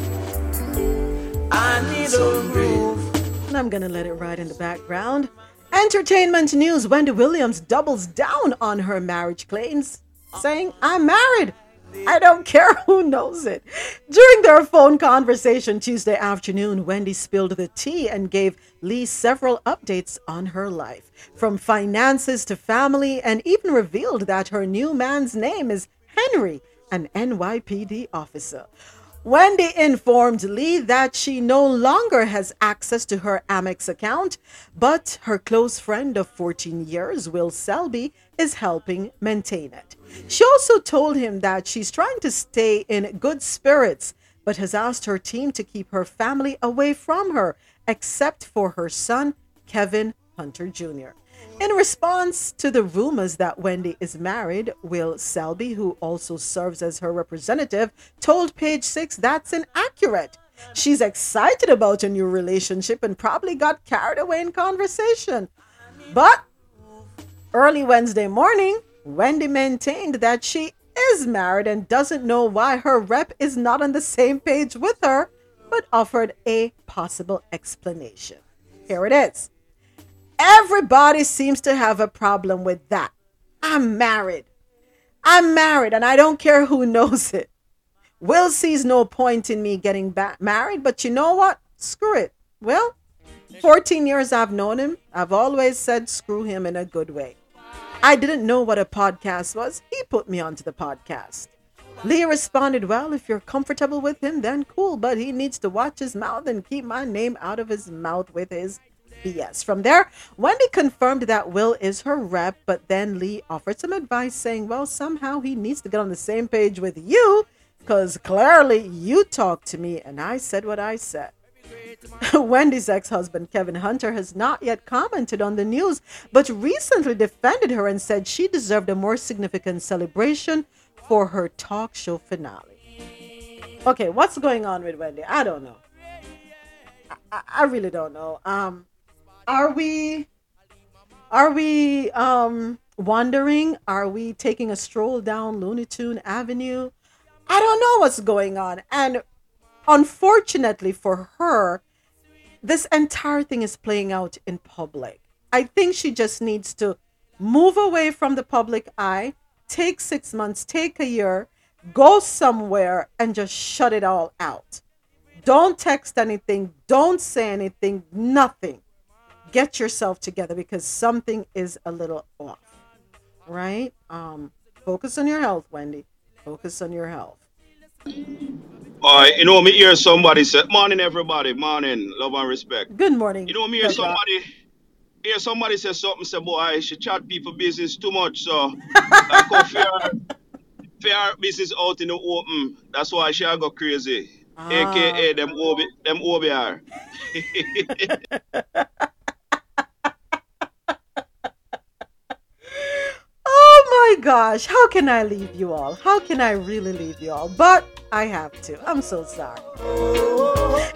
I need a roof. And I'm gonna let it ride in the background. Entertainment news Wendy Williams doubles down on her marriage claims, saying, I'm married. I don't care who knows it. During their phone conversation Tuesday afternoon, Wendy spilled the tea and gave Lee several updates on her life, from finances to family, and even revealed that her new man's name is Henry, an NYPD officer. Wendy informed Lee that she no longer has access to her Amex account, but her close friend of 14 years, Will Selby, is helping maintain it. She also told him that she's trying to stay in good spirits, but has asked her team to keep her family away from her, except for her son, Kevin Hunter Jr. In response to the rumors that Wendy is married, Will Selby, who also serves as her representative, told Page Six that's inaccurate. She's excited about a new relationship and probably got carried away in conversation. But early Wednesday morning, Wendy maintained that she is married and doesn't know why her rep is not on the same page with her, but offered a possible explanation. Here it is. Everybody seems to have a problem with that. I'm married. I'm married and I don't care who knows it. Will sees no point in me getting back married, but you know what? Screw it. Well, 14 years I've known him. I've always said screw him in a good way. I didn't know what a podcast was. He put me onto the podcast. Lee responded, Well, if you're comfortable with him, then cool, but he needs to watch his mouth and keep my name out of his mouth with his BS. From there, Wendy confirmed that Will is her rep, but then Lee offered some advice saying, Well, somehow he needs to get on the same page with you because clearly you talked to me and I said what I said. Wendy's ex husband, Kevin Hunter, has not yet commented on the news, but recently defended her and said she deserved a more significant celebration for her talk show finale. Okay, what's going on with Wendy? I don't know. I, I really don't know. Um, are we are we um wandering? Are we taking a stroll down Looney Tune Avenue? I don't know what's going on. And unfortunately for her, this entire thing is playing out in public. I think she just needs to move away from the public eye, take six months, take a year, go somewhere and just shut it all out. Don't text anything, don't say anything, nothing. Get yourself together because something is a little off. Right? Um focus on your health, Wendy. Focus on your health. All right, you know, me hear somebody say, morning everybody, morning, love and respect. Good morning. You know, me hear somebody, hear somebody say something, say, boy, she chat people business too much, so I go fair, fair business out in the open. That's why she go crazy. Ah. AKA them OB, them OBR. Oh my gosh, how can I leave you all? How can I really leave you all? But I have to. I'm so sorry.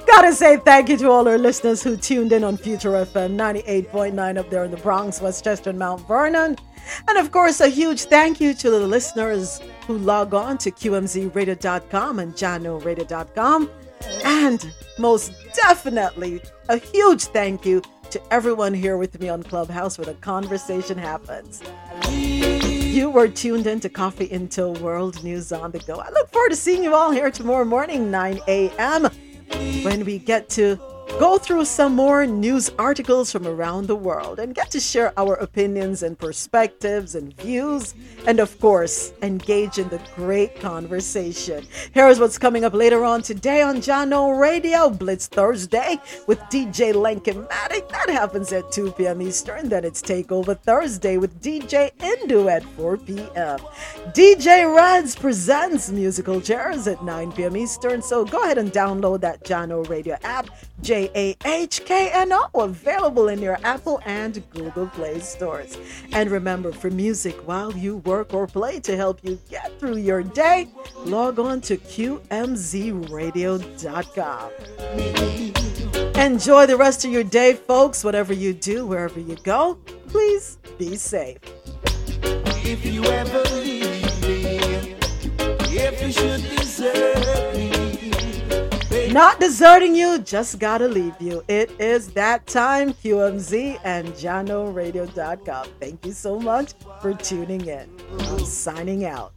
Gotta say thank you to all our listeners who tuned in on Future FM 98.9 up there in the Bronx, Westchester, and Mount Vernon. And of course, a huge thank you to the listeners who log on to QMZRadio.com and JahknoRadio.com. And most definitely, a huge thank you to everyone here with me on Clubhouse where the conversation happens. You were tuned in to Coffee In Toe World News on the Go. I look forward to seeing you all here tomorrow morning, 9 a.m., when we get to go through some more news articles from around the world and get to share our opinions and perspectives and views, and of course, engage in the great conversation. Here's what's coming up later on today on Jahkno Radio Blitz Thursday with DJ Lincoln Matic. That happens at 2 p.m. Eastern. Then it's Takeover Thursday with DJ Indu at 4 p.m. DJ Reds presents musical chairs at 9 p.m. Eastern. So go ahead and download that Jahkno Radio app. J A H K N O, available in your Apple and Google Play stores. And remember, for music while you work or play to help you get through your day, log on to QMZRadio.com. Enjoy the rest of your day, folks. Whatever you do, wherever you go, please be safe. If you ever leave me, if you should me, Not deserting you, just gotta leave you. It is that time, QMZ and JahknoRadio.com. Thank you so much for tuning in. I'm signing out.